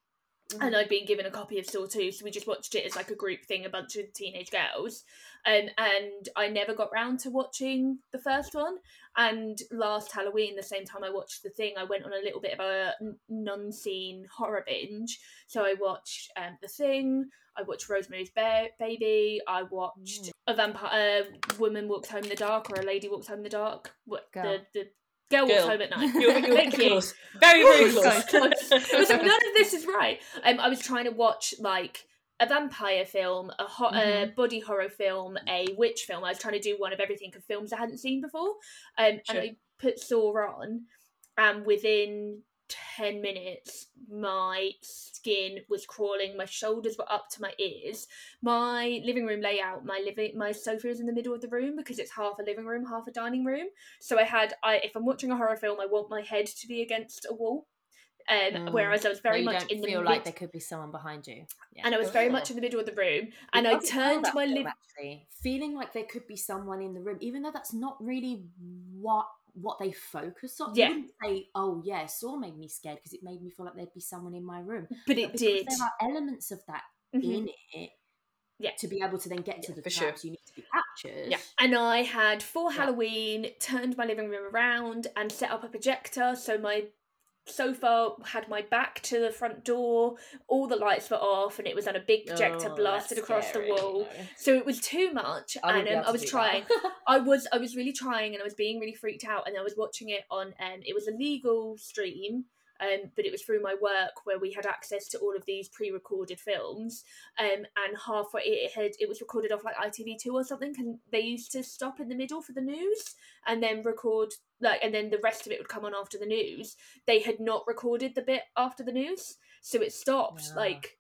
Mm-hmm. and I'd been given a copy of Saw two, so we just watched it as like a group thing, a bunch of teenage girls. Um, and I never got round to watching the first one. And last Halloween, the same time I watched the thing, I went on a little bit of a non-scene horror binge. So I watched um, the thing. I watched Rosemary's ba- Baby. I watched Mm. a vampire a woman walks home in the dark, or a lady walks home in the dark. What Girl. the the girl walks home at night. <laughs> You're, you're <laughs> Thank you. close. Very, very close. close. It was like, none of this is right. Um, I was trying to watch like a vampire film, a, ho- a body horror film, a witch film. I was trying to do one of everything of films I hadn't seen before. Um, Sure. and I put Saw on, and within ten minutes, my skin was crawling. My shoulders were up to my ears. My living room layout, my living, my sofa is in the middle of the room because it's half a living room, half a dining room. So I had, I if I'm watching a horror film, I want my head to be against a wall. Um, Mm. whereas I was very you much in the middle, feel mid- like there could be someone behind you. Yeah. and I was very much in the middle of the room, and I turned to my living. actually feeling like there could be someone in the room, even though that's not really what what they focus on. Yeah. You wouldn't say, "Oh, yeah, Saw made me scared" because it made me feel like there'd be someone in my room. But it because did. There are elements of that Mhm. in it. Yeah. To be able to then get to Yeah, the for sure. you need to be captured. Yeah. And I had for. Halloween turned my living room around and set up a projector so my sofa had my back to the front door, all the lights were off, and it was on a big projector Oh, blasted across scary, the wall. no. So it was too much, I and um, I was trying. <laughs> I was I was really trying, and I was being really freaked out, and I was watching it on. Um, it was a legal stream. Um, but it was through my work where we had access to all of these pre-recorded films, um, and halfway it had it was recorded off like ITV2 or something, and they used to stop in the middle for the news and then record like, and then the rest of it would come on after the news. They had not recorded the bit after the news, so it stopped Yeah. like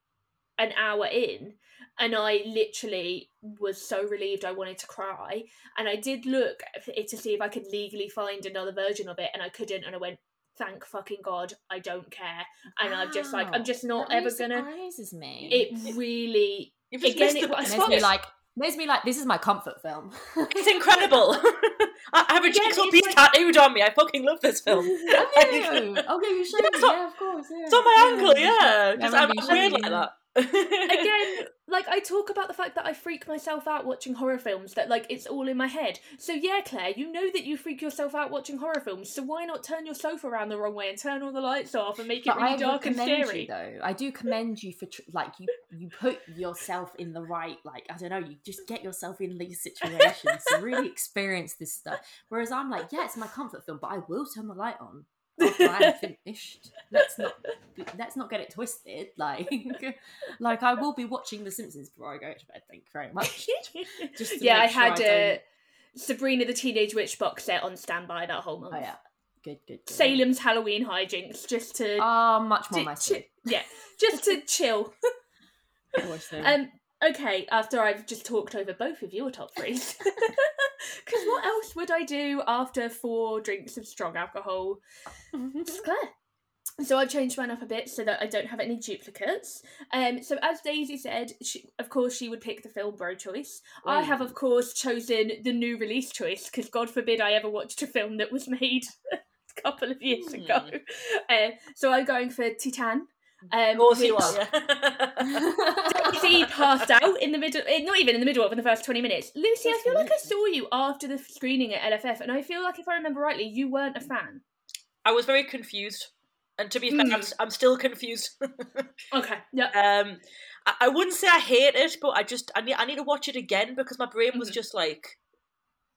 an hour in, and I literally was so relieved I wanted to cry. And I did look to see if I could legally find another version of it, and I couldn't. And I went, "Thank fucking god, I don't care." And I'm just like, I'm just not That ever gonna. surprises me. It really, You've Again, it the was- best There's me like there's me like this is my comfort film. <laughs> It's incredible. <laughs> I I have a Again, jigsaw it's piece like- tattooed on me. I fucking love this film. <laughs> Have you? Okay, you showed Yeah, me. Yeah, of course. Yeah. It's on my ankle, you yeah. showed- Just, I I'm, remember you I'm weird like that. Again <laughs> like i talk about the fact that i freak myself out watching horror films that like it's all in my head so yeah claire you know that you freak yourself out watching horror films so why not turn your sofa around the wrong way and turn all the lights off and make it really I dark and scary you though. I do commend you for tr- like you you put yourself in the right like I don't know. You just get yourself in these situations to really experience this stuff. Whereas I'm like, yeah, it's my comfort film, but I will turn the light on I'm finished. Let's not let's not get it twisted. Like <laughs> like I will be watching The Simpsons before I go to bed. Thank you very much. <laughs> Just yeah i sure had I uh, sabrina the teenage witch box set on standby that whole month Oh yeah. Good, good, good. Salem's Halloween hijinks, just to Ah, much more chi- yeah, just to <laughs> chill. Um, okay, after I've just talked over both of your top threes, <laughs> because <laughs> what else would I do after four drinks of strong alcohol? Just Claire. So I've changed mine up a bit so that I don't have any duplicates. Um, so as Daisy said, she, of course she would pick the film Bro Choice. I have, of course, chosen the new release choice because God forbid I ever watched a film that was made <laughs> a couple of years Hmm. ago. Uh, so I'm going for Titane. Um, Of course are. Yeah. Daisy passed out in the middle, eh, not even in the middle of in the first 20 minutes. Lucy, I feel like I saw you after the screening at LFF, and I feel like if I remember rightly, you weren't a fan. I was very confused, and to be fair, I'm, Mm. I'm still confused. <laughs> Okay, yeah. um, I, I wouldn't say I hate it, but I just I need I need to watch it again because my brain was Mhm. just like.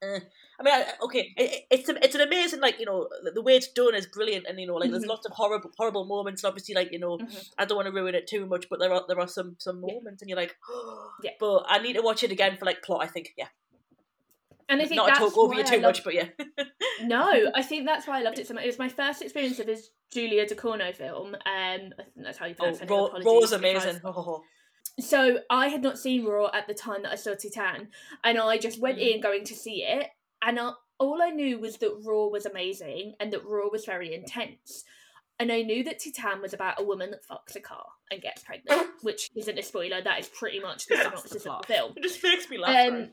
eh. I mean, I, okay, it, it's a, it's an amazing like you know the, way it's done is brilliant, and you know like there's Mhm. lots of horrible horrible moments. And obviously, like you know, Mhm. I don't want to ruin it too much, but there are there are some some moments, and you're like, <gasps> Yeah. But I need to watch it again for like plot. I think, yeah, And I think not to that's talk over you too love- much, but yeah. No, <laughs> I think that's why I loved it so much. It was my first experience of this Julia Ducournau film. Um, I think that's how you Oh, pronounce it. Raw, Raw's amazing. Oh, So I had not seen Raw at the time that I saw Titane, and I just went Mm. in going to see it, and I, all I knew was that Raw was amazing and that Raw was very intense. And I knew that Titane was about a woman that fucks a car and gets pregnant, which isn't a spoiler. That is pretty much the synopsis of the film. it just makes me laugh. Um,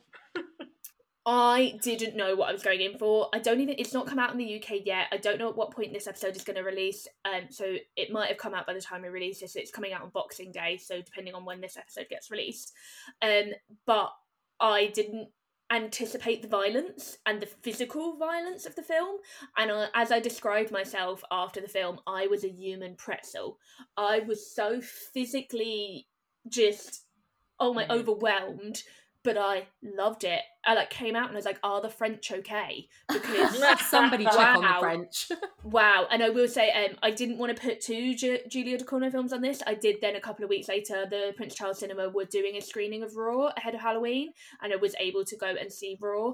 I didn't know what I was going in for. I don't even. It's not come out in the UK yet. I don't know at what point this episode is going to release. Um, so it might have come out by the time we release this. It's coming out on Boxing Day, so depending on when this episode gets released. Um, but I didn't anticipate the violence and the physical violence of the film. And I, as I described myself after the film, I was a human pretzel. I was so physically just oh my Mhm. overwhelmed but I loved it. I like came out and I was like, "Are the French okay?" Because <laughs> Somebody check on the French. <laughs> wow. And I will say, um, I didn't want to put two Ju- Julia Ducournau films on this. I did then a couple of weeks later. The Prince Charles Cinema were doing a screening of Raw ahead of Halloween, and I was able to go and see Raw.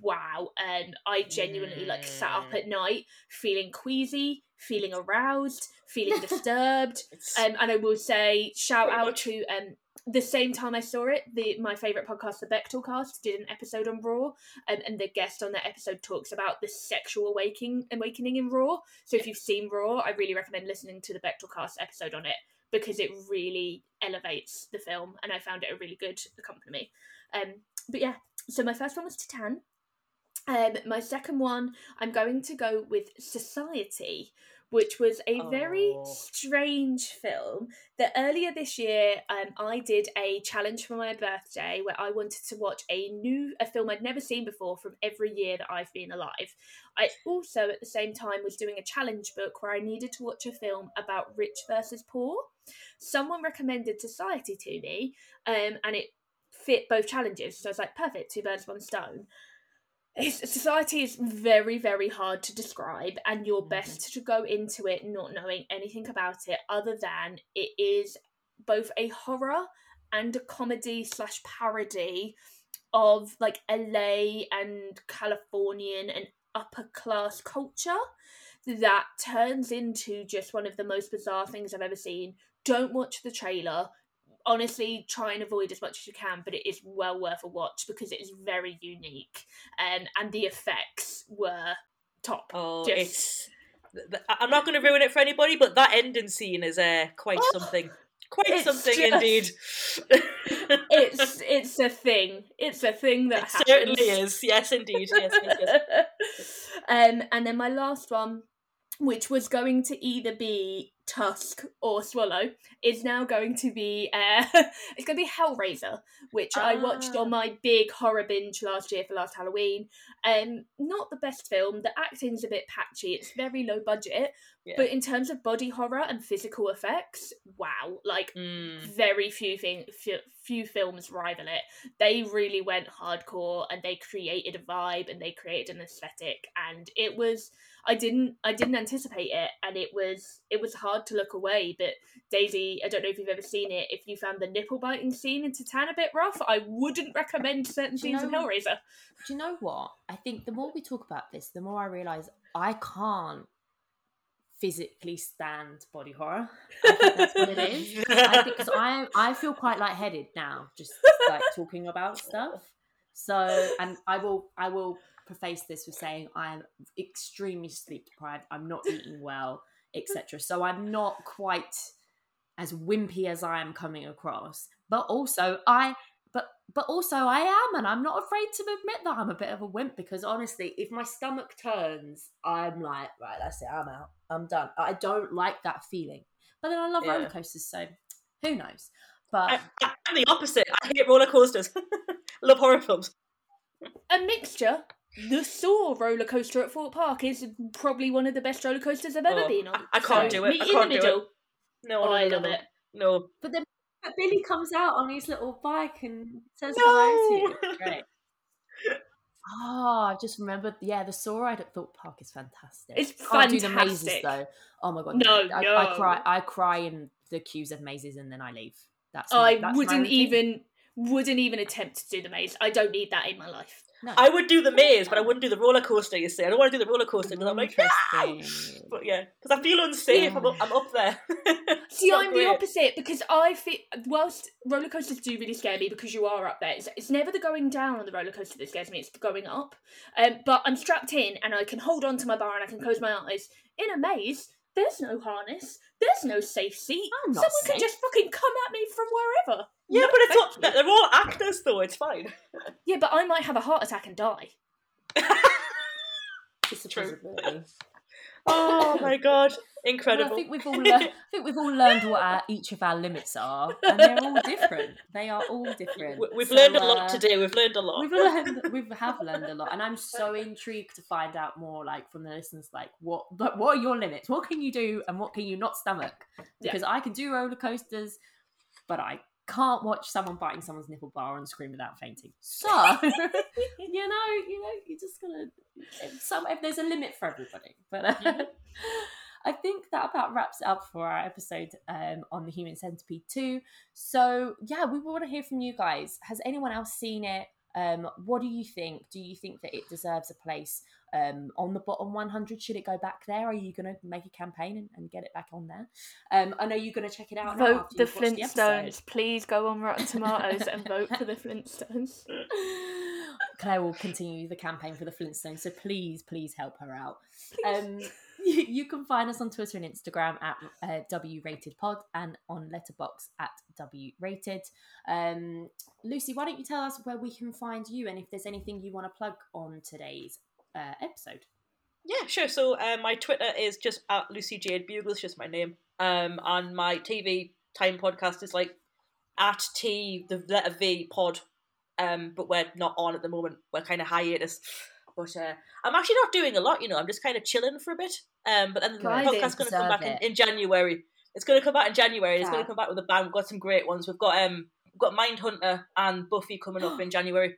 Wow. And I genuinely like sat up Mm. at night feeling queasy, feeling aroused, feeling disturbed. <laughs> Um, and I will say, shout out much. to um the same time I saw it, the my favorite podcast, the Bechdel Cast, did an episode on Raw, um, and the guest on that episode talks about the sexual awakening awakening in Raw. So if you've seen Raw, I really recommend listening to the Bechdel Cast episode on it because it really elevates the film, and I found it a really good accompaniment. Um, but yeah, so my first one was Titane. Um, my second one, I'm going to go with Society, which was a very Oh. strange film that earlier this year um, I did a challenge for my birthday where I wanted to watch a new a film I'd never seen before from every year that I've been alive. I also at the same time was doing a challenge book where I needed to watch a film about rich versus poor. Someone recommended Society to me, um, and it fit both challenges. So I was like, perfect, two birds, one stone. Society is very, very hard to describe, and you're Mhm. best to go into it not knowing anything about it other than it is both a horror and a comedy slash parody of like LA and Californian and upper class culture that turns into just one of the most bizarre things I've ever seen. Don't watch the trailer. Honestly, try and avoid as much as you can, but it is well worth a watch because it is very unique. Um, and the effects were top. Oh, Just- it's. th- th- I- I'm not going to ruin it for anybody, but that ending scene is uh, quite Oh, something. Quite it's something just- indeed. <laughs> It's it's a thing. It's a thing that certainly is. Yes, indeed. Yes, yes, yes. <laughs> um, and then my last one, which was going to either be Tusk or Swallow, is now going to be uh, <laughs> it's going to be Hellraiser, which I watched Ah. on my big horror binge last year for last Halloween. Um, not the best film. The acting's a bit patchy. It's very low budget, Yeah. but in terms of body horror and physical effects, wow! Like Mm. very few thing few, few films rival it they really went hardcore and they created a vibe and they created an aesthetic and it was i didn't i didn't anticipate it and it was it was hardcore hard to look away. But Daisy, I don't know if you've ever seen it. If you found the nipple biting scene in Titane a bit rough, I wouldn't recommend certain Do scenes in know- Hellraiser. Do you know what? I think the more we talk about this, the more I realise I can't physically stand body horror. I think that's what it is. I think because I I feel quite lightheaded now, just like talking about stuff. So, and I will I will preface this with saying I am extremely sleep deprived. I'm not eating well, etc. So I'm not quite as wimpy as I am coming across. But also I but but also I am, and I'm not afraid to admit that I'm a bit of a wimp because honestly, if my stomach turns, I'm like, right, that's it, I'm out, I'm done. I don't like that feeling. But then I love Yeah. roller coasters, so who knows? But I, I'm the opposite. I hate roller coasters. <laughs> Love horror films. A mixture. The Saw roller coaster at Thorpe Park is probably one of the best roller coasters I've ever Oh, been on. I- I can't So, do it. Meet I in can't the do it. middle. No, Oh, I love it. No. but then Billy comes out on his little bike and says No! hello to you. It's <laughs> Great. Ah, oh, I just remembered. Yeah, the Saw ride at Thorpe Park is fantastic. It's Can't do the mazes though. Oh my god, No, I, I no. cry. I cry in the queues of mazes and then I leave. That's I that's wouldn't routine. even wouldn't even attempt to do the maze. I don't need that in my life. No. I would do the maze, but I wouldn't do the roller coaster. You see, I don't want to do the roller coaster because I'm like, no! But yeah, because I feel unsafe. I'm, up, I'm up there. <laughs> See, I'm great. the opposite because I feel whilst roller coasters do really scare me because you are up there. It's, it's never the going down on the roller coaster that scares me. It's the going up. Um, but I'm strapped in and I can hold on to my bar and I can close my eyes. In a maze, there's no harness. There's no safe seat. I'm not Someone safe. can just fucking come at me from wherever. Yeah, No, but it's all, you. they're all actors though. It's fine. Yeah, but I might have a heart attack and die. <laughs> It's a True. possibility. Oh my god, Well, incredible. I think we've all <laughs> learned, I think we've all learned what our, each of our limits are, and they're all different. They are all different. We- We've So, learned a lot uh, today. We've learned a lot. We've learned, we have learned a lot, and I'm so intrigued to find out more, like from the listeners, like what, like, what are your limits? What can you do, and what can you not stomach? Yeah. Because I can do roller coasters, but I can't watch someone biting someone's nipple bar and scream without fainting. So, <laughs> <laughs> you know, you know, you're just gonna If some, if there's a limit for everybody, but. Uh. <laughs> I think that about wraps it up for our episode um, on the Human Centipede 2. So, yeah, we want to hear from you guys. Has anyone else seen it? Um, what do you think? Do you think that it deserves a place um, on the bottom 100? Should it go back there? Are you going to make a campaign and, and get it back on there? Um, and are you going to check it out? Vote the you've the? Flintstones. Please go on Rotten <laughs> Tomatoes and vote for the Flintstones. <laughs> Claire will continue the campaign for the Flintstones, so please, please help her out. Um, <laughs> you, you can find us on Twitter and Instagram at uh, W Rated Pod and on Letterboxd at W Rated. Um, Lucy, why don't you tell us where we can find you and if there's anything you want to plug on today's uh, episode? Yeah, sure. So uh, my Twitter is just at Lucy Jade Buglass. It's just my name. Um, and my TV time podcast is like at T the letter V pod. Um, but we're not on at the moment. We're kind of hiatus. But uh, I'm actually not doing a lot. You know, I'm just kind of chilling for a bit. Um, but then the podcast's going to come back in, in January. It's going to come back in January. It's going to come back with a bang. We've got some great ones. We've got um, we've got Mindhunter and Buffy coming up <gasps> in January.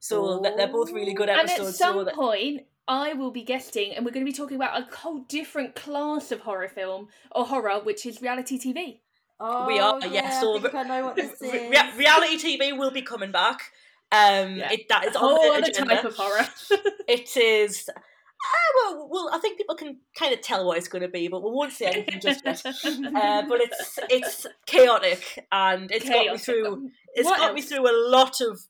So th- they're both really good episodes. And at some so that, point, I will be guesting, and we're going to be talking about a whole different class of horror film or horror, which is reality TV. Oh, We are, yes, so I know what this Re- rea- reality TV will be coming back. Um, Yeah. it, that is A on whole the other agenda. type of horror. <laughs> It is. Uh, well, well, I think people can kind of tell what it's going to be, but we won't say anything just yet. <laughs> Uh, but it's it's chaotic and it's got me through. It's What got me through a lot of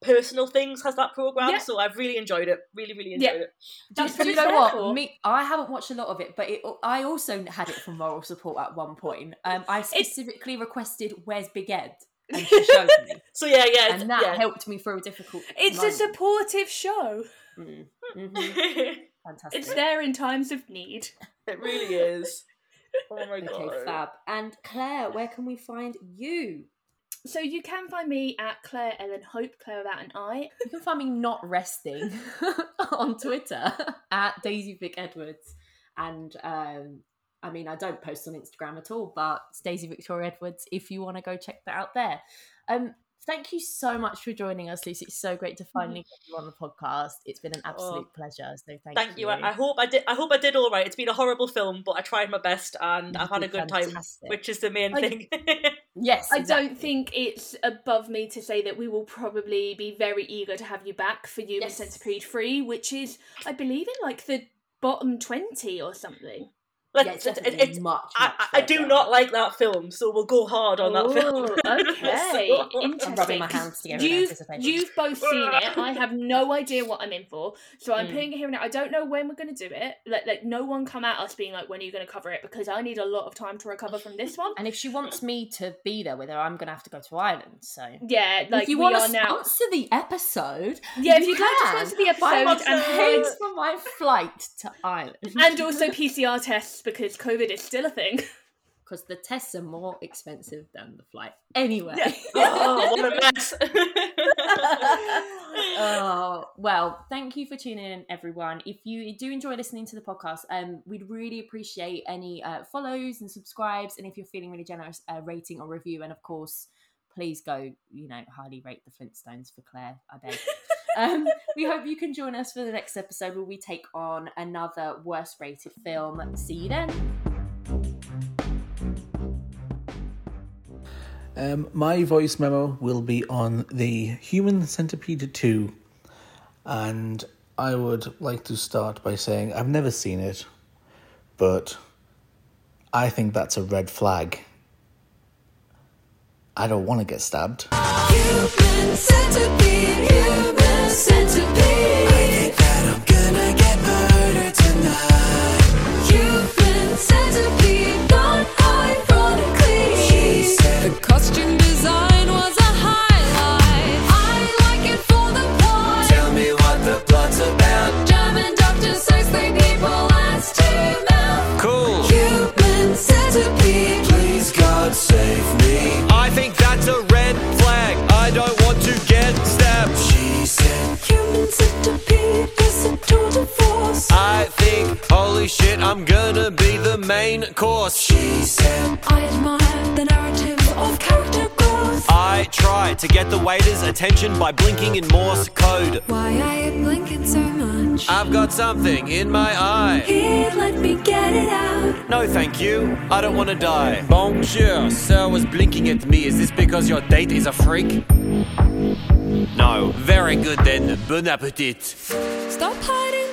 personal things. Has that program? Yeah. So I've really enjoyed it. Really, really Yeah. enjoyed it. That's Do what you know what? for. Me, I haven't watched a lot of it, but it, I also had it for moral support at one point. Um, I specifically requested "Where's Big Ed," and she <laughs> showed me, So yeah, yeah, and that yeah. helped me through a difficult. It's a supportive show. Mm, mhm. <laughs> Fantastic. It's there in times of need. It really is. Oh my god. Okay, fab. And Claire, where can we find you? So you can find me at Claire Ellen Hope, Claire without an I. You can find me not resting <laughs> on Twitter <laughs> at Daisy Vic Edwards, and um, I mean I don't post on Instagram at all, but it's Daisy Victoria Edwards. If you want to go check that out there. Um, Thank you so much for joining us, Lucy. It's so great to mm. finally get you on the podcast. It's been an oh. absolute Oh. pleasure. So thank, you. Thank you. you. I, I hope I did. I hope I did all right. It's been a horrible film, but I tried my best, and You I've had a good time, which is the main I- thing. <laughs> yes, I don't think it's above me to say that we will probably be very eager to have you back for Human Yes. Centipede 3, which is, I believe, in like the bottom 20 or something. Like, Yeah, it- it- much, I, much I I do not like that film, so we'll go hard on that film. <laughs> Okay. So- Interesting. I'm rubbing my hands together You've, you've both seen it. <laughs> I have no idea what I'm in for. So I'm Mm. putting it here now. I don't know when we're going to do it. Like, like, no one come at us being like, when are you going to cover it? Because I need a lot of time to recover from this one. And if she wants me to be there with her, I'm going to have to go to Ireland. So Yeah, like if you want to now. sponsor the episode, Yeah, if you you'd like to sponsor the episode and head for my flight to Ireland, and also PCR tests because COVID is still a thing. because the tests are more expensive than the flight. Anyway. <laughs> oh, what a mess. <laughs> oh well thank you for tuning in everyone if you do enjoy listening to the podcast um we'd really appreciate any uh, follows and subscribes and if you're feeling really generous uh, rating or review and of course please go you know highly rate the flintstones for claire i beg um, we hope you can join us for the next episode where we take on another worst rated film see you then Um, my voice memo will be on the Human Centipede 2. And I would like to start by saying I've never seen it, but I think that's a red flag. I don't want to get stabbed. Human holy shit, I'm gonna be the main course. She said, I admire the narrative of character growth. I try to get the waiter's attention by blinking in Morse code. Why are you blinking so much? I've got something in my eye. Here, let me get it out. No, thank you. I don't want to die. Bonjour, sir was blinking at me. Is this because your date is a freak? No. Very good then. Bon appetit. Stop hiding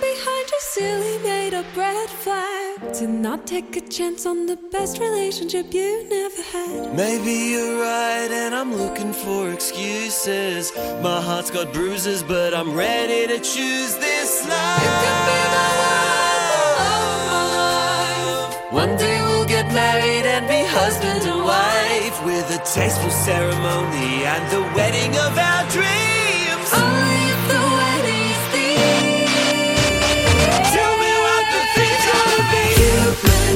silly made up red flag. Do not take a chance on the best relationship you never had. Maybe you're right, and I'm looking for excuses. My heart's got bruises, but I'm ready to choose this life. You could be love of my life. One day we'll get married and be husband and wife with a tasteful ceremony and the wedding of our dreams.